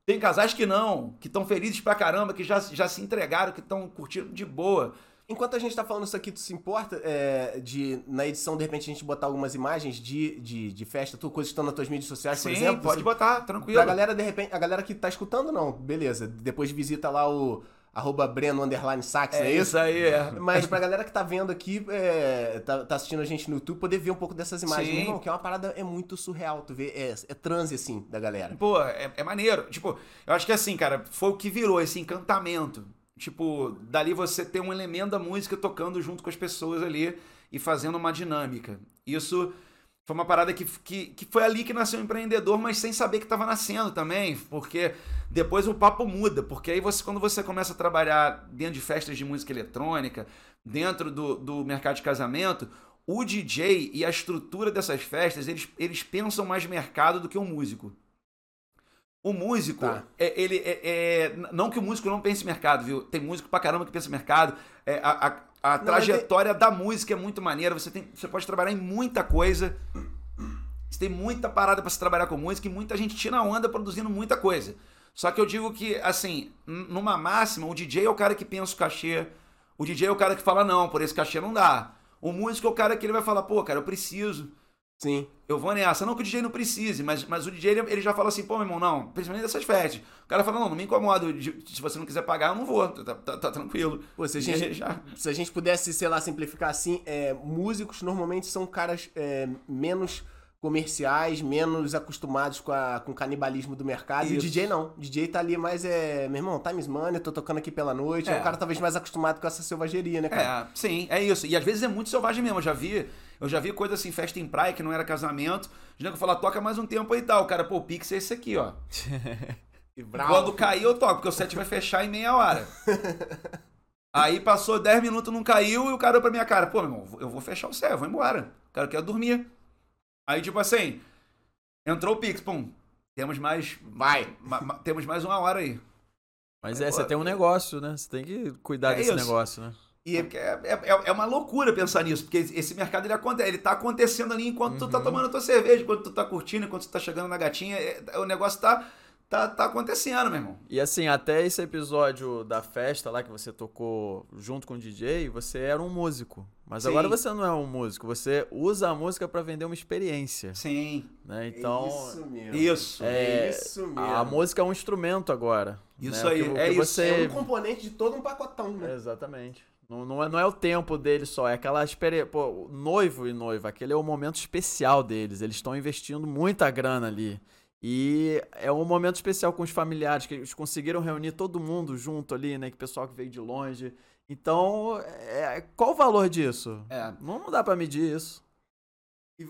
S1: Tem casais que não, que estão felizes pra caramba, que já, já se entregaram, que estão curtindo de boa.
S2: Enquanto a gente tá falando isso aqui, tu se importa é, de, na edição, de repente, a gente botar algumas imagens de, de, de festa, tu, coisas que estão nas tuas mídias sociais, por
S1: Sim,
S2: exemplo?
S1: pode botar, tranquilo.
S2: Pra galera, de repente, a galera que tá escutando, não, beleza. Depois visita lá o arroba Breno underline sax, não é isso?
S1: aí, é.
S2: Mas pra galera que tá vendo aqui, é, tá, tá assistindo a gente no YouTube, poder ver um pouco dessas imagens.
S1: Sim.
S2: Irmão, que é uma parada é muito surreal, tu vê, é, é transe, assim, da galera.
S1: Pô, é, é maneiro. Tipo, eu acho que assim, cara, foi o que virou esse encantamento. Tipo, dali você tem um elemento da música tocando junto com as pessoas ali e fazendo uma dinâmica. Isso foi uma parada que, que, que foi ali que nasceu o empreendedor, mas sem saber que estava nascendo também, porque depois o papo muda, porque aí você, quando você começa a trabalhar dentro de festas de música eletrônica, dentro do, do mercado de casamento, o DJ e a estrutura dessas festas, eles, eles pensam mais mercado do que o músico. O músico,
S2: Tá.
S1: é, ele é, é- Não que o músico não pense mercado, viu? Tem músico pra caramba que pensa mercado. É, a a, a
S2: Não,
S1: trajetória da música é muito maneira. Você, tem, você pode trabalhar em muita coisa. Você tem muita parada pra se trabalhar com música e muita gente tira onda produzindo muita coisa. Só que eu digo que, assim, numa máxima, o DJ é o cara que pensa o cachê. O DJ é o cara que fala, não, por esse cachê não dá. O músico é o cara que ele vai falar, pô, cara, eu preciso.
S2: Sim.
S1: Eu vou nessa. Não que o DJ não precise, mas, mas o DJ ele, ele já fala assim, pô, meu irmão, não, principalmente dessas festas. O cara fala, não, não me incomoda. Se você não quiser pagar, eu não vou. Tá, tá- tá tranquilo.
S2: Pô, se a gente,
S1: já-
S2: se a gente pudesse, sei lá, simplificar assim, é, músicos normalmente são caras é, menos comerciais, menos acostumados com, a, com o canibalismo do mercado. E o
S1: Isso.
S2: DJ não. O DJ tá ali mais, é, meu irmão, times money, tô tocando aqui pela noite. É,
S1: É.
S2: um cara talvez mais acostumado com essa selvageria, né, cara?
S1: É, sim, é isso. E às vezes é muito selvagem mesmo. Eu já vi, eu já vi coisa assim, festa em praia, que não era casamento. De nego falar, toca mais um tempo aí e tal. O cara, pô, o Pix é esse aqui, ó. [laughs] Quando cair, eu toco, porque o set vai fechar em meia hora. [laughs] Aí passou 10 minutos, não caiu, e o cara olhou pra minha cara, pô, meu irmão, eu vou fechar o set, eu vou embora. O cara quer dormir. Aí, tipo assim, entrou o Pix, pum. Temos mais.
S2: Vai.
S1: ma- ma- temos mais uma hora aí.
S3: Mas é, você tem um negócio, né? Você tem que cuidar
S1: É
S3: desse
S1: isso.
S3: negócio, né?
S2: E
S1: Porque é, é, é uma loucura pensar nisso, porque esse mercado ele, acontece, ele tá acontecendo ali enquanto tu tá
S3: Uhum.
S1: tomando a tua cerveja, enquanto tu tá curtindo, enquanto tu tá chegando na gatinha, é- o negócio tá, tá, tá acontecendo, meu irmão.
S3: E assim, até esse episódio da festa lá que você tocou junto com o DJ, você era um músico. Mas
S1: Sim.
S3: agora você não é um músico, você usa a música pra vender uma experiência,
S1: Sim.
S3: né? Então,
S2: isso mesmo.
S1: Isso.
S3: É,
S2: É isso mesmo.
S3: a música é um instrumento agora.
S1: Isso
S3: né?
S1: Aí,
S3: que- o
S1: é
S3: que
S1: isso.
S3: Você...
S2: É um componente de todo um pacotão, né?
S3: Exatamente. Não, não, é, não é o tempo deles só, é aquela experiência. Pô, noivo e noiva, aquele é o momento especial deles. Eles estão investindo muita grana ali. E é um momento especial com os familiares, que eles conseguiram reunir todo mundo junto ali, né? Que o pessoal que veio de longe. Então, é, qual o valor disso?
S1: É.
S3: Não, dá pra medir isso.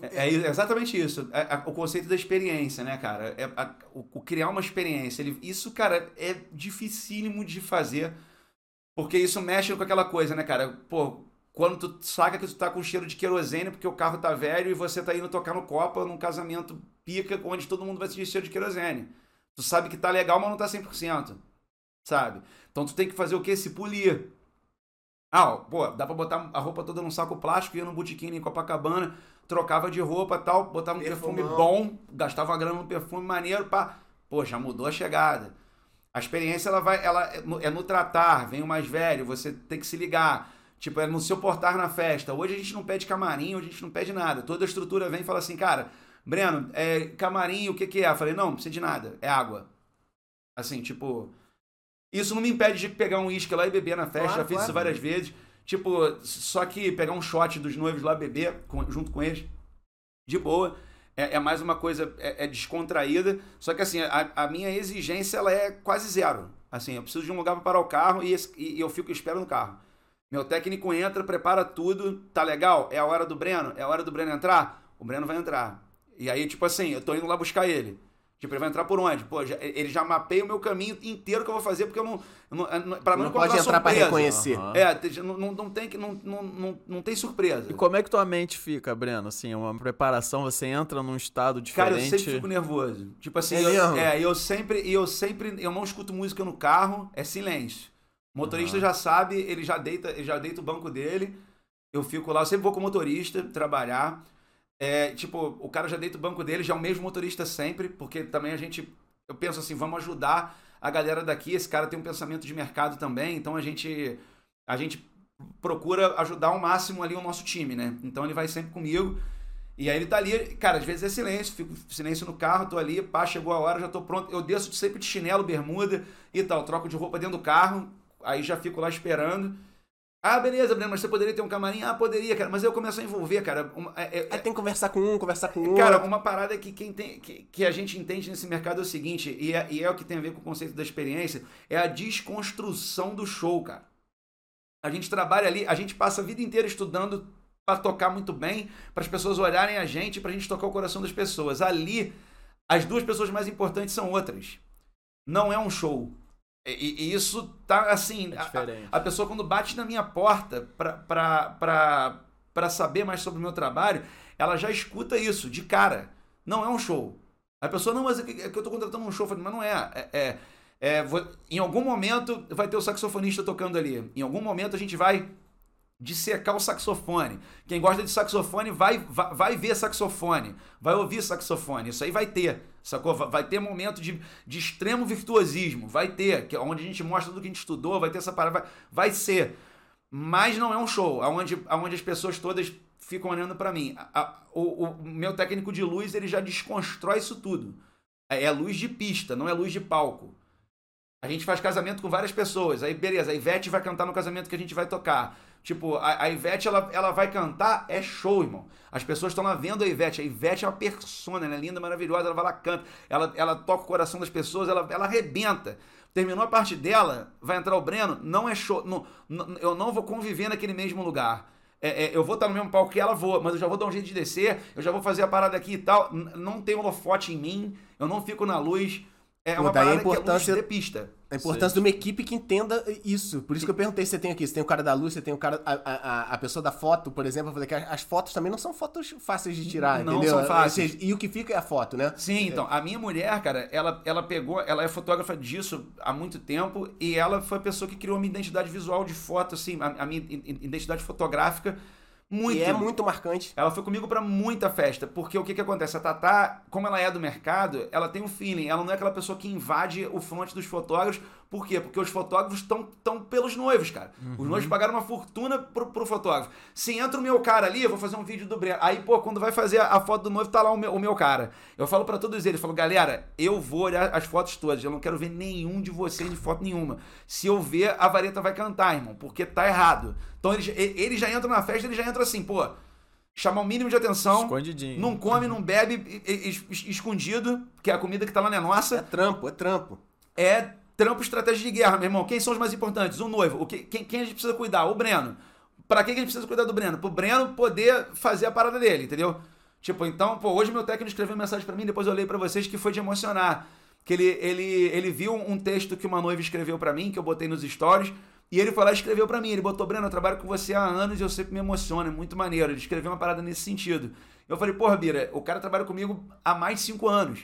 S1: É, é exatamente isso. É, é o conceito da experiência, né, cara? É, a- o, o criar uma experiência. Ele- isso, cara, é dificílimo de fazer. Porque isso mexe com aquela coisa, né, cara? Pô, quando tu saca que tu tá com cheiro de querosene porque o carro tá velho e você tá indo tocar no Copa num casamento pica onde todo mundo vai sentir cheiro de querosene. Tu sabe que tá legal, mas não tá 100%. Sabe? Então tu tem que fazer o quê? Se polir. Ah, ó, pô, dá pra botar a roupa toda num saco plástico, ia no botequim em Copacabana, trocava de roupa e tal, botava um perfume
S2: Perfumão.
S1: bom, gastava grana no perfume maneiro, pá. Pô, já mudou a chegada. A experiência, ela vai, ela é no, é no tratar, vem o mais velho, você tem que se ligar. Tipo, é no seu portar na festa. Hoje a gente não pede camarim, hoje a gente não pede nada. Toda a estrutura vem e fala assim, cara, Breno, é, camarim, o que que é? Eu falei, não, não precisa de nada, é água. Assim, tipo... Isso não me impede de pegar um uísque lá e beber na festa,
S2: Claro,
S1: já fiz
S2: claro.
S1: isso várias vezes. Tipo, só que pegar um shot dos noivos lá, beber com- junto com eles, de boa. É, é mais uma coisa é, é descontraída. Só que assim, a, a minha exigência ela é quase zero. Assim, eu preciso de um lugar para parar o carro e, esse- e eu fico espero no carro. Meu técnico entra, prepara tudo, tá legal? É a hora do Breno? É a hora do Breno entrar? O Breno vai entrar. E aí, tipo assim, eu tô indo lá buscar ele. Tipo, ele vai entrar por onde? Pô, já- ele já mapeia o meu caminho inteiro que eu vou fazer, porque eu não. eu não, eu não pra não,
S2: Não pode entrar pra
S1: surpresa.
S2: reconhecer.
S3: Aham.
S1: É, não, não, não tem, que- não, não, não, não tem surpresa.
S3: E como é que tua mente fica, Breno? Assim, uma preparação, você entra num estado
S1: Cara, eu
S3: diferente.
S1: sempre fico nervoso. Tipo assim,
S2: É
S1: eu, é, eu sempre, e eu sempre, eu não escuto música no carro, é silêncio. O motorista
S3: Aham.
S1: já sabe, ele já deita, ele já deita o banco dele. Eu fico lá, eu sempre vou com o motorista trabalhar. É, tipo, o cara já deita o banco dele, já é o mesmo motorista sempre, porque também a gente, eu penso assim, vamos ajudar a galera daqui. Esse cara tem um pensamento de mercado também, então a gente, a gente procura ajudar ao máximo ali o nosso time, né? Então ele vai sempre comigo. E aí ele tá ali, cara, às vezes é silêncio, fico silêncio no carro, tô ali, pá, chegou a hora, já tô pronto. Eu desço sempre de chinelo, bermuda e tal, troco de roupa dentro do carro, aí já fico lá esperando. Ah, beleza, Breno, mas você poderia ter um camarim? Ah, poderia, cara, mas eu começo a envolver, cara. uma- é- é-
S2: Aí tem que conversar com um, conversar com outro.
S1: Cara, uma parada que, quem tem, que, que a gente entende nesse mercado é o seguinte, e é, e é o que tem a ver com o conceito da experiência, é a desconstrução do show, cara. A gente trabalha ali, a gente passa a vida inteira estudando pra tocar muito bem, para as pessoas olharem a gente, pra gente tocar o coração das pessoas. Ali, as duas pessoas mais importantes são outras. Não é um show. E, e- isso tá assim.
S3: É
S1: a- a pessoa quando bate na minha porta pra, pra, pra, pra saber mais sobre o meu trabalho, ela já escuta isso de cara. Não é um show. A pessoa, não, mas é que, é que eu tô contratando um show. Eu falei, mas não é. É, é- é, vou- em algum momento vai ter o saxofonista tocando ali. Em algum momento a gente vai dissecar o saxofone. Quem gosta de saxofone vai, vai, vai ver saxofone, vai ouvir saxofone. Isso aí vai ter, sacou? Vai- ter momento de, de extremo virtuosismo, vai ter, que é onde a gente mostra tudo que a gente estudou, vai ter essa parada, vai, vai ser. Mas não é um show, aonde, aonde as pessoas todas ficam olhando pra mim. A- a- o, o meu técnico de luz, ele já desconstrói isso tudo. É, é luz de pista, não é luz de palco. A gente faz casamento com várias pessoas. Aí, beleza, a Ivete vai cantar no casamento que a gente vai tocar. Tipo, a, a Ivete, ela, ela vai cantar, é show, irmão. As pessoas estão lá vendo a Ivete. A Ivete é uma persona, ela é linda, maravilhosa, ela vai lá, canta. Ela, ela toca o coração das pessoas, ela, ela arrebenta. Terminou a parte dela, vai entrar o Breno, não é show. Não, não- eu não vou conviver naquele mesmo lugar. É, é, eu vou estar no mesmo palco que ela, vou, mas eu já vou dar um jeito de descer, eu já vou fazer a parada aqui e tal. N- não tem holofote em mim, eu não fico na luz. É
S2: Pô,
S1: uma
S2: daí a
S1: é
S2: importância-
S1: luz de pista.
S2: A importância de uma equipe que entenda isso. Por isso que eu perguntei se você tem aqui. Você tem o cara da luz, você tem o cara. A, a, a- pessoa da foto, por exemplo. Eu falei que as fotos também não são fotos fáceis de tirar,
S1: Não
S2: entendeu?
S1: são fáceis.
S2: E o que fica é a foto, né?
S1: Sim, então, a minha mulher, cara, ela, ela pegou, ela é fotógrafa disso há muito tempo e ela foi a pessoa que criou a minha identidade visual de foto, assim, a, a minha identidade fotográfica muito.
S2: E é muito marcante.
S1: Ela foi comigo pra muita festa, porque o que que acontece? A Tatá, como ela é do mercado, ela tem um feeling, ela não é aquela pessoa que invade o front dos fotógrafos. Por quê? Porque os fotógrafos estão tão pelos noivos, cara. Os noivos pagaram uma fortuna pro, pro fotógrafo. Se entra o meu cara ali, eu vou fazer um vídeo do Breno. Aí, pô, quando vai fazer a foto do noivo, tá lá o meu, o meu cara. Eu falo pra todos eles, falo, galera, eu vou olhar as fotos todas, eu não quero ver nenhum de vocês de foto nenhuma. Se eu ver, a vareta vai cantar, irmão, porque tá errado. Então eles, eles já entram na festa, eles já entram assim, pô, chamar o mínimo de atenção.
S3: Escondidinho.
S1: Não come, não bebe es- escondido, que a comida que tá lá não é
S2: É
S1: nossa.
S2: trampo, é trampo.
S1: É trampo estratégia de guerra, meu irmão. Quem são os mais importantes? O noivo. O que, quem, quem a gente precisa cuidar? O Breno. Pra que a gente precisa cuidar do Breno? Pro Breno poder fazer a parada dele, entendeu? Tipo, então, pô, hoje meu técnico escreveu uma mensagem pra mim, depois eu olhei pra vocês que foi de emocionar. Que ele, ele, ele viu um texto que uma noiva escreveu pra mim, que eu botei nos stories, e ele foi lá e escreveu pra mim. Ele botou, Breno, eu trabalho com você há anos e eu sempre me emociono, é muito maneiro. Ele escreveu uma parada nesse sentido. Eu falei, porra, Bira, o cara trabalha comigo há mais de cinco anos.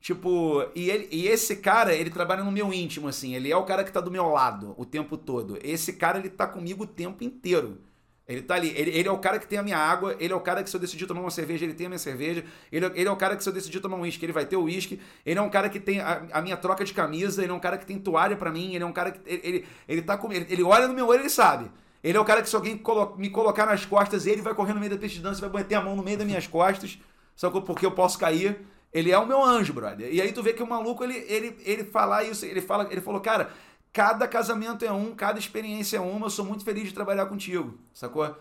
S1: Tipo, e, ele, e esse cara, ele trabalha no meu íntimo, assim. Ele é o cara que tá do meu lado o tempo todo. Esse cara, ele tá comigo o tempo inteiro. Ele tá ali. Ele, ele é o cara que tem a minha água. Ele é o cara que, se eu decidir tomar uma cerveja, ele tem a minha cerveja. Ele, é- ele é o cara que, se eu decidir tomar um uísque, ele vai ter o uísque. Ele é um cara que tem a, a minha troca de camisa. Ele é um cara que tem toalha pra mim. Ele é um cara que. Ele, ele, ele tá comigo. Ele, ele olha no meu olho, ele sabe. Ele é o cara que, se alguém colo- me colocar nas costas, ele vai correr no meio da pista de dança, vai meter a mão no meio das minhas costas. Só que porque eu posso cair. Ele é o meu anjo, brother. E aí tu vê que o maluco, ele, ele, ele fala isso, ele fala, ele falou, cara, cada casamento é um, cada experiência é uma, eu sou muito feliz de trabalhar contigo, sacou?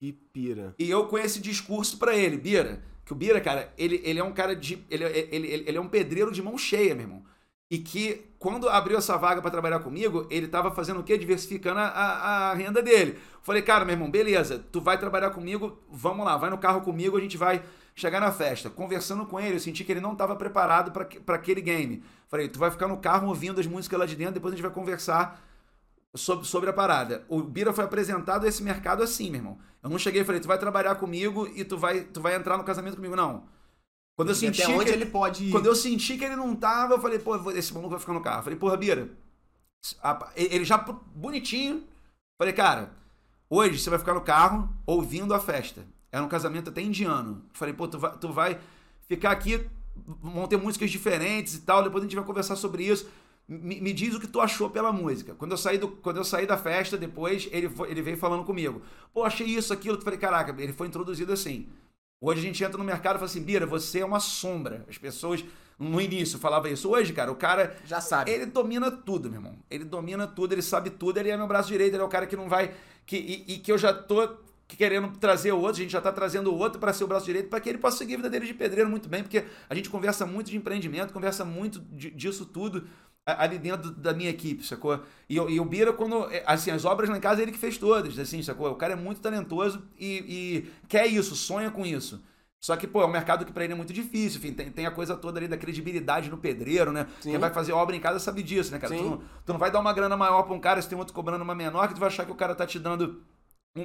S2: E pira.
S1: E eu com esse discurso pra ele, Bira, que o Bira, cara, ele, ele é um cara de. Ele, ele, ele, ele é um pedreiro de mão cheia, meu irmão. E que quando abriu essa vaga pra trabalhar comigo, ele tava fazendo o quê? Diversificando a, a, a renda dele. Falei, cara, meu irmão, beleza, tu vai trabalhar comigo, vamos lá, vai no carro comigo, a gente vai chegar na festa. Conversando com ele, eu senti que ele não estava preparado para aquele game. Falei, tu vai ficar no carro ouvindo as músicas lá de dentro, depois a gente vai conversar sobre, sobre a parada. O Bira foi apresentado a esse mercado assim, meu irmão. Eu não cheguei e falei, tu vai trabalhar comigo e tu vai, tu vai entrar no casamento comigo, não. Quando eu senti
S2: Até onde
S1: que,
S2: ele pode ir.
S1: Quando eu senti que ele não tava, eu falei, pô, esse maluco vai ficar no carro. Eu falei, porra, Bira. Ele já bonitinho. Falei, cara, hoje você vai ficar no carro ouvindo a festa. Era um casamento até indiano. Falei, pô, tu vai, tu vai ficar aqui, vão ter músicas diferentes e tal, depois a gente vai conversar sobre isso me, me, diz o que tu achou pela música. Quando eu saí, do, quando eu saí da festa, depois ele, foi, ele veio falando comigo. Pô, achei isso, aquilo. Eu falei, caraca, ele foi introduzido assim. Hoje a gente entra no mercado e fala assim, Bira, você é uma sombra. As pessoas no início falavam isso. Hoje, cara, o cara.
S2: Já sabe.
S1: Ele domina tudo, meu irmão. Ele domina tudo, ele sabe tudo. Ele é meu braço direito, ele é o cara que não vai. Que, e, e que eu já tô querendo trazer o outro, a gente já está trazendo o outro para ser o braço direito, para que ele possa seguir a vida dele de pedreiro muito bem, porque a gente conversa muito de empreendimento, conversa muito de, disso tudo ali dentro da minha equipe, sacou? E, e o Bira, quando. É, assim, as obras lá em casa, ele que fez todas, assim, sacou? O cara é muito talentoso e, e quer isso, sonha com isso. Só que, pô, é um mercado que pra ele é muito difícil, enfim, tem, tem a coisa toda ali da credibilidade no pedreiro, né? Sim. Quem vai fazer obra em casa sabe disso, né, cara? Tu não, tu não, vai dar uma grana maior pra um cara se tem outro cobrando uma menor, que tu vai achar que o cara tá te dando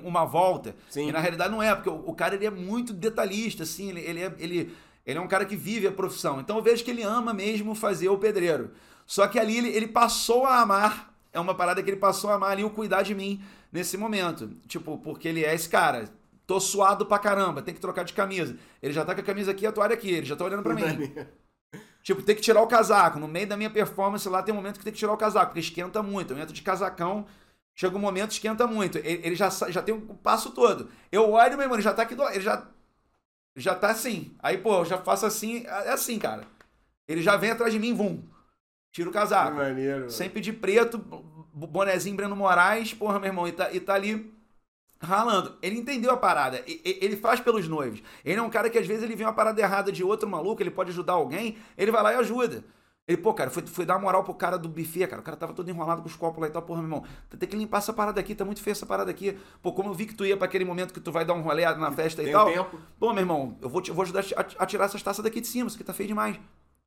S1: uma volta. Sim. E na realidade não é, porque o, o, cara ele é muito detalhista, assim, ele, ele, é, ele, ele é um cara que vive a profissão. Então eu vejo que ele ama mesmo fazer o pedreiro. Só que ali ele, ele passou a amar, é uma parada que ele passou a amar ali o cuidar de mim nesse momento. Tipo, porque ele é esse cara. Tô suado pra caramba, tem que trocar de camisa. Ele já tá com a camisa aqui e a toalha aqui, ele já tá olhando pra mim. tipo, tem que tirar o casaco. No meio da minha performance lá tem um momento que tem que tirar o casaco, porque esquenta muito. Eu entro de casacão, chega um momento, esquenta muito. Ele, ele já, já tem o um passo todo. Eu olho, meu irmão, ele já tá aqui do Ele já. Já tá assim. Aí, pô, eu já faço assim. É assim, cara. Ele já vem atrás de mim, vum. Tira o casaco.
S2: Que maneiro.
S1: Sempre de preto, bonezinho Breno Moraes, porra, meu irmão, e tá, e tá ali ralando. Ele entendeu a parada. Ele faz pelos noivos. Ele é um cara que às vezes ele vê uma parada errada de outro maluco, ele pode ajudar alguém, ele vai lá e ajuda. Ele, pô, cara, foi, foi dar moral pro cara do buffet, cara. O cara tava todo enrolado com os copos lá e tal, porra, meu irmão. Tem que limpar essa parada aqui, tá muito feia essa parada aqui. Pô, como eu vi que tu ia pra aquele momento que tu vai dar um rolê na festa e Tem tal. Tempo. Pô, meu irmão, eu vou, te, eu vou ajudar a, a tirar essas taças daqui de cima, isso aqui tá feio demais.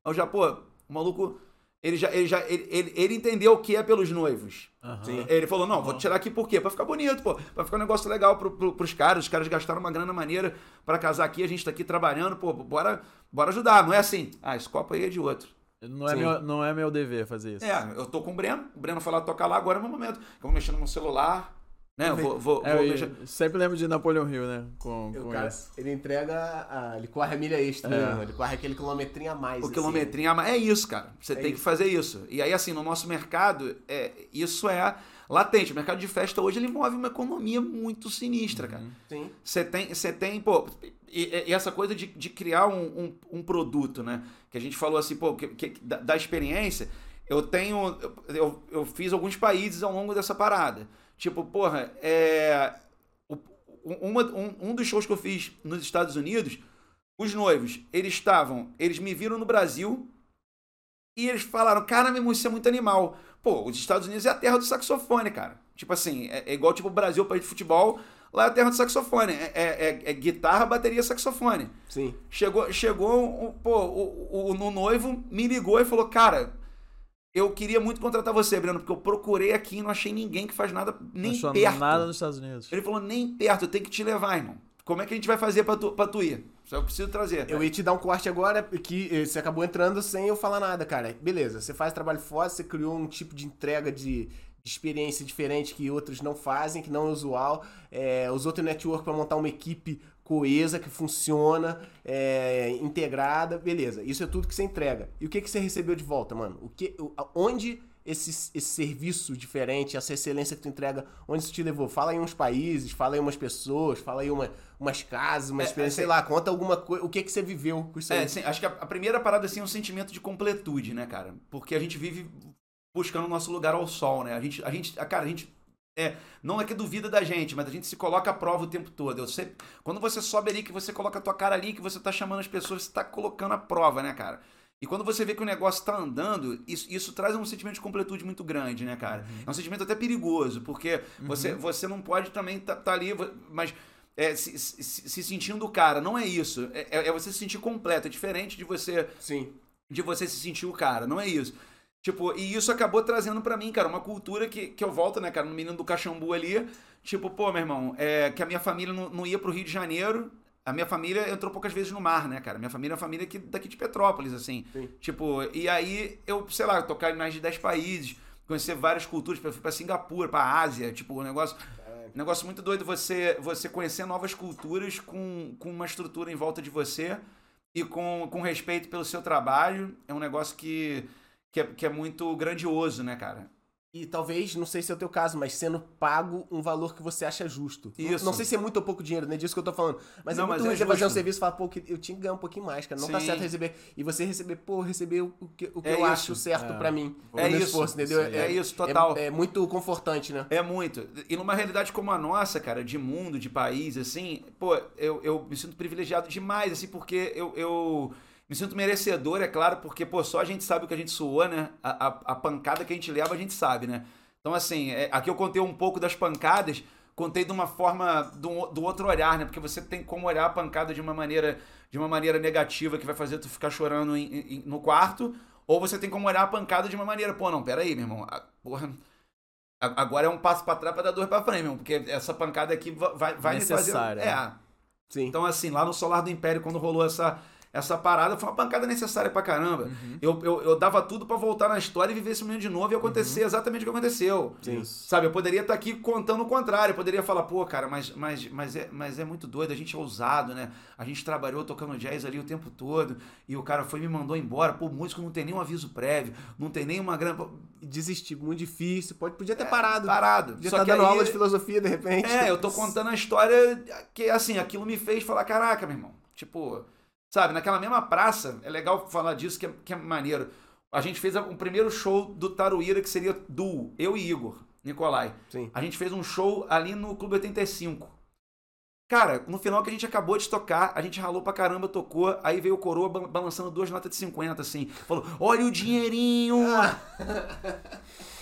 S1: Eu já, pô, o maluco ele já, ele já ele, ele, ele, entendeu o que é pelos noivos. Uhum. Ele falou: não, vou tirar aqui por quê? Pra ficar bonito, pô. Pra ficar um negócio legal pro, pro, pros caras. Os caras gastaram uma grana maneira para casar aqui, a gente tá aqui trabalhando, pô, bora, bora ajudar. Não é assim, ah, esse copo aí é de outro.
S3: Não é, meu, não é meu dever fazer isso.
S1: É, eu tô com o Breno, o Breno foi lá tocar lá, agora é o meu momento. Eu vou mexer no meu celular, né? Eu vou, vou,
S3: é, vou deixar... Sempre lembro de Napoleão Hill, né? Com,
S2: com cara, Ele entrega. A, ele corre a milha extra, é. né? Ele corre aquele quilometrinho a mais.
S1: O assim. quilometrinho a mais. É isso, cara. Você é tem isso. que fazer isso. E aí, assim, no nosso mercado, é, isso é latente. O mercado de festa hoje ele move uma economia muito sinistra, cara. Uhum.
S2: Sim.
S1: Você tem, você tem, pô. E, e, essa coisa de, de criar um, um, um, produto, né? Que a gente falou assim, pô, que, que da, da experiência, eu tenho. Eu, eu fiz alguns países ao longo dessa parada. Tipo, porra, é. Uma, um, um dos shows que eu fiz nos Estados Unidos, os noivos, eles estavam. Eles me viram no Brasil e eles falaram: Cara, meu isso é muito animal. Pô, os Estados Unidos é a terra do saxofone, cara. Tipo assim, é, é igual tipo o Brasil, país de futebol. Lá é a terra do saxofone. É, é, é, é guitarra, bateria, saxofone.
S2: Sim.
S1: Chegou, chegou pô, o, o, o, o noivo me ligou e falou: Cara eu queria muito contratar você, Breno, porque eu procurei aqui e não achei ninguém que faz nada nem não perto.
S3: nada nos Estados Unidos.
S1: Ele falou, nem perto, eu tenho que te levar, irmão. Como é que a gente vai fazer pra tu, pra tu ir? Só eu preciso trazer.
S2: Eu ia te dar um corte agora que eh, você acabou entrando sem eu falar nada, cara. Beleza, você faz trabalho fora, você criou um tipo de entrega de, experiência diferente que outros não fazem, que não é usual. É, usou teu network para montar uma equipe coesa, que funciona, é, integrada, beleza. Isso é tudo que você entrega. E o que, que você recebeu de volta, mano? O que, onde esse, esse serviço diferente, essa excelência que tu entrega, onde isso te levou? Fala aí uns países, fala aí umas pessoas, fala aí uma, umas casas, uma é, experiência, sei lá, conta alguma coisa, o que que você viveu com isso
S1: é, aí? É, acho que a, a, primeira parada assim, é um sentimento de completude, né, cara? Porque a gente vive buscando o nosso lugar ao sol, né? A gente, a gente, cara, a gente é, não é que duvida da gente, mas a gente se coloca à prova o tempo todo. Eu sempre, quando você sobe ali, que você coloca a tua cara ali, que você tá chamando as pessoas, você tá colocando a prova, né, cara? E quando você vê que o negócio tá andando, isso, isso traz um sentimento de completude muito grande, né, cara? Uhum. É um sentimento até perigoso, porque uhum. você, você não pode também tá, tá ali, mas é, se, se, se sentindo o cara. Não é isso. É, é- é você se sentir completo. É diferente de você
S2: Sim.
S1: de você se sentir o cara. Não é isso. Tipo, e isso acabou trazendo pra mim, cara, uma cultura que, que eu volto, né, cara, no menino do Caxambu ali. Tipo, pô, meu irmão, é, que a minha família não, não ia pro Rio de Janeiro. A minha família entrou poucas vezes no mar, né, cara? Minha família é uma família aqui, daqui de Petrópolis, assim.
S2: Sim.
S1: Tipo, e aí eu, sei lá, tocar em mais de 10 países, conhecer várias culturas, eu fui pra Singapura, pra Ásia, tipo, um negócio. Negócio muito doido você, você conhecer novas culturas com, com uma estrutura em volta de você e com, com respeito pelo seu trabalho. É um negócio que, que, é, que é muito grandioso, né, cara?
S2: E talvez, não sei se é o teu caso, mas sendo pago um valor que você acha justo. Não-
S1: Isso.
S2: Não, sei se é muito ou pouco dinheiro, não é disso que eu tô falando. Mas
S1: Não,
S2: é muito
S1: mas
S2: ruim
S1: é
S2: você fazer um serviço e falar, pô, que eu tinha que ganhar um pouquinho mais, cara. Não tá
S1: Sim.
S2: certo receber. E você receber, pô, receber o que, o que
S1: É
S2: eu
S1: isso.
S2: acho certo
S3: É.
S2: pra mim.
S1: É
S2: o meu
S1: isso.
S2: esforço, entendeu?
S3: Isso aí.
S1: É isso, total.
S2: É, é muito confortante, né?
S1: É muito. E numa realidade como a nossa, cara, de mundo, de país, assim, pô, eu, eu me sinto privilegiado demais, assim, porque eu, eu me sinto merecedor, é claro, porque, pô, só a gente sabe o que a gente suou, né? A, a, a pancada que a gente leva, a gente sabe, né? Então, assim, é, aqui eu contei um pouco das pancadas, contei de uma forma, do, do outro olhar, né? Porque você tem como olhar a pancada de uma maneira, de uma maneira negativa que vai fazer tu ficar chorando em- em- no quarto, ou você tem como olhar a pancada de uma maneira, pô, não, pera aí, meu irmão, a- porra, Agora é um passo pra trás pra dar dois pra frente, meu, porque essa pancada aqui va- vai, vai me fazer.
S3: Necessária,
S1: É.
S3: né?
S2: Sim.
S1: Então, assim, lá no Solar do Império, quando rolou essa, essa parada, foi uma pancada necessária pra caramba.
S3: Uhum.
S1: Eu, eu, eu dava tudo pra voltar na história e viver esse momento de novo e acontecer exatamente o que aconteceu.
S2: Sim.
S1: Sabe, eu poderia estar aqui contando o contrário. Eu poderia falar, pô, cara, mas, mas, mas, é, mas é muito doido, a gente é ousado, né? A gente trabalhou tocando jazz ali o tempo todo e o cara foi e me mandou embora. Pô, músico não tem nenhum aviso prévio, não tem nenhuma grana.
S2: Desistir, muito difícil. Pode, podia ter parado.
S1: Parado.
S2: Podia
S1: Só
S2: estar
S1: que
S2: dando
S1: aí-
S2: aula de filosofia, de repente.
S1: É, eu tô contando a história que, assim, aquilo me fez falar, caraca, meu irmão. Tipo, sabe, naquela mesma praça, é legal falar disso que é, que é maneiro. A gente fez o primeiro show do Taruíra, que seria duo, eu e Igor, Nicolai.
S2: Sim.
S1: A gente fez um show ali no Clube 85. Cara, no final que a gente acabou de tocar, a gente ralou pra caramba, tocou, aí veio o coroa ba- balançando duas notas de 50, assim. Falou, olha o dinheirinho! [laughs]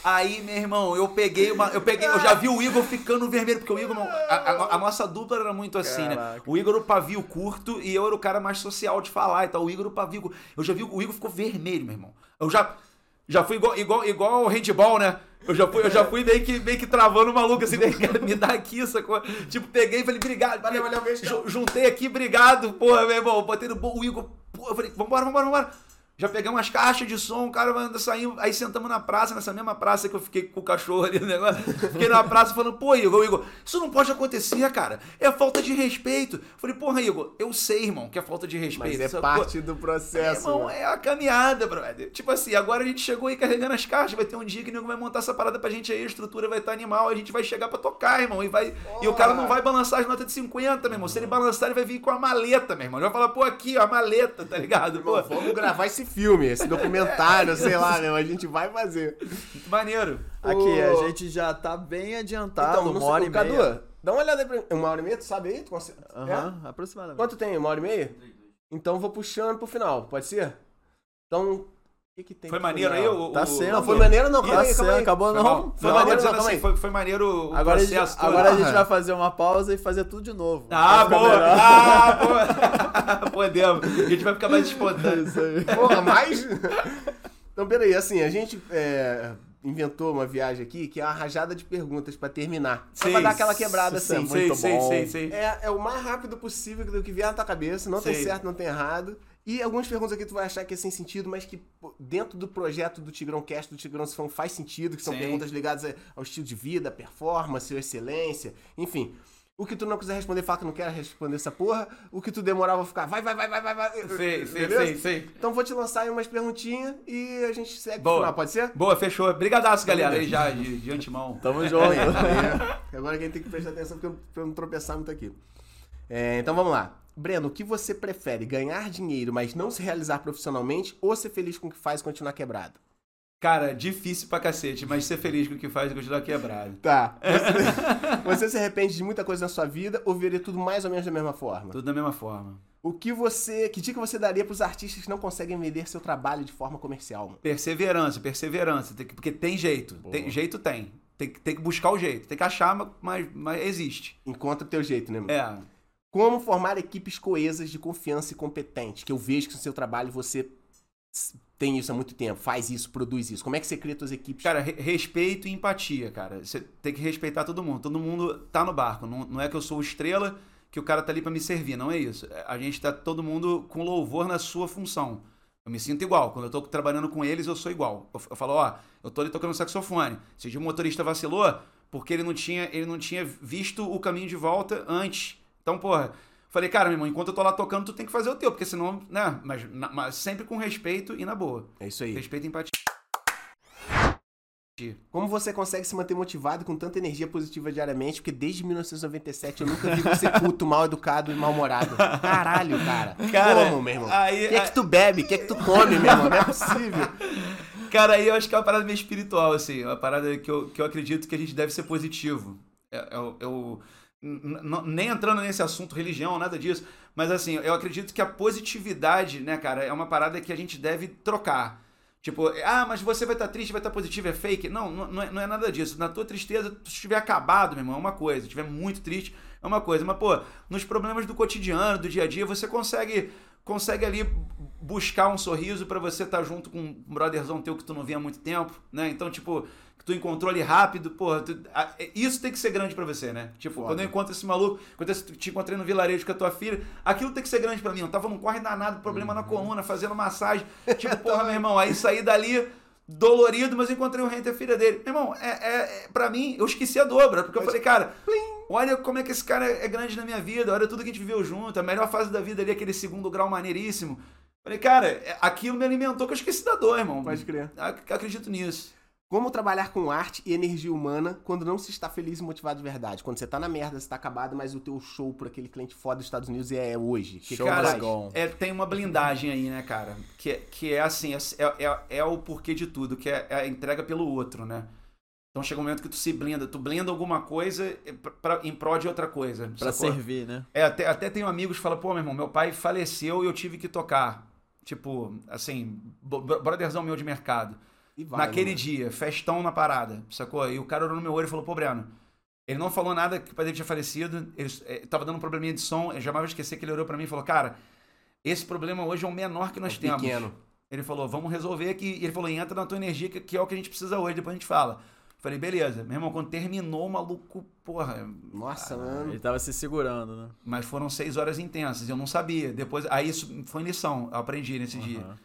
S1: Aí, meu irmão, eu peguei uma. Eu peguei, eu já vi o Igor ficando vermelho, porque o Igor. A, a- a nossa dupla era muito assim, né?
S3: Caraca.
S1: O Igor o pavio curto e eu era o cara mais social de falar e tal. O Igor o pavio. Eu já vi o Igor ficou vermelho, meu irmão. Eu já. Já fui igual, igual, igual o handball, né? Eu já fui, eu já fui meio que, meio que travando o maluco assim, [laughs] me dá aqui, sacou? Tipo, peguei e falei, obrigado.
S2: Valeu, valeu, beijo,
S1: Ju- Juntei aqui, obrigado, porra, meu irmão. Botei no bol, o Igor, porra, eu falei, vambora, vambora, vambora. Já pegamos umas caixas de som, o cara sair, aí sentamos na praça, nessa mesma praça que eu fiquei com o cachorro ali [laughs] no negócio. Fiquei na praça falando, pô, Igor, Igor, isso não pode acontecer, cara. É falta de respeito. Falei, porra, Igor, eu sei, irmão, que é falta de respeito.
S2: Mas é parte do processo.
S1: Irmão,
S2: mano.
S1: é a caminhada, brother. Tipo assim, agora a gente chegou aí carregando as caixas. Vai ter um dia que o nego vai montar essa parada pra gente aí, a estrutura vai estar animal, a gente vai chegar pra tocar, irmão. E, vai... e o cara não vai balançar as notas de 50, meu irmão. Se ele balançar, ele vai vir com a maleta, meu irmão. Ele vai falar, pô, aqui, ó, a maleta, tá ligado? Pô,
S2: vamos gravar esse filme, esse documentário, sei lá, meu. A gente vai fazer.
S1: muito maneiro.
S3: Aqui,
S2: Ô.
S3: a gente já tá bem adiantado,
S2: Então, não
S3: uma
S2: sei-
S3: hora e
S2: Cadu,
S3: meia.
S2: dá uma olhada aí pra mim. Uma hora e meia, tu sabe aí? Tu consegue...
S3: Aham,
S2: É?
S3: aproximadamente.
S2: Quanto tem? Uma hora e meia? Então vou puxando pro final, pode ser? Então, o que que tem
S1: Foi maneiro aí o.
S3: Tá
S1: o-
S3: sendo.
S2: Não, foi maneiro não, calma
S3: Tá
S2: aí, calma
S3: certo,
S2: aí.
S3: acabou
S1: Foi
S3: não?
S1: mal.
S2: Foi
S1: Não,
S2: maneiro, não, calma
S1: assim,
S2: aí.
S1: foi, foi maneiro o
S3: Agora, a gente,
S1: processo todo.
S3: agora a gente vai fazer uma pausa e fazer tudo de novo.
S1: Ah, boa!
S3: melhor.
S1: Ah, boa! [laughs] Podemos. A gente vai ficar mais espontâneo.
S3: Isso aí.
S2: Porra, mais? [laughs] então, peraí, assim, a gente é, inventou uma viagem aqui que é uma rajada de perguntas pra terminar. Só pra
S1: Sim,
S2: dar aquela quebrada
S3: é
S2: assim.
S3: muito
S1: sei,
S3: bom.
S1: sei, sei, sei.
S2: É, é o mais rápido possível do que vier na tua cabeça, não tem
S1: Sei.
S2: certo, não tem errado. E algumas perguntas aqui tu vai achar que é sem sentido, mas que dentro do projeto do Tigrão Cast, do Tigrão Cifrão, faz sentido, que são
S1: Sim.
S2: perguntas ligadas ao estilo de vida, performance, excelência, enfim. O que tu não quiser responder, fala que não quer responder essa porra. O que tu demorar, eu vou ficar, vai, vai, vai, vai, vai, vai.
S1: Sei, sei,
S2: Beleza?
S1: sei, sei.
S2: Então vou te lançar aí umas perguntinhas e a gente segue
S1: Boa.
S2: final, pode ser?
S1: Boa, fechou. Brigadaço, galera, aí já, de, de antemão.
S3: Tamo junto.
S2: É. [laughs] Agora quem tem que prestar atenção porque eu, pra eu não tropeçar muito aqui. É, então vamos lá. Breno, o que você prefere? Ganhar dinheiro, mas não se realizar profissionalmente ou ser feliz com o que faz e continuar quebrado?
S1: Cara, difícil pra cacete, mas ser feliz com o que faz e continuar quebrado.
S2: Tá. Você, [laughs] você se arrepende de muita coisa na sua vida ou veria tudo mais ou menos da mesma forma?
S1: Tudo da mesma forma.
S2: O que você. Que dica você daria pros artistas que não conseguem vender seu trabalho de forma comercial, mano?
S1: Perseverança, perseverança. tem que- Porque tem jeito. Tem, jeito tem. Tem, que- tem que buscar o jeito. Tem que achar, mas, mas existe.
S2: Encontra o teu jeito, né, mano?
S1: É.
S2: Como formar equipes coesas de confiança e competentes? Que eu vejo que no seu trabalho você tem isso há muito tempo, faz isso, produz isso. Como é que você cria suas equipes?
S1: Cara, re- respeito e empatia, cara. Você tem que respeitar todo mundo. Todo mundo tá no barco. Não, não é que eu sou estrela, que o cara tá ali pra me servir. Não é isso. A gente tá todo mundo com louvor na sua função. Eu me sinto igual. Quando eu tô trabalhando com eles, eu sou igual. Eu, eu falo, ó, eu tô ali tocando saxofone. Se o motorista vacilou, porque ele não tinha, ele não tinha visto o caminho de volta antes. Então, porra, falei, cara, meu irmão, enquanto eu tô lá tocando, tu tem que fazer o teu, porque senão, né? Mas, na- mas sempre com respeito e na boa.
S2: É isso aí.
S1: Respeito e empatia.
S2: Como você consegue se manter motivado com tanta energia positiva diariamente? Porque desde 1997 eu nunca vi você [laughs] puto, mal educado e mal-humorado. Caralho, cara.
S1: Cara,
S2: Como, meu irmão?
S1: aí-
S2: O que é que tu bebe? O que é que tu come, meu irmão? Não é possível.
S1: Cara, aí eu acho que é uma parada meio espiritual, assim. Uma parada que eu, que eu acredito que a gente deve ser positivo. Eu, eu- eu- n- nem entrando nesse assunto religião, nada disso. Mas assim, eu acredito que a positividade, né, cara, é uma parada que a gente deve trocar. Tipo, ah, mas você vai estar triste, vai estar positivo, é fake. Não, não, é, não é nada disso. Na tua tristeza, se estiver acabado, meu irmão, é uma coisa. Se estiver muito triste, é uma coisa. Mas, pô, nos problemas do cotidiano, do dia a dia, você consegue consegue ali buscar um sorriso pra você estar junto com um brotherzão teu que tu não via há muito tempo, né? Então, tipo, que tu encontrou ali rápido, porra, tu- a- é- isso tem que ser grande pra você, né? Tipo,
S2: Foda.
S1: quando eu encontro esse maluco, quando eu te encontrei no vilarejo com a tua filha, aquilo tem que ser grande pra mim. Eu tava num corre danado, problema na coluna, fazendo massagem. Tipo, [laughs] porra, meu irmão, aí saí dali dolorido, mas encontrei o Rente, a filha dele. Meu irmão, é, é, é, pra mim, eu esqueci a dobra, porque eu falei, cara, olha como é que esse cara é grande na minha vida, olha tudo que a gente viveu junto, a melhor fase da vida ali, aquele segundo grau maneiríssimo. Falei, cara, é- aquilo me alimentou que eu esqueci da dor, irmão.
S2: Pode crer.
S1: Ac- Acredito nisso.
S2: Como trabalhar com arte e energia humana quando não se está feliz e motivado de verdade? Quando você tá na merda, você tá acabado, mas o teu show por aquele cliente foda dos Estados Unidos é hoje. Que
S3: Show
S2: que
S1: Cara. É, tem uma blindagem aí, né, cara? Que, é- que é assim, é, é, é o porquê de tudo, que é, é a entrega pelo outro, né? Então chega um momento que tu se blinda, tu blinda alguma coisa pra, pra- em prol de outra coisa.
S3: Pra
S1: sacou?
S3: servir, né?
S1: É, até, até tenho amigos que falam, pô, meu irmão, meu pai faleceu e eu tive que tocar. Tipo, assim, brotherzão meu de mercado.
S2: E vai,
S1: Naquele
S2: mano.
S1: dia, festão na parada, sacou? E o cara olhou no meu olho e falou, pô, Breno, ele não falou nada que o pai dele tinha falecido, ele eh, tava dando um probleminha de som, eu jamais vou esquecer que ele olhou pra mim e falou, cara, esse problema hoje é o menor que nós
S2: É
S1: temos.
S2: pequeno.
S1: Ele falou, vamos resolver aqui. E ele falou, entra na tua energia, que, que é o que a gente precisa hoje, depois a gente fala. Falei, beleza. Meu irmão, quando terminou, o maluco, porra,
S2: Nossa, mano.
S3: Ele tava se segurando, né?
S1: mas foram seis horas intensas, eu não sabia. Depois, aí isso foi lição, eu aprendi nesse dia.
S3: Aham.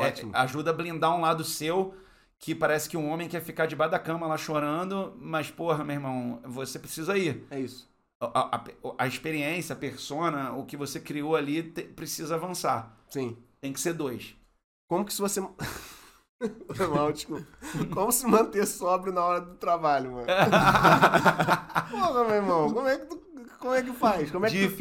S1: É, ajuda a blindar um lado seu que parece que um homem quer ficar debaixo da cama lá chorando, mas porra, meu irmão, você precisa ir.
S2: É isso.
S1: A, a- a experiência, a persona, o que você criou ali te- precisa avançar.
S2: Sim.
S1: Tem que ser dois.
S2: Como que se você. [laughs] Mal, desculpa. Como se manter sóbrio na hora do trabalho, mano? [laughs] Porra, meu irmão, como é que, tu, como é que faz? Como é que tu...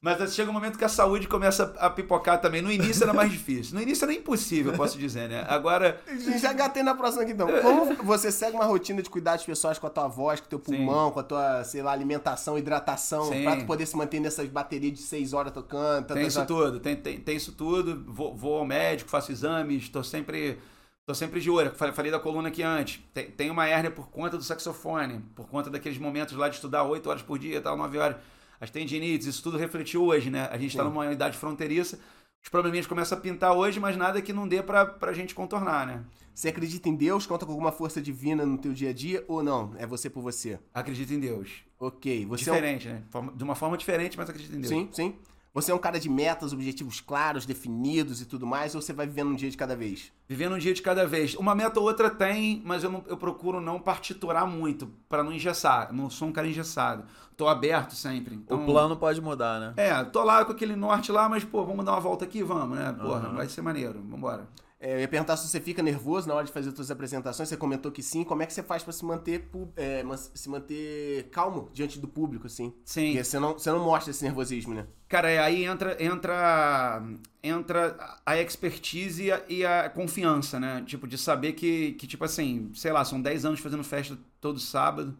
S1: Mas chega um momento que a saúde começa a pipocar também. No início era mais difícil. No início era impossível, posso dizer, né? Agora.
S2: Já gatei na próxima aqui então. Como você segue uma rotina de cuidados pessoais com a tua voz, com o teu
S1: Sim.
S2: pulmão, com a tua, sei lá, alimentação, hidratação,
S1: Sim.
S2: pra tu poder se manter nessas baterias de seis horas tocando?
S1: Tem isso
S2: tanta-
S1: tudo, tem, tem, tem isso tudo. Vou, vou ao médico, faço exames, tô sempre, tô sempre de olho. Falei, falei da coluna aqui antes. Tem, tem uma hérnia por conta do saxofone, por conta daqueles momentos lá de estudar 8 horas por dia, tal, 9 horas. As tendinites, isso tudo refletiu hoje, né? A gente tá
S2: Sim.
S1: numa idade fronteiriça, os probleminhas começam a pintar hoje, mas nada que não dê pra, pra gente contornar, né?
S2: Você acredita em Deus? Conta com alguma força divina no teu dia a dia ou não? É você por você?
S1: Acredito em Deus.
S2: Ok. Você é um-
S1: Diferente, né? De uma forma diferente, mas acredito em Deus.
S2: Sim, sim. Você é um cara de metas, objetivos claros, definidos e tudo mais, ou você vai vivendo um dia de cada vez?
S1: Vivendo um dia de cada vez. Uma meta ou outra tem, mas eu, não- eu procuro não partiturar muito, pra não engessar. Eu não sou um cara engessado. Tô aberto sempre. Então,
S3: O plano pode mudar, né?
S1: É, tô lá com aquele norte lá, mas, pô, vamos dar uma volta aqui? Vamos, né? Porra,
S3: Aham.
S1: vai ser maneiro. Vambora.
S2: É, eu ia perguntar se você fica nervoso na hora de fazer suas apresentações, você comentou que sim. Como é que você faz pra se manter, é, se manter calmo diante do público, assim?
S1: Sim.
S2: Porque você não, você não mostra esse nervosismo, né?
S1: Cara, é, aí entra, entra, entra a expertise e a, e a confiança, né? Tipo, de saber que, que, tipo assim, sei lá, são 10 anos fazendo festa todo sábado.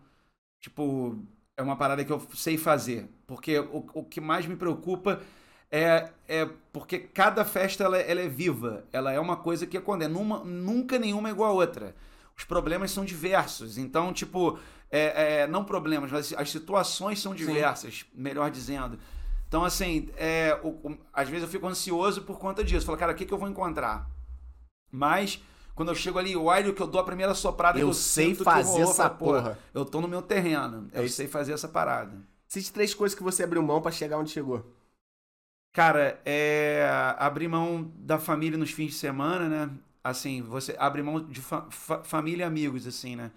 S1: Tipo, é uma parada que eu sei fazer. Porque o, o que mais me preocupa é, é porque cada festa ela, ela é viva. Ela é uma coisa que acontece. Numa, nunca nenhuma é igual a outra. os problemas são diversos. Então, tipo, é, é, não problemas, mas as situações são diversas, melhor dizendo. Então, assim, é, o, o, às vezes eu fico ansioso por conta disso. Falo, cara, o que, que eu vou encontrar? Mas, quando eu chego ali, o olho que eu dou a primeira soprada,
S2: Eu
S1: eu
S2: sei fazer
S1: rolou,
S2: essa
S1: falo,
S2: porra.
S1: Eu tô no meu terreno.
S2: É
S1: Eu
S2: isso.
S1: sei fazer essa parada.
S2: Cite três coisas que você abriu mão pra chegar onde chegou.
S1: Cara, é abrir mão da família nos fins de semana, né? Assim, você abre mão de fa- fa- família e amigos, assim, né?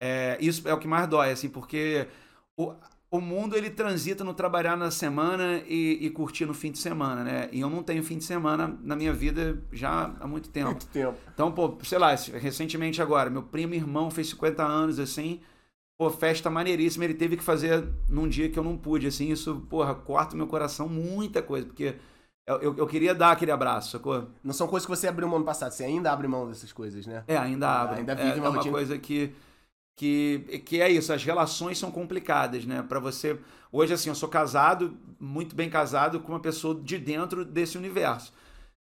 S1: É, isso é o que mais dói, assim, porque o, o mundo ele transita no trabalhar na semana e, e curtir no fim de semana, né? E eu não tenho fim de semana na minha vida já há muito tempo.
S2: Muito tempo.
S1: Então, pô, sei lá, recentemente agora, meu primo irmão fez 50 anos, assim, pô, festa maneiríssima, ele teve que fazer num dia que eu não pude, assim, isso, porra, corta o meu coração muita coisa, porque eu, eu, eu queria dar aquele abraço, sacou?
S2: Não são coisas que você abriu mão no passado, você ainda abre mão dessas coisas, né?
S1: É, ainda abre.
S2: ainda
S1: é,
S2: vive
S1: é
S2: uma
S1: uma
S2: rotina.
S1: coisa que, que, que é isso, as relações são complicadas, né? Pra você. Hoje, assim, eu sou casado, muito bem casado, com uma pessoa de dentro desse universo.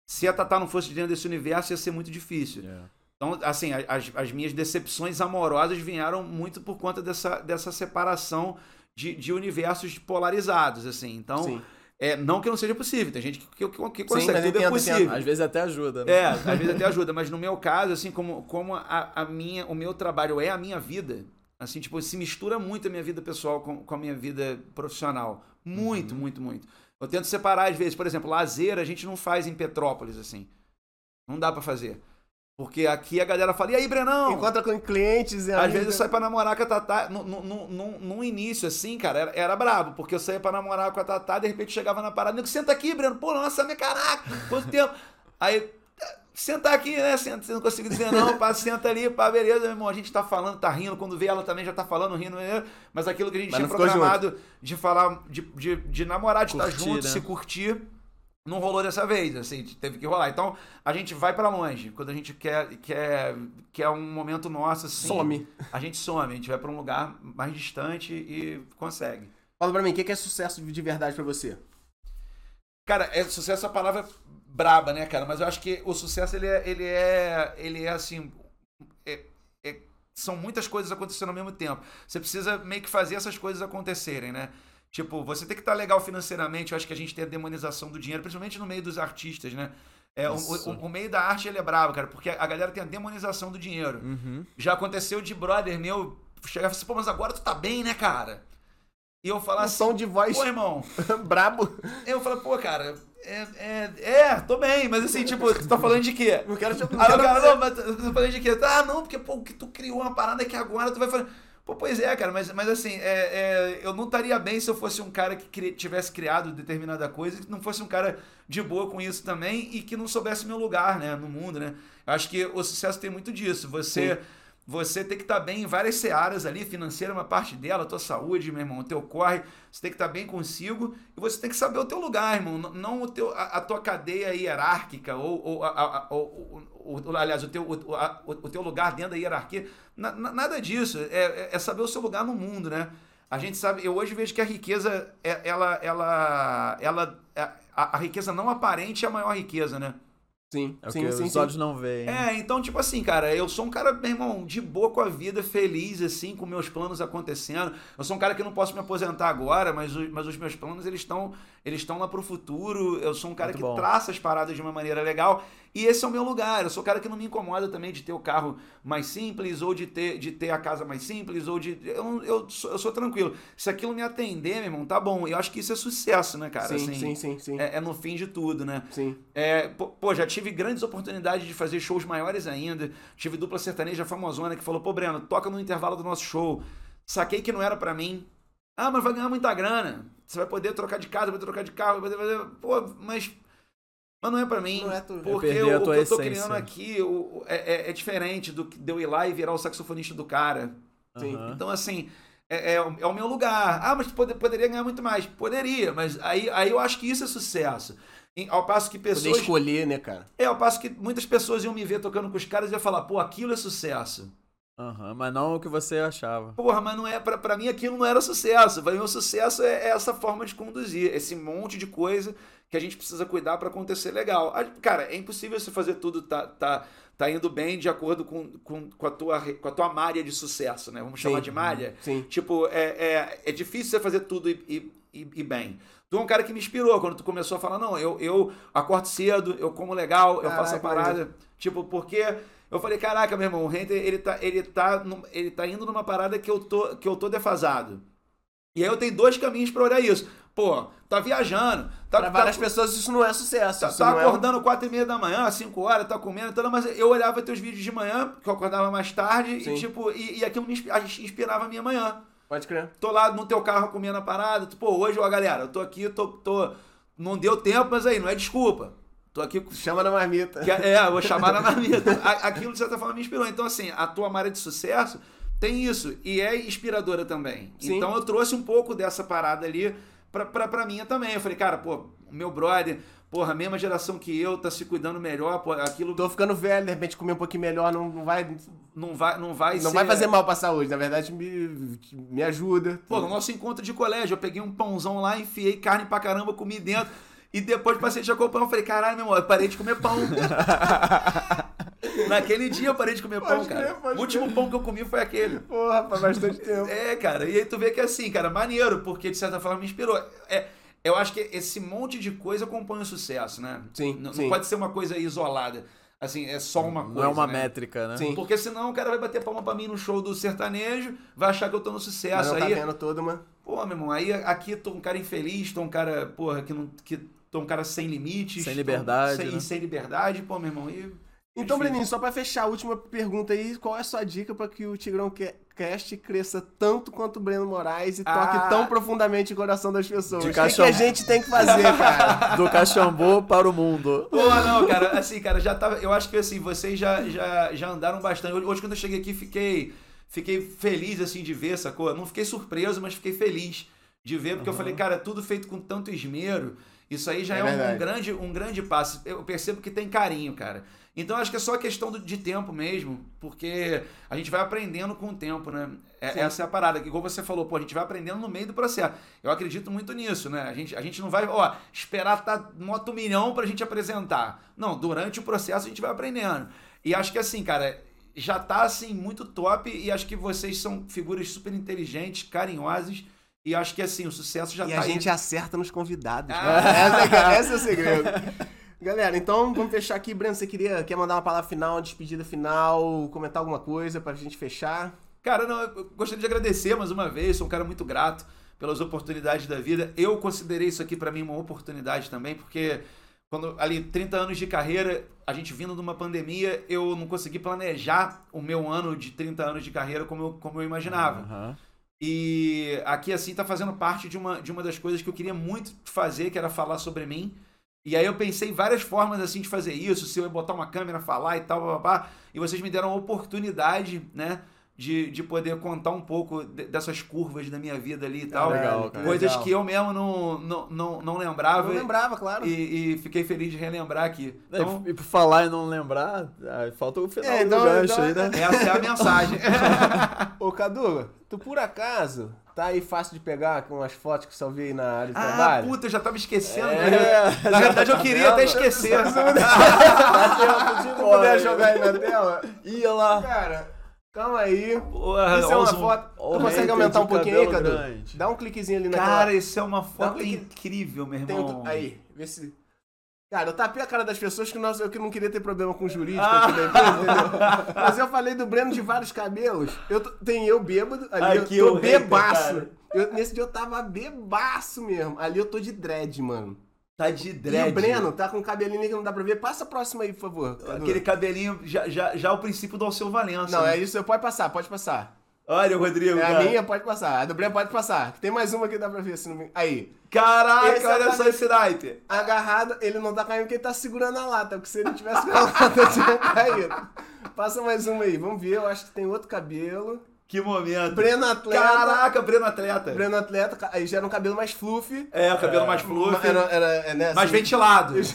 S1: Se a Tatá não fosse de dentro desse universo, ia ser muito difícil. Então, assim, as, as minhas decepções amorosas vieram muito por conta dessa, dessa separação de, de universos polarizados, assim. Então,
S2: Sim.
S1: É, não que não seja possível, tem gente que, que, que
S2: Sim,
S1: consegue,
S2: mas
S1: tudo é
S2: entendo,
S1: possível.
S2: entendo.
S3: Às vezes até ajuda, né?
S1: É, às vezes até ajuda, mas no meu caso, assim, como, como a, a minha, o meu trabalho é a minha vida, assim, tipo, se mistura muito a minha vida pessoal com, com a minha vida profissional. Muito, muito, muito. Eu tento separar, às vezes, por exemplo, lazer a gente não faz em Petrópolis, assim. Não dá pra fazer. Porque aqui a galera fala, e aí, Brenão?
S2: Encontra com clientes e
S1: Às
S2: amigos.
S1: vezes eu saio pra namorar com a Tatá. No, no, no, no- início, assim, cara, era, era brabo, porque eu saía pra namorar com a Tatá, de repente chegava na parada, nego, senta aqui, Breno. Pô, nossa, minha caraca, quanto tempo. [laughs] Aí, senta aqui, né? Senta, você não consigo dizer não, pá, senta ali, pá, beleza, meu irmão. A gente tá falando, tá rindo, quando vê ela também já tá falando, rindo, né? mas aquilo que a gente
S2: Mas
S1: tinha programado de falar, de, de, de namorar, de estar
S3: Curtir,
S1: junto,
S3: né?
S1: se curtir. Não rolou dessa vez, assim, teve que rolar. Então, a gente vai pra longe. Quando a gente quer, quer, quer um momento nosso, assim.
S2: Some.
S1: A gente some, a gente vai pra um lugar mais distante e consegue.
S2: Fala pra mim, o que é sucesso de verdade pra você?
S1: Cara, é sucesso é a palavra braba, né, cara? Mas eu acho que o sucesso, ele é, ele é, ele é assim, é- é- são muitas coisas acontecendo ao mesmo tempo. Você precisa meio que fazer essas coisas acontecerem, né? Tipo, você tem que estar legal financeiramente. Eu acho que a gente tem a demonização do dinheiro, principalmente no meio dos artistas, né? É, o, o- o meio da arte ele é brabo, cara, porque a galera tem a demonização do dinheiro.
S3: Uhum.
S1: Já aconteceu de brother meu chegar e falar assim, pô, mas agora tu tá bem, né, cara? E eu falar
S2: Um
S1: assim,
S2: som de voz
S1: pô, irmão, [laughs]
S2: brabo.
S1: eu falo, pô, cara, é, é, é, tô bem, mas assim, tipo, tu tá falando de quê?
S2: Não quero te não
S1: Aí o
S2: quero
S1: cara, não, mas tu tá falando de quê? Ah, não, porque, pô, que tu criou uma parada que agora tu vai fazer. Pô, pois é, cara, mas, mas assim, é, é, eu não estaria bem se eu fosse um cara que cri- tivesse criado determinada coisa e que não fosse um cara de boa com isso também e que não soubesse meu lugar, né, no mundo, né? Eu acho que o sucesso tem muito disso. Você. Você tem que estar bem em várias searas ali, financeira é uma parte dela, tua saúde, meu irmão, o teu corre, você tem que estar bem consigo e você tem que saber o teu lugar, irmão, não o teu, a, a tua cadeia hierárquica ou, ou, a- a- a- ou- ou- aliás, o teu, o, a- o- o teu lugar dentro da hierarquia, Na- na- nada disso, é, é- é saber o seu lugar no mundo, né? A gente sabe, eu hoje vejo que a riqueza, é- ela, ela, ela, a, a riqueza não aparente é a maior riqueza, né?
S2: Sim,
S3: É o
S2: sim,
S3: que
S2: sim,
S3: os
S2: sim.
S3: olhos não veem.
S1: É, então, tipo assim, cara, eu sou um cara, meu irmão, de boa com a vida, feliz, assim, com meus planos acontecendo. Eu sou um cara que não posso me aposentar agora, mas, o- mas os meus planos, eles estão eles estão lá pro futuro. Eu sou um cara
S3: Muito
S1: que
S3: bom.
S1: traça as paradas de uma maneira legal. E esse é o meu lugar. Eu sou um cara que não me incomoda também de ter o carro mais simples, ou de ter, de ter a casa mais simples, ou de. Eu, eu, sou, eu sou tranquilo. Se aquilo me atender, meu irmão, tá bom. Eu acho que isso é sucesso, né, cara?
S2: sim,
S1: Assim,
S2: sim, sim, sim,
S1: É, é no fim de tudo, né?
S2: sim.
S1: É, pô, já tive grandes oportunidades de fazer shows maiores ainda. Tive dupla sertaneja famosona que falou: pô, Breno, toca no intervalo do nosso show. Saquei que não era pra mim. Ah, mas vai ganhar muita grana. Você vai poder trocar de casa, vai poder trocar de carro, vai poder fazer. Pô, mas. Mas não é pra mim.
S2: Não é tu-
S1: porque
S3: perder
S1: o,
S3: a
S1: o que eu tô
S3: essência.
S1: criando aqui o- é, é- é diferente do que de eu ir lá e virar o saxofonista do cara.
S3: Aham.
S1: Então, assim, é, é o- é o meu lugar. Ah, mas pode- poderia ganhar muito mais. Poderia, mas aí, aí eu acho que isso é sucesso. Em- ao passo que
S2: Poder
S1: pessoas.
S2: escolher, né, cara?
S1: É, ao passo que muitas pessoas iam me ver tocando com os caras e iam falar, pô, aquilo é sucesso.
S3: Aham, mas não o que você achava.
S1: Porra, mas não é, pra, pra mim aquilo não era sucesso. Pra mim o sucesso é, é essa forma de conduzir, esse monte de coisa que a gente precisa cuidar para acontecer legal. Cara, é impossível você fazer tudo tá, tá, tá indo bem de acordo com, com, com, a tua, com a tua malha de sucesso, né? Vamos chamar
S2: Sim.
S1: de malha.
S2: Sim.
S1: Tipo, é, é, é difícil você fazer tudo e, e, e- e bem. Tu é um cara que me inspirou quando tu começou a falar, não, eu, eu acordo cedo, eu como legal, eu faço a
S2: Caraca,
S1: parada. Tipo, porque eu falei, caraca, meu irmão, o Renter, ele tá, ele tá, ele tá indo numa parada que eu tô, que eu tô defasado. E aí eu tenho dois caminhos pra olhar isso. Pô, tá viajando, tá,
S2: Pra
S1: tá-
S2: várias pessoas isso não é sucesso.
S1: Tá, tá
S2: é-
S1: acordando quatro e meia da manhã, 5 horas, tá comendo, tudo, mas eu olhava teus vídeos de manhã, que eu acordava mais tarde,
S2: Sim.
S1: e tipo, e, e aquilo me inspi- inspirava a minha manhã.
S2: Pode crer.
S1: Tô lá no teu carro comendo a parada, tu, pô, hoje, ó, galera, eu tô aqui, tô, tô. Não deu tempo, mas aí, não é desculpa. Tô aqui com.
S2: Chama na marmita.
S1: que- É, eu vou chamar na [laughs] marmita. A- Aquilo, de certa forma, me inspirou. Então, assim, a tua marca de sucesso tem isso. E é inspiradora também.
S2: Sim.
S1: Então, eu trouxe um pouco dessa parada ali pra, pra, pra minha também. Eu falei, cara, pô, o meu brother, porra, a mesma geração que eu, tá se cuidando melhor, pô, aquilo
S2: Tô ficando velho, de repente comer um pouquinho melhor não, não vai.
S1: não vai, não vai
S2: Não
S1: ser...
S2: vai fazer mal pra saúde, na verdade me, me ajuda.
S1: Pô, no nosso encontro de colégio, eu peguei um pãozão lá, enfiei carne pra caramba, comi dentro. E depois passei de comer pão, eu falei, caralho, meu irmão, eu parei de comer pão. [laughs] Naquele dia eu parei de comer pão, cara. o último pão que eu comi foi aquele.
S2: Porra, faz bastante [laughs] tempo.
S1: É, cara, e aí tu vê que assim, cara, maneiro, porque de certa forma me inspirou. É, eu acho que esse monte de coisa compõe o sucesso, né?
S2: Sim,
S1: N- Não,
S2: sim.
S1: pode ser uma coisa isolada. Assim, é só uma coisa.
S3: Não é uma
S1: né?
S3: métrica, né?
S2: Sim.
S1: Porque senão o cara vai bater palma pra mim no show do sertanejo, vai achar que eu tô no
S2: Mas
S1: sucesso.
S2: não tá
S1: aí,
S2: vendo todo, mano.
S1: Pô, meu irmão, aí aqui tô um cara infeliz, tô um cara, porra, que não. Que, tô um cara sem limites.
S3: Sem
S1: tô-
S3: liberdade,
S1: Sem,
S3: né?
S1: sem liberdade, pô, meu irmão. E,
S2: Então. Breninho, só pra fechar a última pergunta aí, qual é a sua dica pra que o Tigrão Ca- Cast cresça tanto quanto o Breno Moraes e toque
S1: Ah.
S2: tão profundamente o coração das pessoas? O que, que a gente tem que fazer, [laughs] cara?
S3: Do Caxambu para o mundo.
S1: Pô, não, cara, assim, cara, já tava. Eu acho que assim, vocês já, já, já andaram bastante. Hoje, hoje, quando eu cheguei aqui, fiquei, fiquei feliz, assim, de ver, sacou? Não fiquei surpreso, mas fiquei feliz de ver, porque eu falei, cara, tudo feito com tanto esmero. Isso aí já
S2: É
S1: é, um, grande, um grande passo. Eu percebo que tem carinho, cara. Então acho que é só questão de tempo mesmo, porque a gente vai aprendendo com o tempo, né? É- essa é a parada, que igual você falou, pô, a gente vai aprendendo no meio do processo. Eu acredito muito nisso, né? A gente, a gente não vai, ó, esperar tá moto milhão pra gente apresentar. Não, durante o processo a gente vai aprendendo. E acho que assim, cara, já tá assim muito top e acho que vocês são figuras super inteligentes, carinhosas e acho que assim, o sucesso já
S2: E
S1: tá
S2: a
S1: aí.
S2: gente acerta nos convidados.
S1: Ah.
S2: Essa, é, esse é o segredo. [laughs] Galera, então vamos fechar aqui. Breno, você queria, quer mandar uma palavra final, uma despedida final, comentar alguma coisa pra gente fechar?
S1: Cara, não, eu gostaria de agradecer mais uma vez, sou um cara muito grato pelas oportunidades da vida. Eu considerei isso aqui pra mim uma oportunidade também, porque quando ali 30 anos de carreira, a gente vindo de uma pandemia, eu não consegui planejar o meu ano de 30 anos de carreira como eu, como eu imaginava.
S3: Aham.
S1: E aqui, assim, tá fazendo parte de uma, de uma das coisas que eu queria muito fazer, que era falar sobre mim. E aí eu pensei em várias formas, assim, de fazer isso, se eu ia botar uma câmera, falar e tal, babá. E vocês me deram a oportunidade, né, de, de poder contar um pouco de- dessas curvas da minha vida ali e tal.
S3: legal, cara.
S1: Coisas
S2: Legal.
S1: que eu mesmo não, não, não, não lembrava.
S2: Eu lembrava, claro.
S1: E, e fiquei feliz de relembrar aqui. Então,
S3: E por falar e não lembrar, ah, falta o final
S2: É,
S3: do
S2: então-
S3: gancho
S2: então-
S3: aí, né?
S1: essa é a mensagem. [laughs]
S2: Ô, Cadu, tu por acaso tá aí fácil de pegar com umas fotos que salvei aí na área de
S1: ah,
S2: trabalho?
S1: puta, eu já tava esquecendo.
S3: É,
S1: né? [laughs] Na verdade, eu queria até esquecer.
S2: Se
S3: embora.
S2: puder jogar aí na tela.
S3: Ia lá.
S2: Cara, calma aí.
S1: Porra,
S2: Isso é uma foto. Tu consegue aumentar um pouquinho aí, Cadu? Dá um cliquezinho ali naquela...
S1: Cara, isso é uma
S2: um
S1: foto incrível, meu
S2: Tem
S1: irmão.
S2: Aí, vê se... Cara, eu tapei a cara das pessoas que nós, eu que não queria ter problema com o jurídico
S1: Ah.
S2: aqui da empresa, entendeu? [laughs] Mas eu falei do Breno de vários cabelos. Eu tem eu bêbado, ali
S3: Aqui
S2: eu tô bebaço. Eu- nesse dia eu tava bebaço mesmo. Ali eu tô de dread, mano.
S1: Tá de
S2: E
S1: dread.
S2: o Breno tá com um cabelinho que não dá pra ver. Passa a próxima aí, por favor.
S1: Aquele cabelinho, já, já, já o princípio do Alceu Valença.
S2: Não,
S1: né?
S2: é isso. Pode passar, pode passar.
S1: Olha o Rodrigo,
S2: É a
S1: cara.
S2: minha, pode passar. A do Breno pode passar. Tem mais uma que dá pra ver. Se não me... Aí.
S1: Caraca,
S2: Esse
S1: olha
S2: é
S1: só esse naipe.
S2: Agarrado, ele não tá caindo porque ele tá segurando a lata. Porque se ele tivesse com a lata, tinha caído. Passa mais uma aí. Vamos ver. Eu acho que tem outro cabelo.
S1: Que momento.
S2: Breno Atleta.
S1: Caraca, Breno Atleta.
S2: Breno Atleta. Aí já era um cabelo mais fluffy.
S1: É, o cabelo mais fluffy,
S2: Era, era, é, né,
S1: mais
S2: assim,
S1: ventilado. [laughs]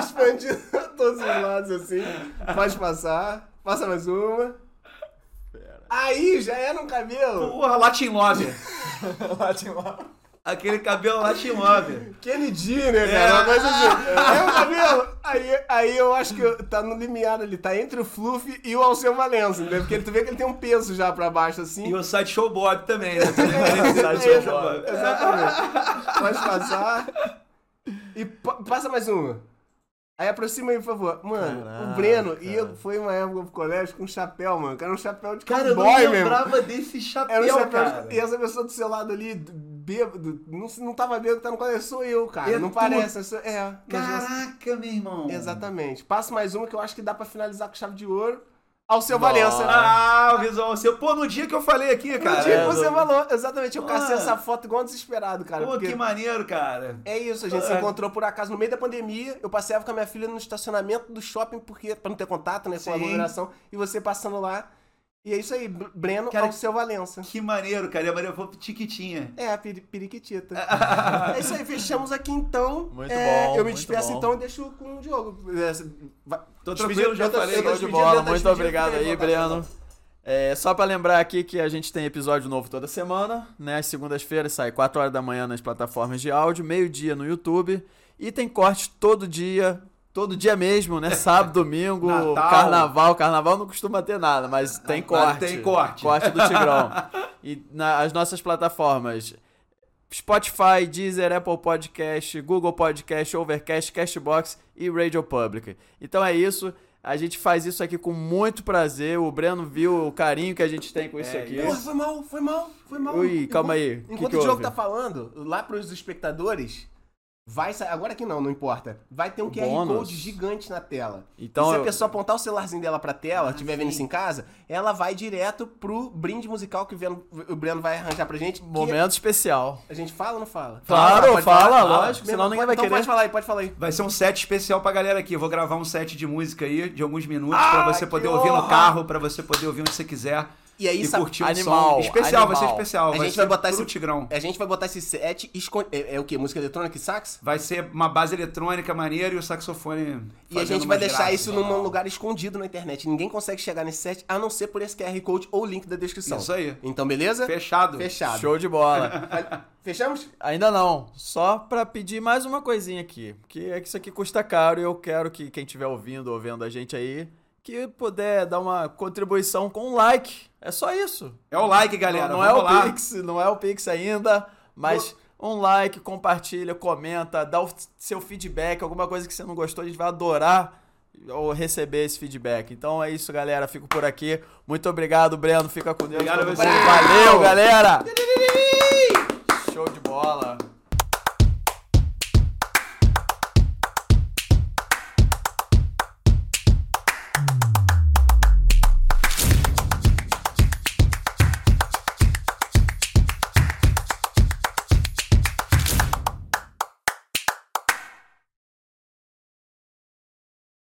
S2: Expandido a [laughs] todos os lados assim. Pode passar. Passa mais uma. Aí já era um cabelo.
S1: Porra, Latin Love. [laughs] Aquele cabelo lá te move.
S2: Kennedy, né, cara? Uma coisa assim. [laughs] É o cabelo. Aí, aí eu acho que tá no limiar ali, tá entre o Fluff e o Alceu Valença, entendeu? Porque tu vê que ele tem um peso já pra baixo, assim.
S1: E o Sideshow Bob também, né? [laughs]
S2: Sideshow Bob. Exatamente. Pode passar. E pa- passa mais uma. Aí aproxima aí, por favor. Mano,
S3: Caraca.
S2: o Breno ia, foi uma época pro colégio com um chapéu, mano. Que era um chapéu de
S1: Cara, eu não
S2: cowboy mesmo.
S1: lembrava desse chapéu,
S2: Era um chapéu
S1: cara.
S2: de... E essa pessoa do seu lado ali, bêbado, não, não tava bêbado, tá no colégio, sou eu, cara.
S1: É
S2: não
S1: tu.
S2: parece. sou- É.
S1: Caraca, meu irmão.
S2: Exatamente. Passa mais uma que eu acho que dá pra finalizar com chave de ouro. Ao seu
S3: Nossa.
S2: Valença.
S1: Ah, o visual seu. Pô, no dia que eu falei aqui,
S2: No
S1: cara.
S2: dia
S3: é,
S2: que você
S3: do-
S2: falou, exatamente. Eu cacei
S1: Ah.
S2: essa foto igual um desesperado, cara.
S1: Pô, que maneiro, cara.
S2: É isso, a gente se
S1: Ah.
S2: encontrou por acaso no meio da pandemia. Eu passeava com a minha filha no estacionamento do shopping, porque pra não ter contato, né, com a
S1: Sim.
S2: aglomeração. E você passando lá. E é isso aí, Br- Breno
S1: Cara,
S2: ao seu Valença.
S1: Que maneiro, cara. E a Maria foi tiquitinha.
S2: É, a peri periquitita. [laughs] é isso aí, fechamos aqui então.
S3: Muito
S2: É,
S3: bom,
S2: Eu me despeço
S3: bom.
S2: então e deixo com o Diogo. É,
S1: Tô tranquilo, já falei.
S3: Show de bola, muito obrigado aí, Breno. É, só pra lembrar aqui que a gente tem episódio novo toda semana, né? Às segundas-feiras sai 4 horas da manhã nas plataformas de áudio, meio-dia no YouTube. E tem corte todo dia, todo dia mesmo, né? Sábado, domingo, [laughs]
S1: Natal.
S3: carnaval. Carnaval não costuma ter nada, mas tem
S1: Mas
S3: corte.
S1: tem corte.
S3: Corte do Tigrão. [laughs] e nas nossas plataformas Spotify, Deezer, Apple Podcast, Google Podcast, Overcast, Castbox e Radio Public. Então é isso. A gente faz isso aqui com muito prazer. O Breno viu o carinho que a gente tem com isso
S1: É,
S3: aqui.
S2: Porra, foi mal, foi mal, foi mal.
S3: Ui, calma aí.
S2: Enquanto,
S3: Que que
S2: o Diogo tá falando, lá pros espectadores, vai sair. Agora que não, não importa. Vai ter um QR
S3: Bônus.
S2: Code gigante na tela.
S3: Então
S2: e se
S3: eu-
S2: a pessoa apontar o celularzinho dela pra tela, estiver vendo isso em casa, ela vai direto pro brinde musical que o Breno, vai arranjar pra gente. que
S3: Momento especial.
S2: A gente fala ou não fala?
S3: Claro, fala,
S2: falar?
S3: lógico,
S2: Mesmo,
S3: senão ninguém
S2: pode-
S3: vai
S2: então
S3: querer.
S2: pode falar aí, pode falar aí.
S1: Vai ser um set especial pra galera aqui. Eu vou gravar um set de música aí, de alguns minutos,
S2: Ah,
S1: pra você poder ouvir no
S2: honra!
S1: carro, pra você poder ouvir onde você quiser.
S2: E aí,
S1: e
S2: sabe-
S1: curtir
S3: Animal,
S1: som. Especial, vai ser
S3: animal.
S1: especial.
S2: A
S1: vai
S2: gente
S1: ser
S2: vai botar esse-
S1: Tigrão.
S2: A gente vai botar esse set. esco- É, é o quê? Música eletrônica e sax?
S1: Vai ser uma base eletrônica maneira e o saxofone.
S2: E a gente vai deixar
S1: graças.
S2: isso num lugar escondido na internet. Ninguém consegue chegar nesse set a não ser por esse QR Code ou link da descrição.
S1: Isso aí.
S2: Então, beleza?
S1: Fechado.
S2: Fechado.
S3: Show de bola. [laughs]
S2: Fechamos?
S3: Ainda não. Só pra pedir mais uma coisinha aqui. Que é que isso aqui custa caro e eu quero que quem estiver ouvindo ou vendo a gente aí, que puder dar uma contribuição com um like. É só isso.
S1: É o like, galera.
S3: não, não é o
S1: lá.
S3: Pix, não é o Pix ainda, mas um like, compartilha, comenta, dá o seu feedback, alguma coisa que você não gostou, a gente vai adorar ou receber esse feedback. Então é isso, galera. Fico por aqui. Muito obrigado, Breno. Fica com Deus.
S1: Obrigado.
S3: Valeu, galera. Show de bola.